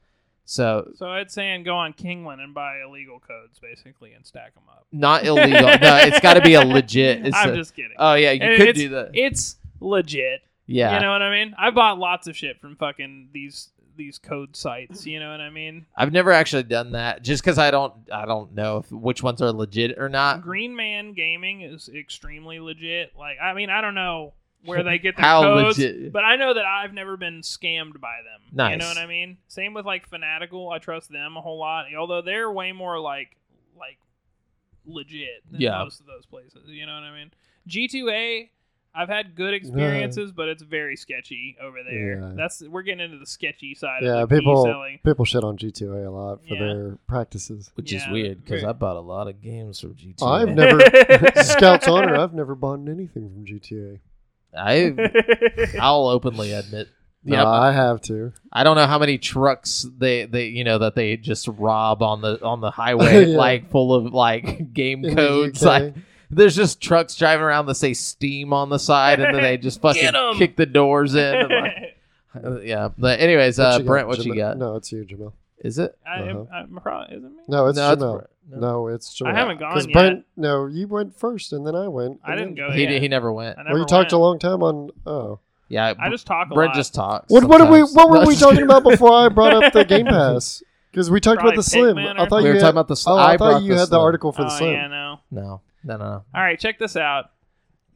[SPEAKER 1] So,
[SPEAKER 2] So it's saying go on Kinguin and buy illegal codes basically and stack them up.
[SPEAKER 1] not illegal. no, it's got to be a legit. It's
[SPEAKER 2] I'm
[SPEAKER 1] a-
[SPEAKER 2] just kidding.
[SPEAKER 1] oh, yeah, you
[SPEAKER 2] And
[SPEAKER 1] could do that.
[SPEAKER 2] It's legit.
[SPEAKER 1] Yeah.
[SPEAKER 2] You know what I mean? I bought lots of shit from fucking these these code sites. You know what I mean?
[SPEAKER 1] I've never actually done that just because I don't I don't know if which ones are legit or not.
[SPEAKER 2] Green Man Gaming is extremely legit. Like, I mean, I don't know where they get their codes,
[SPEAKER 1] legit?
[SPEAKER 2] but I know that I've never been scammed by them.
[SPEAKER 1] Nice.
[SPEAKER 2] You know what I mean? Same with like Fanatical. I trust them a whole lot, although they're way more like like legit than
[SPEAKER 1] Yeah.
[SPEAKER 2] most of those places. You know what I mean? G2A. I've had good experiences, but it's very sketchy over there.
[SPEAKER 3] Yeah.
[SPEAKER 2] That's we're getting into the sketchy side
[SPEAKER 3] Yeah,
[SPEAKER 2] of the
[SPEAKER 3] people
[SPEAKER 2] selling.
[SPEAKER 3] people shit on G2A a lot for
[SPEAKER 2] Yeah.
[SPEAKER 3] their practices.
[SPEAKER 1] Which is weird because I bought a lot of games from G2A.
[SPEAKER 3] I've never Scouts Honor. I've never bought anything from G2A.
[SPEAKER 1] I I'll openly admit.
[SPEAKER 3] No,
[SPEAKER 1] Yeah,
[SPEAKER 3] I have to.
[SPEAKER 1] I don't know how many trucks they they you know that they just rob on the on the highway
[SPEAKER 3] Yeah.
[SPEAKER 1] like full of like game codes. Like there's just trucks driving around that say Steam on the side, and then they just fucking
[SPEAKER 2] Get 'em!
[SPEAKER 1] kick the doors in. and, like, uh, yeah, but anyways,
[SPEAKER 3] What
[SPEAKER 1] uh,
[SPEAKER 3] you got,
[SPEAKER 1] Brent, what you
[SPEAKER 3] Jamal?
[SPEAKER 1] got?
[SPEAKER 3] No, it's you, Jamal.
[SPEAKER 1] Is it?
[SPEAKER 2] I,
[SPEAKER 3] Uh-huh.
[SPEAKER 2] I'm probably isn't me.
[SPEAKER 3] No, it's
[SPEAKER 1] no,
[SPEAKER 3] Jamal.
[SPEAKER 1] Brent. No.
[SPEAKER 3] no, it's Jamal.
[SPEAKER 2] I haven't gone
[SPEAKER 3] 'Cause
[SPEAKER 2] yet.
[SPEAKER 3] Brent, no, you went first, and then I went.
[SPEAKER 2] I
[SPEAKER 3] and
[SPEAKER 2] didn't
[SPEAKER 3] then-
[SPEAKER 2] go
[SPEAKER 1] He
[SPEAKER 2] yet.
[SPEAKER 1] he never went.
[SPEAKER 2] I never
[SPEAKER 3] Well, you talked
[SPEAKER 2] went.
[SPEAKER 3] a long time on. Oh,
[SPEAKER 1] Yeah,
[SPEAKER 2] I just talk a
[SPEAKER 1] Brent
[SPEAKER 2] lot.
[SPEAKER 1] just talks.
[SPEAKER 3] what? What did we?
[SPEAKER 1] sometimes.
[SPEAKER 3] What were
[SPEAKER 1] No,
[SPEAKER 3] we
[SPEAKER 1] just
[SPEAKER 3] talking
[SPEAKER 1] kidding.
[SPEAKER 3] about before I brought up the Game Pass? Because we talked about
[SPEAKER 2] Probably
[SPEAKER 3] the Slim.
[SPEAKER 2] Pikmin
[SPEAKER 3] I thought
[SPEAKER 1] We
[SPEAKER 3] you
[SPEAKER 1] were
[SPEAKER 3] had,
[SPEAKER 1] talking about the. s-
[SPEAKER 3] Oh,
[SPEAKER 1] I
[SPEAKER 3] I,
[SPEAKER 1] brought
[SPEAKER 3] thought you
[SPEAKER 1] the
[SPEAKER 3] had the
[SPEAKER 1] Slim.
[SPEAKER 3] article for the
[SPEAKER 2] oh
[SPEAKER 3] Slim.
[SPEAKER 2] yeah, no.
[SPEAKER 1] No, no, no, no.
[SPEAKER 2] All right, check this out.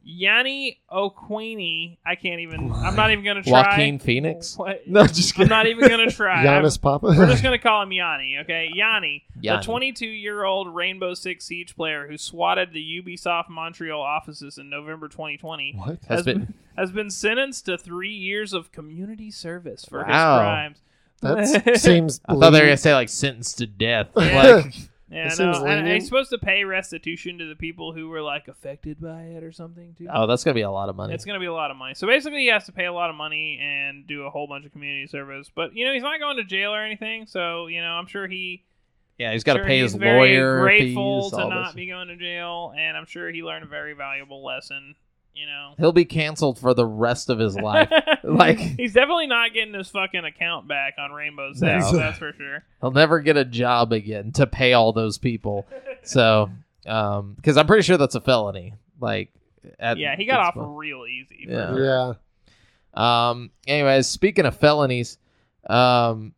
[SPEAKER 2] Yanni O'Queenie. I can't even. I'm not even gonna try.
[SPEAKER 1] Joaquin Phoenix.
[SPEAKER 2] What?
[SPEAKER 1] No, just
[SPEAKER 2] I'm not even gonna try. I'm-
[SPEAKER 3] Giannis Papa.
[SPEAKER 2] We're just gonna call him Yanni, okay? Yanni,
[SPEAKER 1] Yanni.
[SPEAKER 2] the 22-year-old Rainbow Six Siege player who swatted the Ubisoft Montreal offices in November 2020
[SPEAKER 3] what?
[SPEAKER 1] Has
[SPEAKER 2] has
[SPEAKER 1] been-
[SPEAKER 2] been, has been sentenced to three years of community service for his
[SPEAKER 1] Wow.
[SPEAKER 2] crimes.
[SPEAKER 3] That seems.
[SPEAKER 1] I thought they were gonna say like sentenced to death. Like,
[SPEAKER 2] Yeah, no, and he's supposed to pay restitution to the people who were like affected by it or something too.
[SPEAKER 1] oh, that's gonna be a lot of money.
[SPEAKER 2] It's going to be a lot of money. So basically, he has to pay a lot of money and do a whole bunch of community service. But you know, he's not going to jail or anything. So you know, I'm sure he
[SPEAKER 1] yeah, he's got to
[SPEAKER 2] sure
[SPEAKER 1] pay
[SPEAKER 2] he's
[SPEAKER 1] his lawyer
[SPEAKER 2] Grateful
[SPEAKER 1] fees.
[SPEAKER 2] to not
[SPEAKER 1] this.
[SPEAKER 2] be going to jail, and I'm sure he learned a very valuable lesson. You know,
[SPEAKER 1] He'll be canceled for the rest of his life. Like-
[SPEAKER 2] he's definitely not getting his fucking account back on Rainbow Six.
[SPEAKER 1] No.
[SPEAKER 2] That's for sure.
[SPEAKER 1] He'll never get a job again to pay all those people. So, um, because I'm pretty sure that's a felony. Like, at,
[SPEAKER 2] yeah, he got off
[SPEAKER 1] fun.
[SPEAKER 2] real easy. for
[SPEAKER 1] Yeah.
[SPEAKER 2] sure.
[SPEAKER 3] Yeah.
[SPEAKER 1] Um. Anyways, speaking of felonies, um,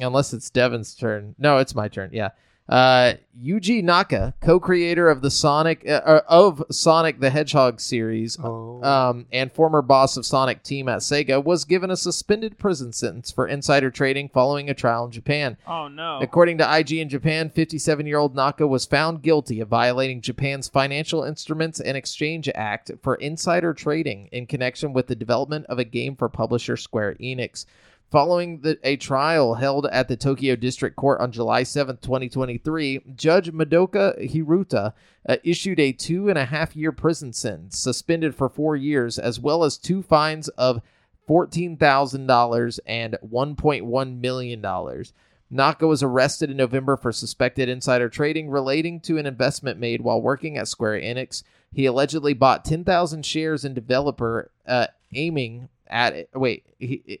[SPEAKER 1] unless it's Devin's turn. No, it's my turn. Yeah. Uh, Yuji Naka, co-creator of the Sonic uh, of Sonic the Hedgehog series,
[SPEAKER 3] Oh,
[SPEAKER 1] um, and former boss of Sonic Team at Sega, was given a suspended prison sentence for insider trading following a trial in Japan.
[SPEAKER 2] Oh no.
[SPEAKER 1] According to IG in Japan, 57 year old Naka was found guilty of violating Japan's Financial Instruments and Exchange Act for insider trading in connection with the development of a game for publisher Square Enix. Following the, a trial held at the Tokyo District Court on July 7, 2023, Judge Madoka Hiruta uh, issued a two and a half year prison sentence, suspended for four years, as well as two fines of $14,000 and $1.1 million. Naka was arrested in November for suspected insider trading relating to an investment made while working at Square Enix. He allegedly bought 10,000 shares in developer uh, aiming at wait, he,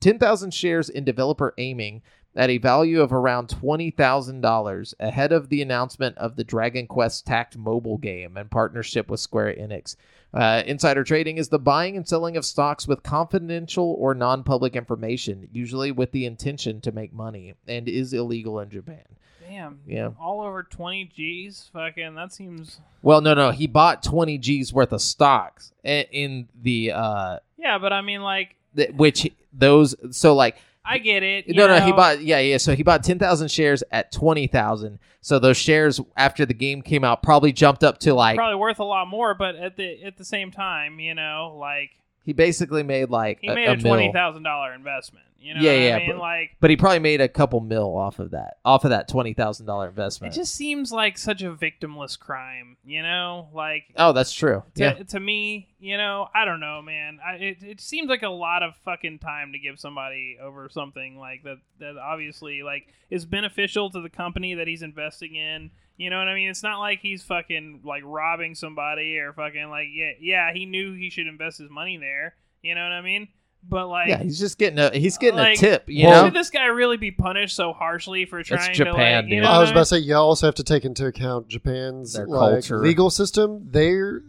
[SPEAKER 1] 10,000 shares in developer aiming at a value of around $20,000 ahead of the announcement of the Dragon Quest Tact mobile game in partnership with Square Enix. Uh, insider trading is the buying and selling of stocks with confidential or non public information, usually with the intention to make money, and is illegal in Japan.
[SPEAKER 2] Damn.
[SPEAKER 1] Yeah.
[SPEAKER 2] All over 20 G's. Fucking. That seems.
[SPEAKER 1] Well, no, no. He bought 20 G's worth of stocks in the, uh,
[SPEAKER 2] Yeah, but I mean, like,
[SPEAKER 1] th- which those, so like,
[SPEAKER 2] I get it.
[SPEAKER 1] no, no, he bought yeah, yeah. So he bought ten thousand shares at twenty thousand. So those shares after the game came out probably jumped up to like
[SPEAKER 2] probably worth a lot more, but at the at the same time, you know, like
[SPEAKER 1] he basically made like
[SPEAKER 2] he
[SPEAKER 1] a,
[SPEAKER 2] made
[SPEAKER 1] a
[SPEAKER 2] a, twenty thousand dollar investment. You know,
[SPEAKER 1] Yeah,
[SPEAKER 2] what
[SPEAKER 1] yeah,
[SPEAKER 2] I mean,
[SPEAKER 1] but-
[SPEAKER 2] like
[SPEAKER 1] but he probably made a couple mil off of that, off of that twenty thousand dollar investment.
[SPEAKER 2] it just seems like such a victimless crime. You know, like
[SPEAKER 1] oh, that's true.
[SPEAKER 2] to,
[SPEAKER 1] yeah,
[SPEAKER 2] to me, you know, I don't know, man. I, it it seems like a lot of fucking time to give somebody over something like that that obviously like is beneficial to the company that he's investing in. You know what I mean? It's not like he's fucking like robbing somebody or fucking like yeah yeah he knew he should invest his money there. You know what I mean? But like
[SPEAKER 1] yeah. He's just getting a he's getting
[SPEAKER 2] like,
[SPEAKER 1] a tip. You
[SPEAKER 3] Well-
[SPEAKER 1] know,
[SPEAKER 2] should this guy really be punished so harshly for trying to
[SPEAKER 1] Japan,
[SPEAKER 2] like, you know
[SPEAKER 3] I was about to say you also have to take into account Japan's like, legal system. They're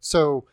[SPEAKER 3] so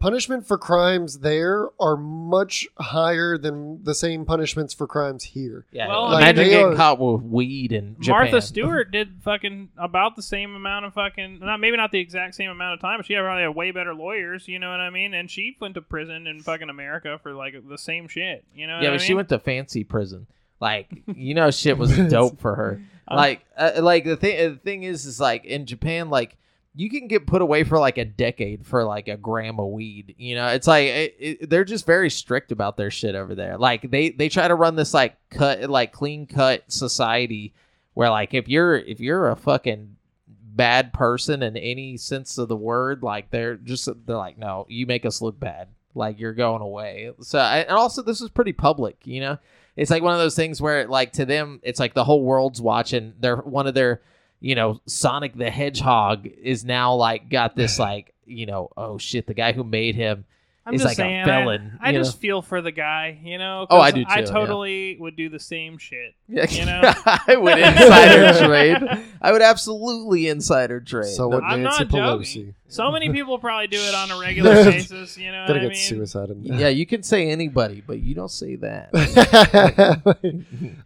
[SPEAKER 3] punishment for crimes there are much higher than the same punishments for crimes here.
[SPEAKER 1] yeah.
[SPEAKER 2] Well,
[SPEAKER 3] I mean,
[SPEAKER 1] imagine
[SPEAKER 3] they
[SPEAKER 1] getting
[SPEAKER 3] are-
[SPEAKER 1] caught with weed in Japan.
[SPEAKER 2] Martha Stewart did fucking about the same amount of fucking not maybe not the exact same amount of time, but she had probably had way better lawyers. You know what I mean? And she went to prison in fucking America for like the same shit. You know?
[SPEAKER 1] Yeah,
[SPEAKER 2] what
[SPEAKER 1] but
[SPEAKER 2] I
[SPEAKER 1] she
[SPEAKER 2] mean?
[SPEAKER 1] went to fancy prison. Like you know, shit was dope for her.
[SPEAKER 2] Um,
[SPEAKER 1] Like, uh, like the thing. The thing is, is like in Japan, like you can get put away for like a decade for like a gram of weed. You know, it's like it, it, they're just very strict about their shit over there. Like they they try to run this like cut like clean cut society where like if you're if you're a fucking bad person in any sense of the word, like they're just they're like, no, you make us look bad. Like you're going away. So and also this is pretty public. You know, it's like one of those things where like to them it's like the whole world's watching. They're one of their you know, Sonic the Hedgehog is now like got this like, you know, oh shit, the guy who made him
[SPEAKER 2] I'm
[SPEAKER 1] is
[SPEAKER 2] just
[SPEAKER 1] like
[SPEAKER 2] saying,
[SPEAKER 1] a felon.
[SPEAKER 2] I, I
[SPEAKER 1] you
[SPEAKER 2] just
[SPEAKER 1] know?
[SPEAKER 2] feel for the guy. You know?
[SPEAKER 1] Oh, I
[SPEAKER 2] 'cause
[SPEAKER 1] do
[SPEAKER 2] I
[SPEAKER 1] too, yeah.
[SPEAKER 2] totally would do the same shit.
[SPEAKER 1] Yeah,
[SPEAKER 2] you know?
[SPEAKER 1] I would insider trade. I would absolutely insider trade.
[SPEAKER 3] So would
[SPEAKER 2] I'm
[SPEAKER 3] Nancy
[SPEAKER 2] not joking.
[SPEAKER 3] Pelosi.
[SPEAKER 2] So many people probably do it on a regular basis. You know
[SPEAKER 3] Gotta
[SPEAKER 2] what I mean?
[SPEAKER 3] suicide
[SPEAKER 1] yeah, you can say anybody, but you don't say that.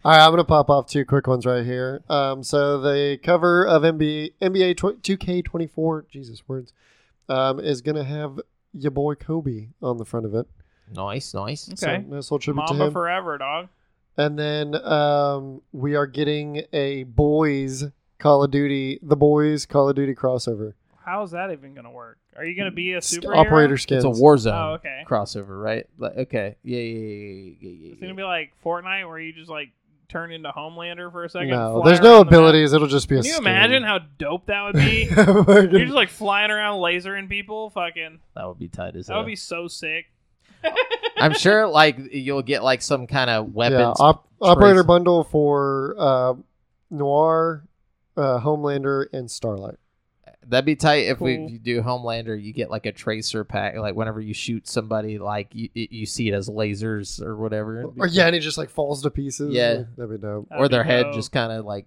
[SPEAKER 3] All right, I'm gonna pop off two quick ones right here. Um, so the cover of NBA NBA tw- 2K24, Jesus words, um, is gonna have your boy Kobe on the front of it.
[SPEAKER 1] nice, nice.
[SPEAKER 3] So
[SPEAKER 2] Okay.
[SPEAKER 3] nice little tribute to him.
[SPEAKER 2] forever, dog.
[SPEAKER 3] and then um, we are getting a boys Call of Duty, the boys Call of Duty crossover.
[SPEAKER 2] How's that even gonna work? Are you gonna be a
[SPEAKER 3] Sk-
[SPEAKER 2] superhero?
[SPEAKER 3] Operator skins.
[SPEAKER 1] It's a Warzone
[SPEAKER 2] Oh, okay.
[SPEAKER 1] crossover, right? Like, okay, yeah, yeah, yeah, yeah, yeah, yeah.
[SPEAKER 2] It's gonna be like Fortnite, where you just like turn into Homelander for a second.
[SPEAKER 3] No, there's
[SPEAKER 2] around
[SPEAKER 3] no
[SPEAKER 2] the
[SPEAKER 3] abilities. It'll just be a
[SPEAKER 2] Can you
[SPEAKER 3] skin.
[SPEAKER 2] imagine how dope that would be? You're
[SPEAKER 3] You're
[SPEAKER 2] just like flying around lasering people. Fucking,
[SPEAKER 1] that would be tight as hell.
[SPEAKER 2] that
[SPEAKER 1] hell.
[SPEAKER 2] would be so sick.
[SPEAKER 1] I'm sure, like you'll get like some kind of
[SPEAKER 3] yeah,
[SPEAKER 1] weapons.
[SPEAKER 3] op- operator bundle for uh, Noir, uh, Homelander, and Starlight.
[SPEAKER 1] That'd be tight if we if you do Homelander, you get like a tracer pack. Like whenever you shoot somebody, like you you see it as lasers or whatever.
[SPEAKER 3] Or yeah, and it just like falls to pieces.
[SPEAKER 1] Yeah.
[SPEAKER 3] that'd be dope.
[SPEAKER 2] That'd
[SPEAKER 1] or their head
[SPEAKER 2] dope.
[SPEAKER 1] just kind of like.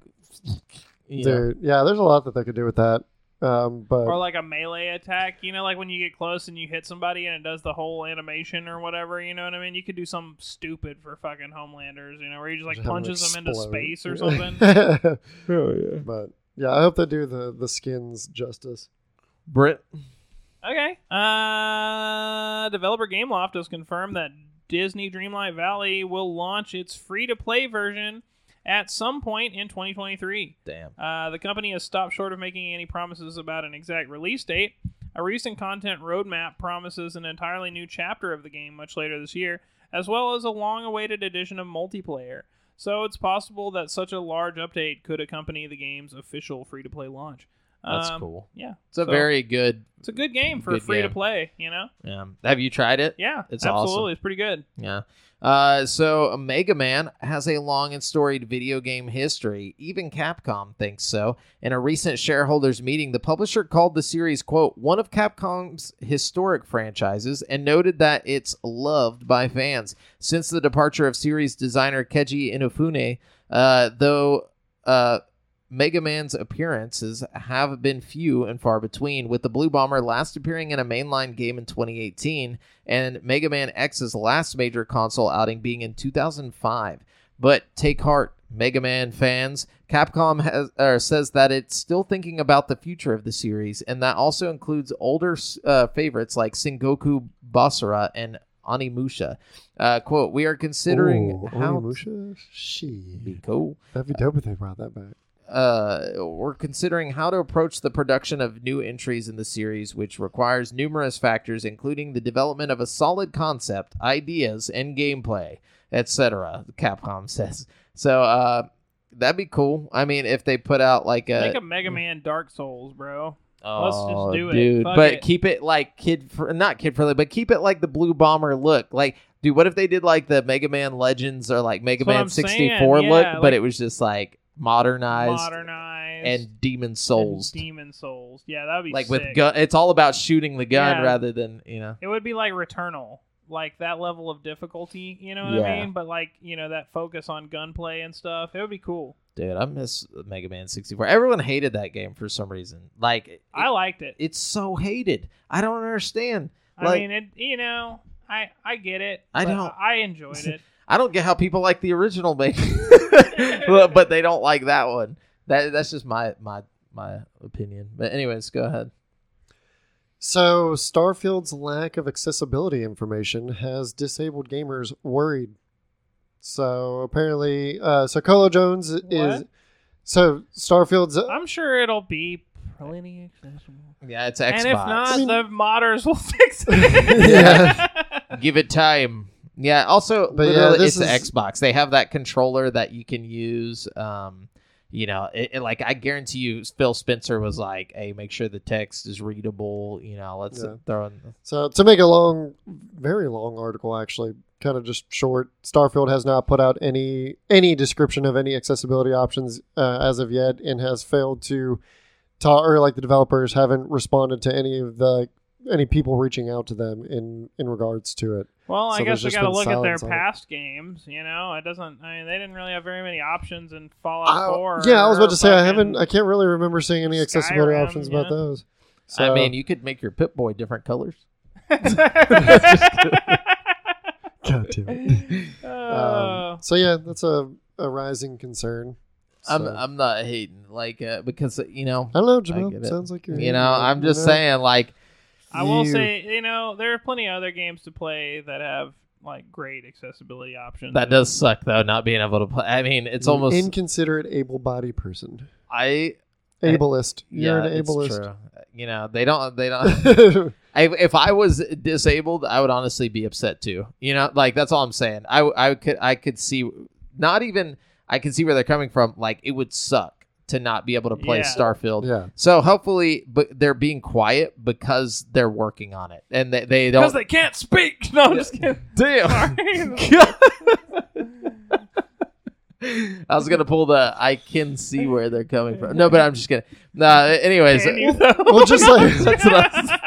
[SPEAKER 1] You know.
[SPEAKER 3] Dude, yeah, there's a lot that they could do with that. Um, but
[SPEAKER 2] or like a melee attack. You know, like when you get close and you hit somebody and it does the whole animation or whatever. You know what I mean? You could do something stupid for fucking Homelanders. You know, where you just like
[SPEAKER 3] Just
[SPEAKER 2] punches them into space or something.
[SPEAKER 1] Oh yeah.
[SPEAKER 3] but yeah, I hope they do the the skins justice.
[SPEAKER 1] Brit.
[SPEAKER 2] Okay. Uh, developer Gameloft has confirmed that Disney Dreamlight Valley will launch its free-to-play version at some point in 2023.
[SPEAKER 1] Damn.
[SPEAKER 2] Uh, the company has stopped short of making any promises about an exact release date. A recent content roadmap promises an entirely new chapter of the game much later this year, as well as a long awaited addition of multiplayer. So it's possible that such a large update could accompany the game's official free to play launch.
[SPEAKER 1] That's
[SPEAKER 2] Um,
[SPEAKER 1] cool.
[SPEAKER 2] Yeah.
[SPEAKER 1] It's a
[SPEAKER 2] so-
[SPEAKER 1] very good.
[SPEAKER 2] It's a good game for
[SPEAKER 1] Good
[SPEAKER 2] free to play, you know?
[SPEAKER 1] Yeah. Have you tried it?
[SPEAKER 2] Yeah.
[SPEAKER 1] It's
[SPEAKER 2] absolutely.
[SPEAKER 1] awesome.
[SPEAKER 2] It's pretty good.
[SPEAKER 1] Yeah. Uh, so Mega Man has a long and storied video game history. Even Capcom thinks so. In a recent shareholders meeting, the publisher called the series "quote one of Capcom's historic franchises" and noted that it's loved by fans since the departure of series designer Keiji Inafune. Uh, though uh, Mega Man's appearances have been few and far between, with the Blue Bomber last appearing in a mainline game in 2018 and Mega Man X's last major console outing being in 2005. But take heart, Mega Man fans. Capcom has or says that it's still thinking about the future of the series, and that also includes older uh, favorites like Sengoku Basara and Onimusha. Uh, quote: We are considering
[SPEAKER 3] Ooh,
[SPEAKER 1] how
[SPEAKER 3] Onimusha? She.
[SPEAKER 1] be cool
[SPEAKER 3] That'd be dope if they brought that back.
[SPEAKER 1] Uh, we're considering how to approach the production of new entries in the series, which requires numerous factors, including the development of a solid concept, ideas, and gameplay, etc. Capcom says. So uh, that'd be cool. I mean, if they put out like a,
[SPEAKER 2] Make a Mega Man Dark Souls, bro.
[SPEAKER 1] oh,
[SPEAKER 2] let's just do it.
[SPEAKER 1] dude,
[SPEAKER 2] Fuck
[SPEAKER 1] but
[SPEAKER 2] it.
[SPEAKER 1] keep it like kid, fr- not kid friendly, but keep it like the Blue Bomber look, like. Dude, what if they did like the Mega Man Legends or like Mega
[SPEAKER 2] That's
[SPEAKER 1] Man 64
[SPEAKER 2] yeah,
[SPEAKER 1] look,
[SPEAKER 2] like-
[SPEAKER 1] but it was just like modernized
[SPEAKER 2] Modernized.
[SPEAKER 1] and Demon
[SPEAKER 2] and
[SPEAKER 1] Souls.
[SPEAKER 2] Demon Souls. Yeah, that'd be
[SPEAKER 1] like
[SPEAKER 2] sick.
[SPEAKER 1] with gun it's all about shooting the gun
[SPEAKER 2] Yeah.
[SPEAKER 1] rather than you know
[SPEAKER 2] It would be like Returnal, like that level of difficulty. You know what
[SPEAKER 1] Yeah.
[SPEAKER 2] I mean? But like you know that focus on gunplay and stuff. It would be cool.
[SPEAKER 1] dude i miss mega man 64 everyone hated that game for some reason like it-
[SPEAKER 2] I liked it.
[SPEAKER 1] it's so hated i don't understand
[SPEAKER 2] I
[SPEAKER 1] like-
[SPEAKER 2] mean, it. You know, I I get it.
[SPEAKER 1] I don't-
[SPEAKER 2] I enjoyed it.
[SPEAKER 1] I don't get how people like the original Mega but but they don't like that one that that's just my my my opinion but anyways go ahead
[SPEAKER 3] So, Starfield's lack of accessibility information has disabled gamers worried. So, apparently, uh, so Colo Jones is.
[SPEAKER 2] What?
[SPEAKER 3] So, Starfield's.
[SPEAKER 2] I'm sure it'll be plenty accessible.
[SPEAKER 1] yeah it's xbox
[SPEAKER 2] And if not,
[SPEAKER 3] I mean-
[SPEAKER 2] the modders will fix it.
[SPEAKER 3] Yeah.
[SPEAKER 1] give it time yeah also
[SPEAKER 3] But yeah, this
[SPEAKER 1] it's the
[SPEAKER 3] is-
[SPEAKER 1] xbox they have that controller that you can use um you know it, it- like i guarantee you phil spencer was like hey make sure the text is readable you know let's
[SPEAKER 3] Yeah.
[SPEAKER 1] throw in
[SPEAKER 3] So, to make a long, very long article, actually, kind of just short, Starfield has not put out any any description of any accessibility options uh, as of yet, and has failed to talk, or like the developers haven't responded to any of the any people reaching out to them in in regards to it.
[SPEAKER 2] Well, I guess
[SPEAKER 3] there's
[SPEAKER 2] we got to look at their
[SPEAKER 3] silence on it.
[SPEAKER 2] past games. You know, it doesn't. I mean, they didn't really have very many options in Fallout
[SPEAKER 3] I-
[SPEAKER 2] 4.
[SPEAKER 3] yeah, I was about to say I haven't. I can't really remember seeing any accessibility
[SPEAKER 2] Skyrim,
[SPEAKER 3] options about
[SPEAKER 2] yeah.
[SPEAKER 3] those.
[SPEAKER 1] i mean you could make your pip boy different colors
[SPEAKER 3] God damn it.
[SPEAKER 2] Oh.
[SPEAKER 3] Um, so yeah, that's a, a rising concern.
[SPEAKER 1] i'm i'm not hating like uh, because you know
[SPEAKER 3] I don't know,
[SPEAKER 1] I
[SPEAKER 3] Jamal.
[SPEAKER 1] get.
[SPEAKER 3] Sounds like you're.
[SPEAKER 1] you know i'm just saying like
[SPEAKER 2] I will
[SPEAKER 3] You-
[SPEAKER 2] say, you know, there are plenty of other games to play that have like great accessibility options.
[SPEAKER 1] that does suck though not being able to play i mean it's
[SPEAKER 3] You
[SPEAKER 1] almost
[SPEAKER 3] inconsiderate, able-bodied person.
[SPEAKER 1] i
[SPEAKER 3] Ableist. You're
[SPEAKER 1] yeah
[SPEAKER 3] an
[SPEAKER 1] it's
[SPEAKER 3] ableist.
[SPEAKER 1] true you know they don't they don't I, if I was disabled, I would honestly be upset too. You know, like that's all I'm saying. I, I could I could see, not even I can see where they're coming from. Like it would suck to not be able to play
[SPEAKER 2] Yeah.
[SPEAKER 1] Starfield.
[SPEAKER 3] yeah.
[SPEAKER 1] So hopefully, but they're being quiet because they're working on it, and they, they don't.
[SPEAKER 2] because they can't speak. No, I'm just kidding.
[SPEAKER 1] Damn. I was gonna pull the I can see where they're coming from. No, but I'm just kidding. Nah. Anyways,
[SPEAKER 2] Can you, though?
[SPEAKER 3] Well, just like
[SPEAKER 1] That's what I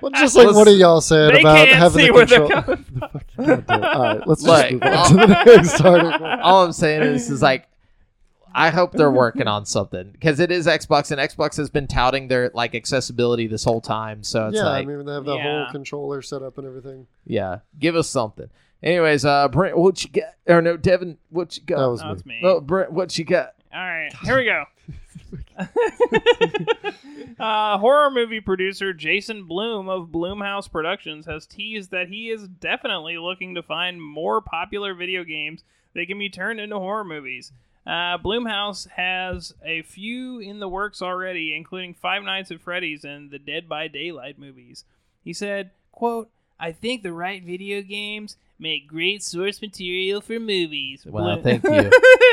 [SPEAKER 3] well, just like
[SPEAKER 1] Let's-
[SPEAKER 3] one of y'all
[SPEAKER 2] saying
[SPEAKER 3] about having
[SPEAKER 2] see
[SPEAKER 3] the
[SPEAKER 2] where they're
[SPEAKER 3] control.
[SPEAKER 2] coming
[SPEAKER 3] The fucking- God damn. All right, let's just
[SPEAKER 1] Like,
[SPEAKER 3] move on to the next article.
[SPEAKER 1] all I'm saying is, is like, I hope they're working on something because it is Xbox and Xbox has been touting their like accessibility this whole time. So it's
[SPEAKER 3] yeah,
[SPEAKER 1] like,
[SPEAKER 3] I mean they have the
[SPEAKER 2] Yeah.
[SPEAKER 3] whole controller set up and everything.
[SPEAKER 1] yeah, give us something. Anyways, uh, Brent, what you got? Or no, Devin, what you got?
[SPEAKER 3] That
[SPEAKER 1] got?
[SPEAKER 3] was
[SPEAKER 2] Oh,
[SPEAKER 3] me.
[SPEAKER 2] it's me.
[SPEAKER 1] No, Brent, what you got?
[SPEAKER 2] All right, here we go. uh, horror movie producer Jason Blum of Blumhouse Productions has teased that he is definitely looking to find more popular video games that can be turned into horror movies. Uh, Blumhouse has a few in the works already, including Five Nights at Freddy's and the Dead by Daylight movies. He said, "quote I think the right video games make great source material for movies."
[SPEAKER 1] Well,
[SPEAKER 2] Bloom-
[SPEAKER 1] thank you.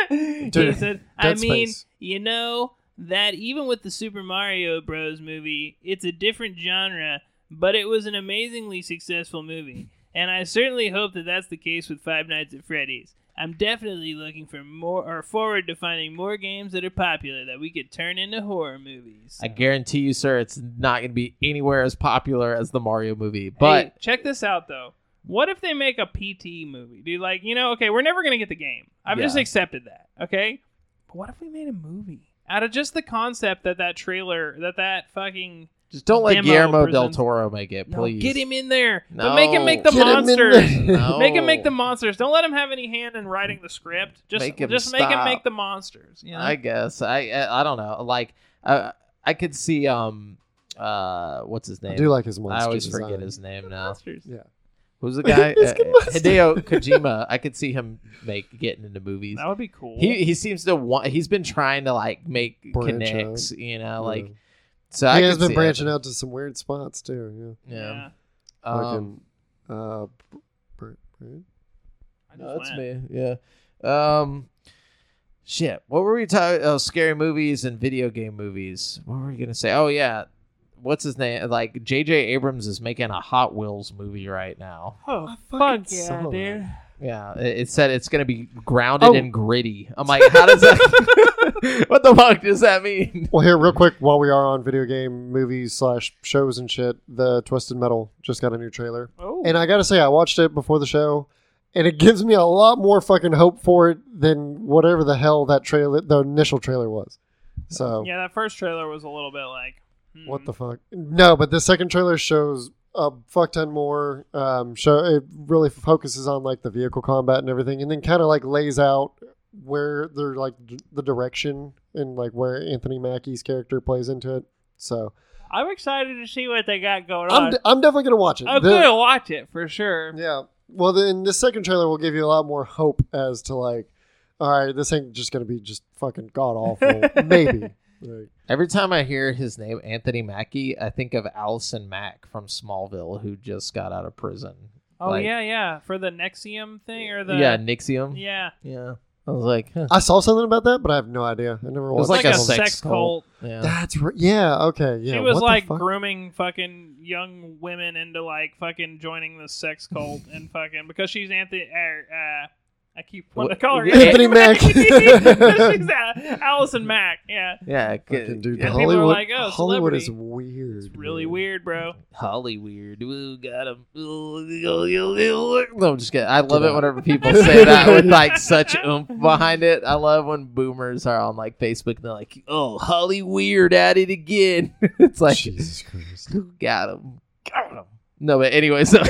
[SPEAKER 2] he said, I mean,
[SPEAKER 3] Space.
[SPEAKER 2] you know that even with the Super Mario Bros. movie, it's a different genre, but it was an amazingly successful movie. And I certainly hope that that's the case with Five Nights at Freddy's. I'm definitely looking for more or forward to finding more games that are popular that we could turn into horror movies.
[SPEAKER 1] I guarantee you, sir, it's not going to be anywhere as popular as the Mario movie. But
[SPEAKER 2] hey, check this out though. What if they make a PT movie, dude? Like, you know, okay, we're never gonna get the game. I've just accepted that, okay. But what if we made a movie out of just the concept that that trailer, that that fucking
[SPEAKER 1] just don't let
[SPEAKER 2] Demo
[SPEAKER 1] Guillermo del
[SPEAKER 2] presents-
[SPEAKER 1] Toro make it,
[SPEAKER 2] no,
[SPEAKER 1] please.
[SPEAKER 2] get him in there,
[SPEAKER 1] No.
[SPEAKER 2] but make him make the
[SPEAKER 3] Get him in
[SPEAKER 2] monsters.
[SPEAKER 3] there.
[SPEAKER 1] No.
[SPEAKER 2] Make him make the monsters. Don't let him have any hand in writing the script. Just
[SPEAKER 1] Make him
[SPEAKER 2] just make him
[SPEAKER 1] stop.
[SPEAKER 2] make the monsters. You know?
[SPEAKER 1] I guess I I, I don't know. Like uh, I could see um uh what's his name?
[SPEAKER 3] I do like his monster
[SPEAKER 1] I always
[SPEAKER 3] design.
[SPEAKER 1] forget his name now.
[SPEAKER 2] monsters.
[SPEAKER 3] Yeah.
[SPEAKER 1] Who's the guy?
[SPEAKER 3] His
[SPEAKER 1] Uh,
[SPEAKER 3] good mustache.
[SPEAKER 1] Hideo Kojima. I could see him make getting into movies.
[SPEAKER 2] That would be cool.
[SPEAKER 1] He he seems to want. He's been trying to like make
[SPEAKER 3] Branch
[SPEAKER 1] connects. You know, like
[SPEAKER 3] Yeah.
[SPEAKER 1] So.
[SPEAKER 3] he
[SPEAKER 1] I
[SPEAKER 3] has
[SPEAKER 1] could
[SPEAKER 3] been branching
[SPEAKER 1] it.
[SPEAKER 3] out to some weird spots too.
[SPEAKER 1] Yeah.
[SPEAKER 2] yeah.
[SPEAKER 3] Yeah.
[SPEAKER 1] Um,
[SPEAKER 3] Fucking, uh, Br- Br-
[SPEAKER 2] I
[SPEAKER 1] No, that's
[SPEAKER 2] went.
[SPEAKER 1] me. Yeah. Um. Shit. What were we talking? Oh, scary movies and video game movies. What were we gonna say? Oh yeah. What's his name? Like J.J. Abrams is making a Hot Wheels movie right now.
[SPEAKER 2] Oh
[SPEAKER 3] I
[SPEAKER 2] fuck yeah, dude.
[SPEAKER 3] that.
[SPEAKER 1] Yeah, it, it said it's gonna be grounded
[SPEAKER 3] Oh.
[SPEAKER 1] and gritty. I'm like, how does that? what the fuck does that mean?
[SPEAKER 3] Well, here, real quick, while we are on video game movies slash shows and shit, the Twisted Metal just got a new trailer,
[SPEAKER 2] Oh,
[SPEAKER 3] and I gotta say, I watched it before the show, and it gives me a lot more fucking hope for it than whatever the hell that trailer, the initial trailer was. So,
[SPEAKER 2] yeah, that first trailer was a little bit like, hmm.
[SPEAKER 3] what the fuck? No, but the second trailer shows a fuck ton more. Um, show it really focuses on like the vehicle combat and everything, and then kind of like lays out where they're like d- the direction and like where Anthony Mackie's character plays into it. So
[SPEAKER 2] I'm excited to see what they got going on.
[SPEAKER 3] I'm,
[SPEAKER 2] on.
[SPEAKER 3] d- I'm definitely gonna watch it.
[SPEAKER 2] I'm
[SPEAKER 3] The-
[SPEAKER 2] gonna watch it for sure.
[SPEAKER 3] Yeah. Well, then the second trailer will give you a lot more hope as to like, all right, this ain't just gonna be just fucking god awful. Maybe. Like,
[SPEAKER 1] Every time I hear his name, Anthony Mackie, I think of Allison Mack from Smallville, who just got out of prison.
[SPEAKER 2] Oh
[SPEAKER 1] Like-
[SPEAKER 2] yeah, yeah, for the NXIVM thing or the
[SPEAKER 1] yeah, NXIVM.
[SPEAKER 2] yeah.
[SPEAKER 1] Yeah. I was like, huh.
[SPEAKER 3] I saw something about that, but I have no idea. I never watched.
[SPEAKER 1] It was
[SPEAKER 3] watched.
[SPEAKER 1] like a
[SPEAKER 2] like a
[SPEAKER 1] sex
[SPEAKER 2] sex
[SPEAKER 1] cult.
[SPEAKER 2] cult.
[SPEAKER 1] yeah.
[SPEAKER 3] That's right. Yeah. Okay. Yeah.
[SPEAKER 2] she was
[SPEAKER 3] what
[SPEAKER 2] like
[SPEAKER 3] fuck?
[SPEAKER 2] grooming fucking young women into like fucking joining the sex cult and fucking because she's Anthony. Uh, uh, I keep wanting to
[SPEAKER 1] What-
[SPEAKER 2] call her
[SPEAKER 3] Anthony Mack.
[SPEAKER 2] she's uh, Allison Mack. Yeah,
[SPEAKER 1] Yeah,
[SPEAKER 3] Fucking dude,
[SPEAKER 2] Yeah, people are
[SPEAKER 3] Hollywood.
[SPEAKER 2] like, oh,
[SPEAKER 3] Hollywood is
[SPEAKER 2] celebrity.
[SPEAKER 3] weird.
[SPEAKER 2] it's really
[SPEAKER 3] man.
[SPEAKER 2] weird, bro.
[SPEAKER 1] Hollyweird. Ooh, got him. No, I'm just kidding. I love it whenever people say that with like such oomph behind it. I love when boomers are on like Facebook and they're like, "Oh, Hollyweird at it again." it's like,
[SPEAKER 3] Jesus Christ.
[SPEAKER 1] got him, got him. No, but anyway, so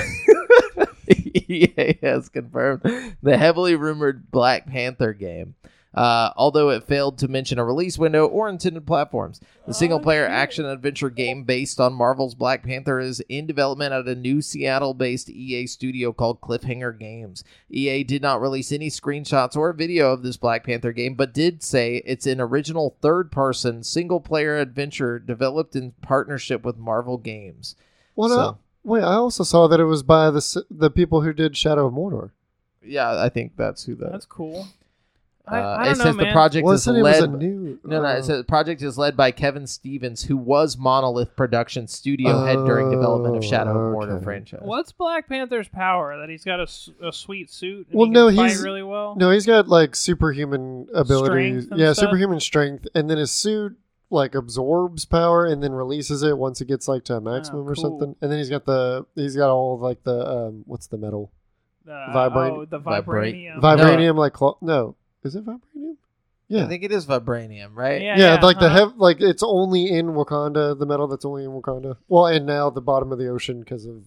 [SPEAKER 1] EA has confirmed the heavily rumored Black Panther game. Uh, although it failed to mention a release window or intended platforms, the single player action adventure game based on Marvel's Black Panther is in development at a new Seattle based EA studio called Cliffhanger Games. EA did not release any screenshots or video of this Black Panther game, but did say it's an original third person single player adventure developed in partnership with Marvel Games.
[SPEAKER 3] Well,
[SPEAKER 1] So-
[SPEAKER 3] no, wait. I also saw that it was by the the people who did Shadow of Mordor.
[SPEAKER 1] Yeah, I think that's who that.
[SPEAKER 2] That's cool. I,
[SPEAKER 1] uh,
[SPEAKER 2] I
[SPEAKER 1] it
[SPEAKER 2] don't know,
[SPEAKER 1] says
[SPEAKER 2] man.
[SPEAKER 1] the project
[SPEAKER 3] Well, it
[SPEAKER 1] is
[SPEAKER 3] said it was
[SPEAKER 1] led.
[SPEAKER 3] a new.
[SPEAKER 1] no, no,
[SPEAKER 3] uh,
[SPEAKER 1] it says the project is led by Kevin Stevens, who was Monolith Production studio head during development of Shadow of Mordor franchise.
[SPEAKER 2] What's Black Panther's power? That he's got a, a sweet suit. And
[SPEAKER 3] Well,
[SPEAKER 2] he
[SPEAKER 3] no,
[SPEAKER 2] fight
[SPEAKER 3] he's-
[SPEAKER 2] really well.
[SPEAKER 3] No, he's got like superhuman abilities. Yeah,
[SPEAKER 2] stuff?
[SPEAKER 3] superhuman strength, and then his suit like absorbs power and then releases it once it gets like to a maximum or
[SPEAKER 2] Oh, cool.
[SPEAKER 3] something. And then he's got the he's got all of, like the um what's the metal
[SPEAKER 2] Uh,
[SPEAKER 3] Vibrat-
[SPEAKER 2] oh, the
[SPEAKER 1] Vibrate-
[SPEAKER 2] vibranium.
[SPEAKER 3] vibranium like clo- no is it vibranium? Yeah.
[SPEAKER 1] I think it is vibranium, right?
[SPEAKER 2] Yeah.
[SPEAKER 3] Yeah, like the
[SPEAKER 2] uh-huh.
[SPEAKER 3] hev- like it's only in Wakanda, the metal that's only in Wakanda. Well, and now the bottom of the ocean because of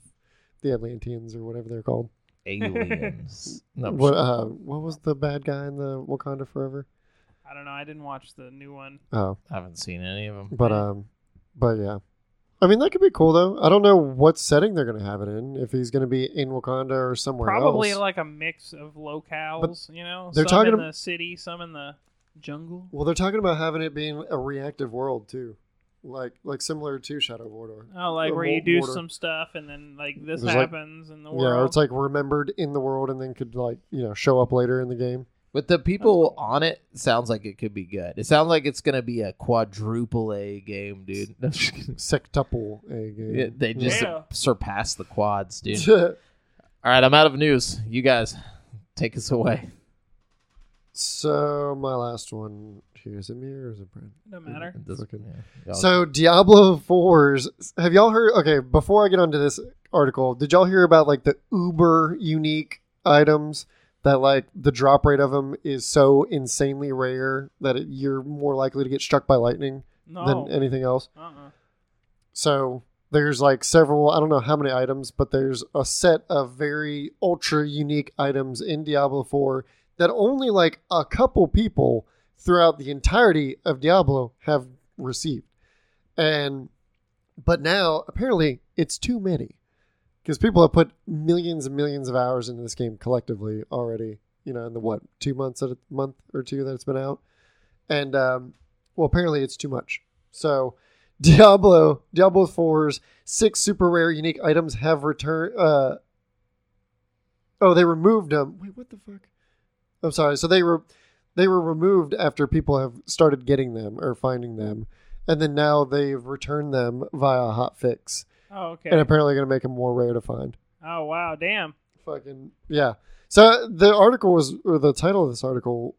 [SPEAKER 3] the Atlanteans or whatever they're called.
[SPEAKER 1] Aliens. no,
[SPEAKER 3] what uh, what was the bad guy in the Wakanda Forever?
[SPEAKER 2] I don't know. I didn't watch the new one.
[SPEAKER 3] Oh,
[SPEAKER 1] I haven't seen any of them.
[SPEAKER 3] but um, but yeah, I mean that could be cool though. I don't know what setting they're gonna have it in. If he's gonna be in Wakanda or somewhere
[SPEAKER 2] Probably
[SPEAKER 3] else.
[SPEAKER 2] like a mix of locales. you know,
[SPEAKER 3] they're
[SPEAKER 2] some
[SPEAKER 3] talking
[SPEAKER 2] in
[SPEAKER 3] ab-
[SPEAKER 2] the city, some in the jungle.
[SPEAKER 3] well, they're talking about having it being a reactive world too, like like similar to Shadow of Mordor.
[SPEAKER 2] Oh, like
[SPEAKER 3] Or
[SPEAKER 2] where you do
[SPEAKER 3] Mordor.
[SPEAKER 2] some stuff and then like this
[SPEAKER 3] There's, like-
[SPEAKER 2] happens in the world.
[SPEAKER 3] Yeah, or it's like remembered in the world and then could like you know show up later in the game.
[SPEAKER 1] With the people
[SPEAKER 2] cool.
[SPEAKER 1] on it, sounds like it could be good. It sounds like it's gonna be a quadruple A game, dude. No, just kidding.
[SPEAKER 3] Sectuple a game.
[SPEAKER 1] Yeah, they just
[SPEAKER 2] Yeah.
[SPEAKER 1] surpass the quads, dude. All right, I'm out of news. You guys, take us away.
[SPEAKER 3] so my last one here is it me or is it Brent?
[SPEAKER 2] Doesn't matter.
[SPEAKER 1] It doesn't-
[SPEAKER 3] Fucking-
[SPEAKER 1] yeah. Y'all-
[SPEAKER 3] So Diablo 4's have y'all heard okay, before I get onto this article, did y'all hear about like the uber unique items that like the drop rate of them is so insanely rare that it, you're more likely to get struck by lightning
[SPEAKER 2] No.
[SPEAKER 3] than anything else?
[SPEAKER 2] uh-uh.
[SPEAKER 3] So there's like several, I don't know how many items, but there's a set of very ultra unique items in Diablo 4 that only like a couple people throughout the entirety of Diablo have received. And but now apparently it's too many because people have put millions and millions of hours into this game collectively already, you know, in the what, 2 months a month or two that it's been out. And um well apparently it's too much. So Diablo Diablo 4's six super rare unique items have returned. Uh, oh, they removed them. Wait, what the fuck? I'm sorry. So they were they were removed after people have started getting them or finding them, and then now they've returned them via a hot fix,
[SPEAKER 2] Oh, okay.
[SPEAKER 3] and apparently going to make them more rare to find.
[SPEAKER 2] oh, wow. Damn.
[SPEAKER 3] Fucking yeah. So the article was, or the title of this article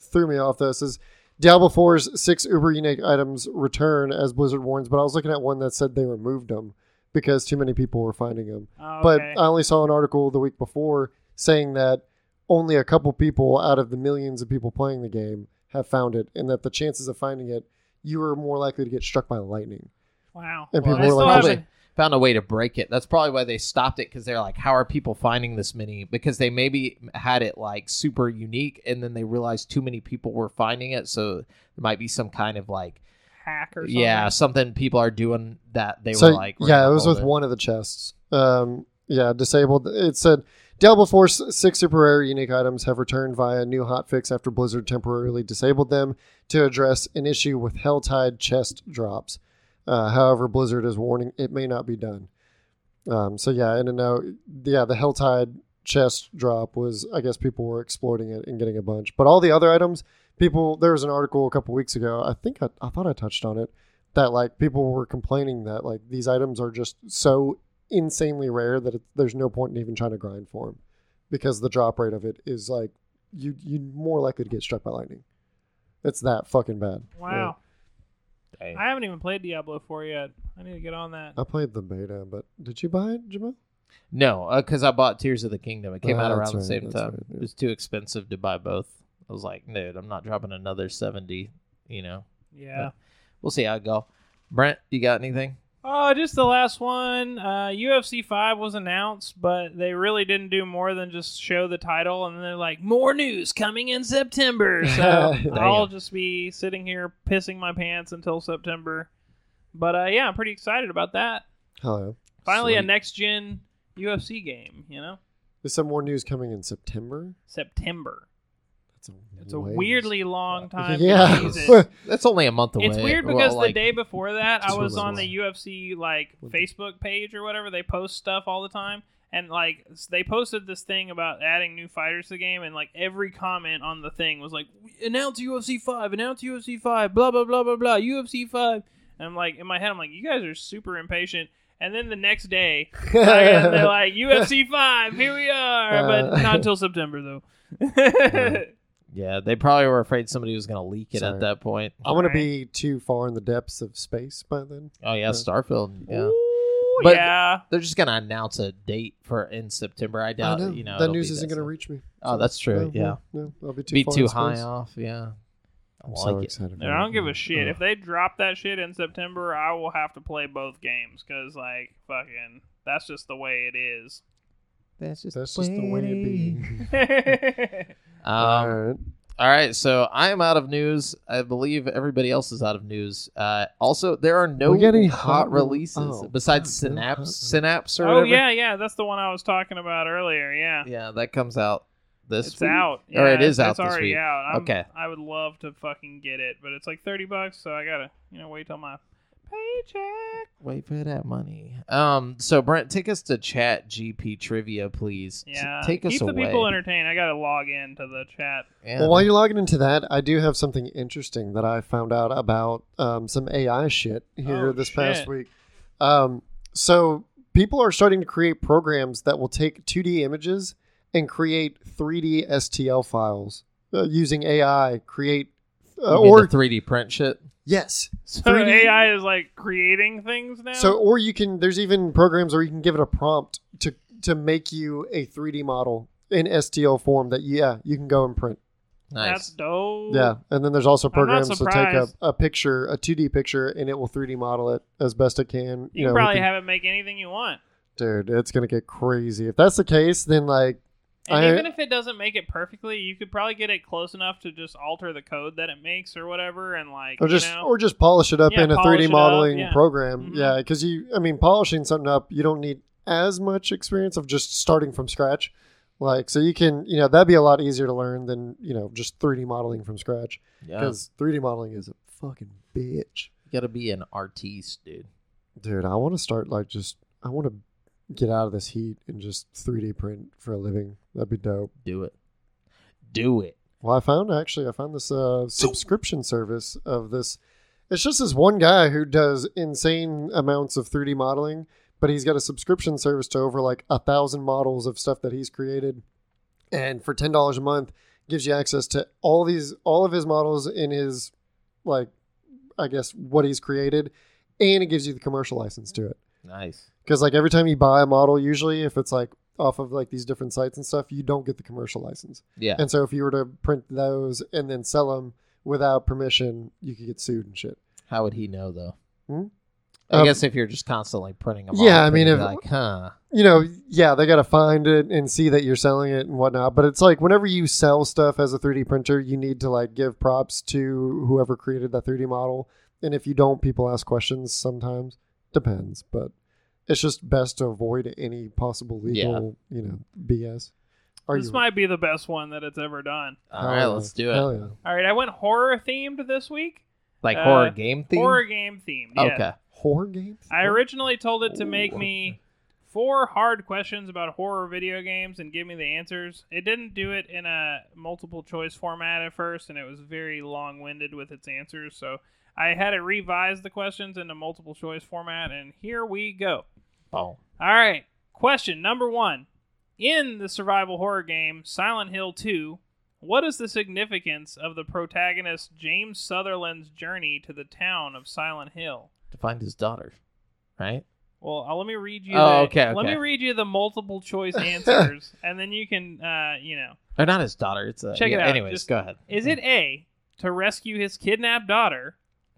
[SPEAKER 3] threw me off. Though it says Diablo 4's six uber unique items return as Blizzard warns, but I was looking at one that said they removed them because too many people were finding them.
[SPEAKER 2] Oh,
[SPEAKER 3] But. I only saw an article the week before saying that only a couple people out of the millions of people playing the game have found it, and that the chances of finding it, you are more likely to get struck by lightning.
[SPEAKER 2] wow.
[SPEAKER 3] and
[SPEAKER 1] Well,
[SPEAKER 3] people were like,
[SPEAKER 1] found a way to break it. That's probably why they stopped it because they're like, how are people finding this many? Because they maybe had it like super unique, and then they realized too many people were finding it, so there might be some kind of like,
[SPEAKER 2] hack or something.
[SPEAKER 1] yeah, something people are doing that they
[SPEAKER 3] so
[SPEAKER 1] were like,
[SPEAKER 3] yeah, it was
[SPEAKER 1] hold
[SPEAKER 3] with one of the chests. Um, yeah, disabled. It said Diablo 4's six super rare unique items have returned via new hotfix after Blizzard temporarily disabled them to address an issue with Helltide chest drops. Uh, however, Blizzard is warning it may not be done. Um, so yeah, and no, yeah, the Helltide chest drop was I guess people were exploiting it and getting a bunch, but all the other items, people. There was an article a couple weeks ago. I think I, I thought I touched on it that like people were complaining that like these items are just so insanely rare that it, there's no point in even trying to grind for them because the drop rate of it is like you you more likely to get struck by lightning. It's that fucking bad.
[SPEAKER 2] Wow.
[SPEAKER 1] Dang.
[SPEAKER 2] I haven't even played Diablo 4 yet. I need to get on that.
[SPEAKER 3] I played the beta, but did you buy it, Jamal?
[SPEAKER 1] No, because I bought Tears of the Kingdom. It came
[SPEAKER 3] Ah,
[SPEAKER 1] out
[SPEAKER 3] that's
[SPEAKER 1] around the same time.
[SPEAKER 3] right, yeah.
[SPEAKER 1] It was too expensive to buy both. I was like, dude, I'm not dropping another seventy. You know,
[SPEAKER 2] Yeah.
[SPEAKER 1] we'll see how it go. Brent, you got anything?
[SPEAKER 2] Oh, just the last one. Uh, UFC 5 was announced, but they really didn't do more than just show the title, and they're like, more news coming in September. So I'll just be sitting here pissing my pants until September. But uh, yeah, I'm pretty excited about that.
[SPEAKER 3] Hell yeah.
[SPEAKER 2] Finally, a next gen UFC game, you know?
[SPEAKER 3] There's some more news coming in September.
[SPEAKER 2] September.
[SPEAKER 3] That's a
[SPEAKER 2] It's a
[SPEAKER 3] ways.
[SPEAKER 2] weirdly long time. to
[SPEAKER 3] Yeah.
[SPEAKER 1] That's only a month away.
[SPEAKER 2] It's weird
[SPEAKER 1] Well,
[SPEAKER 2] because
[SPEAKER 1] like-
[SPEAKER 2] the day before that, I was on the UFC like Facebook page or whatever. They post stuff all the time, and like they posted this thing about adding new fighters to the game, and like every comment on the thing was like, "Announce UFC five, announce UFC five, blah blah blah blah blah, UFC five. And I'm like, in my head, I'm like, you guys are super impatient. And then the next day, they're like, UFC five, here we are, but
[SPEAKER 3] Uh.
[SPEAKER 2] not until September though.
[SPEAKER 1] Yeah, they probably were afraid somebody was going to leak it
[SPEAKER 3] Sorry.
[SPEAKER 1] at that point.
[SPEAKER 3] I want to be too far in the depths of space by then.
[SPEAKER 1] Oh yeah,
[SPEAKER 3] Yeah.
[SPEAKER 1] Starfield. Yeah,
[SPEAKER 2] Ooh,
[SPEAKER 1] But-
[SPEAKER 2] yeah.
[SPEAKER 1] they're just going to announce a date for in September. I
[SPEAKER 3] I
[SPEAKER 1] doubt.
[SPEAKER 3] know.
[SPEAKER 1] You know,
[SPEAKER 3] that
[SPEAKER 1] it'll
[SPEAKER 3] news
[SPEAKER 1] be
[SPEAKER 3] isn't
[SPEAKER 1] that
[SPEAKER 3] going to reach me.
[SPEAKER 1] Oh, that's true.
[SPEAKER 3] No,
[SPEAKER 1] yeah,
[SPEAKER 3] no, no, I'll be too
[SPEAKER 1] be
[SPEAKER 3] far
[SPEAKER 1] too high
[SPEAKER 3] space.
[SPEAKER 1] off. Yeah, I
[SPEAKER 3] I'm
[SPEAKER 1] like
[SPEAKER 3] so
[SPEAKER 1] it.
[SPEAKER 3] excited.
[SPEAKER 2] Dude, I don't give a shit.
[SPEAKER 3] Oh.
[SPEAKER 2] If they drop that shit in September, I will have to play both games because, like, fucking, that's just the way it is.
[SPEAKER 1] That's just
[SPEAKER 3] That's just the way it be.
[SPEAKER 1] Um,
[SPEAKER 3] All right.
[SPEAKER 1] All right, so I am out of news. I believe everybody else is out of news. Uh, also, there are no
[SPEAKER 3] We any
[SPEAKER 1] hot
[SPEAKER 3] hot
[SPEAKER 1] releases
[SPEAKER 3] oh,
[SPEAKER 1] besides
[SPEAKER 3] God, no
[SPEAKER 1] Synapse,
[SPEAKER 3] hot-
[SPEAKER 1] Synapse or
[SPEAKER 2] oh
[SPEAKER 1] whatever.
[SPEAKER 2] yeah, yeah, that's the one I was talking about earlier. Yeah,
[SPEAKER 1] yeah, that comes out this.
[SPEAKER 2] it's
[SPEAKER 1] week?
[SPEAKER 2] out.
[SPEAKER 1] Or
[SPEAKER 2] Yeah,
[SPEAKER 1] it is
[SPEAKER 2] it's,
[SPEAKER 1] out
[SPEAKER 2] It's
[SPEAKER 1] this
[SPEAKER 2] already
[SPEAKER 1] week.
[SPEAKER 2] out. I'm,
[SPEAKER 1] Okay.
[SPEAKER 2] I would love to fucking get it, but it's like thirty bucks, so I gotta, you know, wait till my paycheck.
[SPEAKER 1] Wait for that money. Um, so Brent, take us to Chat GP trivia, please. T-
[SPEAKER 2] Yeah,
[SPEAKER 1] take us
[SPEAKER 2] keep
[SPEAKER 1] away.
[SPEAKER 2] the people entertained. I gotta log into the chat.
[SPEAKER 1] Yeah.
[SPEAKER 3] Well, while you're logging into that, I do have something interesting that I found out about um, some AI shit here
[SPEAKER 2] Oh,
[SPEAKER 3] this past week. Um, so people are starting to create programs that will take 2D images and create 3D STL files uh, using AI. Create uh, or
[SPEAKER 1] 3D print shit.
[SPEAKER 3] Yes.
[SPEAKER 2] So
[SPEAKER 3] 3D
[SPEAKER 2] AI is like creating things now.
[SPEAKER 3] So or you can there's even programs where you can give it a prompt to to make you a 3D model in STL form that yeah you can go and print.
[SPEAKER 2] that's
[SPEAKER 1] Nice.
[SPEAKER 2] dope.
[SPEAKER 3] Yeah, and then there's also programs to take a, a picture, a 2D picture, and it will 3D model it as best it can.
[SPEAKER 2] you
[SPEAKER 3] know,
[SPEAKER 2] can
[SPEAKER 3] with
[SPEAKER 2] probably
[SPEAKER 3] the-
[SPEAKER 2] have it make anything you want.
[SPEAKER 3] dude, it's gonna get crazy. If that's the case, then like,
[SPEAKER 2] And
[SPEAKER 3] I-
[SPEAKER 2] even if it doesn't make it perfectly, you could probably get it close enough to just alter the code that it makes or whatever, and like
[SPEAKER 3] or just
[SPEAKER 2] you know,
[SPEAKER 3] or just polish it up
[SPEAKER 2] Yeah,
[SPEAKER 3] in a 3D
[SPEAKER 2] it up,
[SPEAKER 3] modeling
[SPEAKER 2] yeah.
[SPEAKER 3] program.
[SPEAKER 2] Mhm.
[SPEAKER 3] Yeah, because you, I mean, polishing something up, you don't need as much experience of just starting from scratch. Like, so you can, you know, that'd be a lot easier to learn than you know just 3D modeling from scratch.
[SPEAKER 1] Yeah.
[SPEAKER 3] Because 3D modeling is a fucking bitch.
[SPEAKER 1] You gotta be an artiste, dude.
[SPEAKER 3] Dude, I want to start like just I want to get out of this heat and just 3D print for a living. That'd be dope.
[SPEAKER 1] Do it. Do it.
[SPEAKER 3] Well, I found actually I found this uh, subscription service of this. It's just this one guy who does insane amounts of 3D modeling, but he's got a subscription service to over like a thousand models of stuff that he's created, and for ten dollars a month gives you access to all these all of his models in his like I guess what he's created, and it gives you the commercial license to it.
[SPEAKER 1] Nice.
[SPEAKER 3] Because like every time you buy a model, usually if it's like off of like these different sites and stuff, you don't get the commercial license.
[SPEAKER 1] Yeah.
[SPEAKER 3] And so if you were to print those and then sell them without permission, you could get sued and shit.
[SPEAKER 1] How would he know though?
[SPEAKER 3] Hmm?
[SPEAKER 1] I
[SPEAKER 3] Um,
[SPEAKER 1] guess if you're just constantly printing them.
[SPEAKER 3] yeah, I mean, if-
[SPEAKER 1] like, huh?
[SPEAKER 3] You know, yeah, they got to find it and see that you're selling it and whatnot. But it's like whenever you sell stuff as a 3D printer, you need to like give props to whoever created that 3D model. And if you don't, people ask questions sometimes. Depends, but it's just best to avoid any possible legal, you know, BS. Are
[SPEAKER 2] this
[SPEAKER 3] you?
[SPEAKER 2] might be the best one that it's ever done.
[SPEAKER 1] All
[SPEAKER 3] Hell
[SPEAKER 1] right,
[SPEAKER 3] yeah.
[SPEAKER 1] let's do it.
[SPEAKER 3] Hell yeah.
[SPEAKER 2] All right, I went horror themed this week.
[SPEAKER 1] Like
[SPEAKER 2] Uh,
[SPEAKER 1] horror game theme.
[SPEAKER 2] Horror game themed. Yeah.
[SPEAKER 1] Okay.
[SPEAKER 3] Horror games?
[SPEAKER 2] I originally told it to make me four hard questions about horror video games and give me the answers. It didn't do it in a multiple choice format at first, and it was very long winded with its answers. So I had it revise the questions into multiple choice format, and here we go. All right. Question number one. In the survival horror game Silent Hill 2, what is the significance of the protagonist James Sunderland's journey to the town of Silent Hill?
[SPEAKER 1] To find his daughter, right?
[SPEAKER 2] Well, uh, let me read you.
[SPEAKER 1] Oh,
[SPEAKER 2] the,
[SPEAKER 1] okay,
[SPEAKER 2] Let me read you the multiple choice answers, and then you can, uh, you know,
[SPEAKER 1] Or not his daughter. It's a
[SPEAKER 2] Check it out,
[SPEAKER 1] Anyways,
[SPEAKER 2] just-
[SPEAKER 1] go ahead.
[SPEAKER 2] is it A to rescue his kidnapped daughter,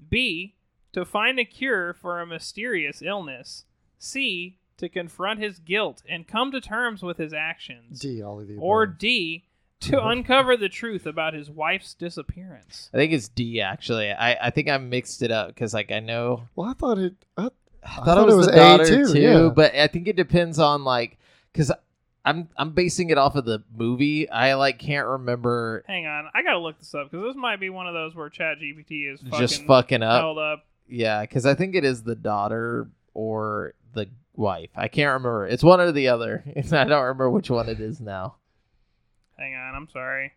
[SPEAKER 2] B to find a cure for a mysterious illness, C to confront his guilt and come to terms with his actions,
[SPEAKER 3] D, all of the
[SPEAKER 2] or. D to uncover the truth about his wife's disappearance?
[SPEAKER 1] I think it's D actually. I, I think I mixed it up because like I know
[SPEAKER 3] Well, I thought it. Uh, I,
[SPEAKER 1] I
[SPEAKER 3] thought it was
[SPEAKER 1] the
[SPEAKER 3] A
[SPEAKER 1] daughter
[SPEAKER 3] too, yeah.
[SPEAKER 1] but I think it depends on like because I'm I'm basing it off of the movie. I like can't remember
[SPEAKER 2] Hang on, I gotta look this up because this might be one of those where ChatGPT is fucking
[SPEAKER 1] just fucking up.
[SPEAKER 2] held up.
[SPEAKER 1] Yeah, because I think it is the daughter or the wife. I can't remember. It's one or the other. I don't remember which one it is now.
[SPEAKER 2] Hang on, I'm sorry.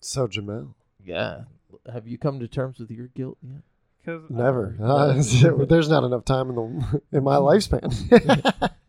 [SPEAKER 3] so Jamal.
[SPEAKER 1] Yeah. Have you come to terms with your guilt yet?
[SPEAKER 2] Cause
[SPEAKER 3] Never. Uh, there's not enough time in the in my lifespan.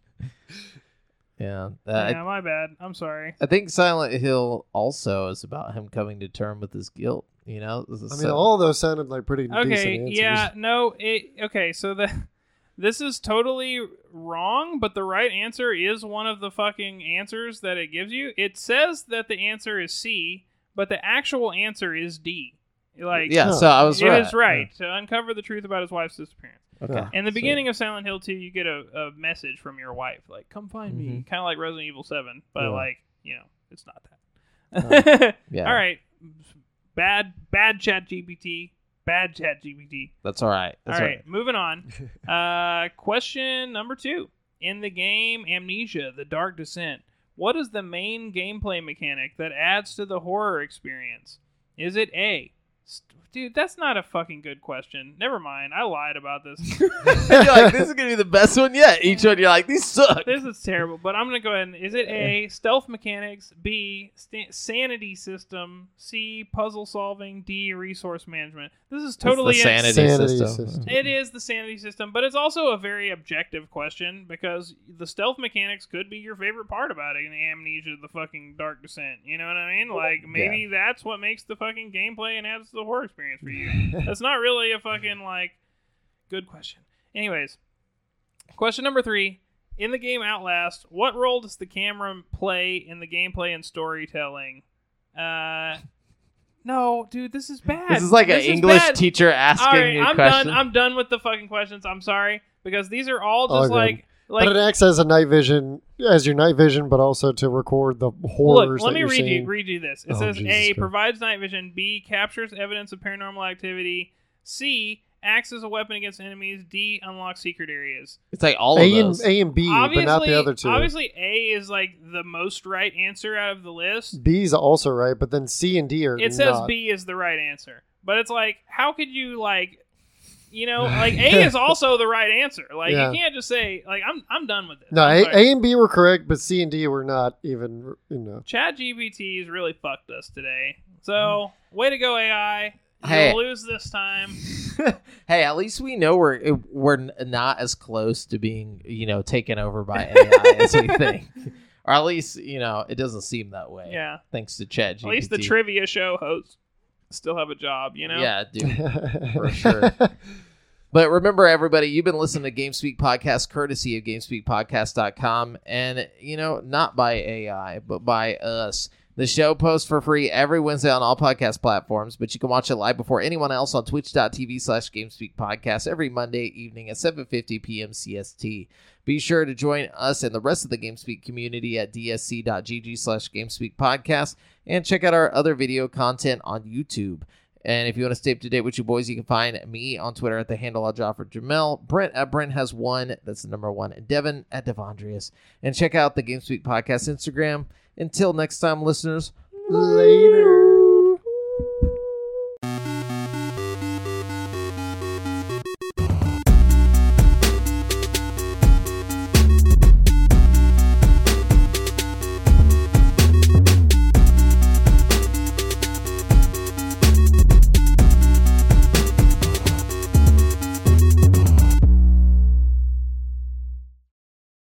[SPEAKER 1] Yeah. Uh,
[SPEAKER 2] yeah, my bad. I'm sorry.
[SPEAKER 1] I, I think Silent Hill also is about him coming to term with his guilt. You know. This is
[SPEAKER 3] I mean,
[SPEAKER 1] so-
[SPEAKER 3] all those sounded like pretty decent
[SPEAKER 2] Okay, yeah, no, it okay. So the this is totally wrong, but the right answer is one of the fucking answers that it gives you. It says that the answer is C, but the actual answer is D. Like,
[SPEAKER 1] yeah,
[SPEAKER 3] Huh.
[SPEAKER 1] so I was
[SPEAKER 2] it
[SPEAKER 1] right.
[SPEAKER 2] is right to uncover the truth about his wife's disappearance.
[SPEAKER 1] Okay.
[SPEAKER 3] Yeah.
[SPEAKER 2] In the
[SPEAKER 1] So-
[SPEAKER 2] beginning of Silent Hill 2, you get a, a message from your wife, like, come find me.
[SPEAKER 1] Mhm.
[SPEAKER 2] Kind of like Resident Evil 7, but
[SPEAKER 3] Yeah.
[SPEAKER 2] like, you know, it's not that.
[SPEAKER 1] Yeah.
[SPEAKER 2] All right. Bad, bad chat GPT. Bad chat GPT.
[SPEAKER 1] That's all right.
[SPEAKER 2] All
[SPEAKER 1] That's
[SPEAKER 2] right, moving on. Uh, question number two. In the game Amnesia: The Dark Descent, what is the main gameplay mechanic that adds to the horror experience? Is it A? St- Dude, that's not a fucking good question. Never mind. I lied about this.
[SPEAKER 1] you're like, this is gonna be the best one yet. Each one, you're like, these suck.
[SPEAKER 2] this is terrible, but I'm gonna go ahead and is it A stealth mechanics, B sta- sanity system, C puzzle solving, D resource management. This is totally
[SPEAKER 1] it's the
[SPEAKER 2] in-
[SPEAKER 1] sanity,
[SPEAKER 3] Sanity
[SPEAKER 1] system.
[SPEAKER 3] system.
[SPEAKER 2] It is the sanity system, but it's also a very objective question because the stealth mechanics could be your favorite part about it in Amnesia, the fucking Dark Descent. You know what I mean? Like maybe that's what makes the fucking gameplay and adds to the horror experience for you. that's not really a fucking like good question. Anyways, question number three. In the game Outlast, what role does the camera play in the gameplay and storytelling? Uh, no, dude, this is bad.
[SPEAKER 1] This is like an
[SPEAKER 2] is
[SPEAKER 1] English
[SPEAKER 2] bad.
[SPEAKER 1] teacher asking
[SPEAKER 2] All right,
[SPEAKER 1] you a
[SPEAKER 2] I'm
[SPEAKER 1] question.
[SPEAKER 2] done. I'm done with the fucking questions. I'm sorry because these are all
[SPEAKER 3] All
[SPEAKER 2] just
[SPEAKER 3] good.
[SPEAKER 2] like like.
[SPEAKER 3] but it acts as a night vision, as your night vision, but also to record the horrors
[SPEAKER 2] Look, let
[SPEAKER 3] that
[SPEAKER 2] me
[SPEAKER 3] you're
[SPEAKER 2] read
[SPEAKER 3] seeing.
[SPEAKER 2] you read you this. It
[SPEAKER 3] Oh,
[SPEAKER 2] says
[SPEAKER 3] Jesus
[SPEAKER 2] A
[SPEAKER 3] Christ.
[SPEAKER 2] provides night vision. B captures evidence of paranormal activity. C acts as a weapon against enemies. D unlocks secret areas.
[SPEAKER 1] it's like all of
[SPEAKER 3] A and
[SPEAKER 1] those.
[SPEAKER 3] A and B,
[SPEAKER 2] obviously,
[SPEAKER 3] but not the other two.
[SPEAKER 2] Obviously, A is like the most right answer out of the list.
[SPEAKER 3] B is also right, but then C and D are
[SPEAKER 2] It says
[SPEAKER 3] not.
[SPEAKER 2] B is the right answer, but it's like, how could you like, you know, like A is also the right answer. Like
[SPEAKER 3] Yeah.
[SPEAKER 2] you can't just say like I'm I'm done with this.
[SPEAKER 3] No, A,
[SPEAKER 2] sorry.
[SPEAKER 3] A and B were correct, but C and D were not even. You know,
[SPEAKER 2] Chat GBT's really fucked us today. So mm-hmm. way to go AI.
[SPEAKER 1] Hey.
[SPEAKER 2] You'll lose this time.
[SPEAKER 1] hey, at least we know we're we're n- not as close to being you know taken over by AI as we think, or at least you know it doesn't seem that way.
[SPEAKER 2] Yeah.
[SPEAKER 1] Thanks to Chat GPT.
[SPEAKER 2] At least the trivia show hosts still have a job, you know?
[SPEAKER 1] Yeah, dude. For sure. But remember, everybody, you've been listening to GameSpeak Podcast courtesy of GameSpeakPodcast.com. And, you know, not by AI, but by us. The show posts for free every Wednesday on all podcast platforms, but you can watch it live before anyone else on twitch.tv slash GameSpeak Podcast every Monday evening at 7.50 p.m. CST. Be sure to join us and the rest of the GameSpeak community at dsc.gg slash GameSpeak Podcast and check out our other video content on YouTube. And if you want to stay up to date with you boys, you can find me on Twitter at the handle of Joffrey Jamal, Brent at Brent has one, that's the number one, and Devin at Devondrius. And check out the GameSpeak Podcast Instagram. Until next time, listeners,
[SPEAKER 3] Later.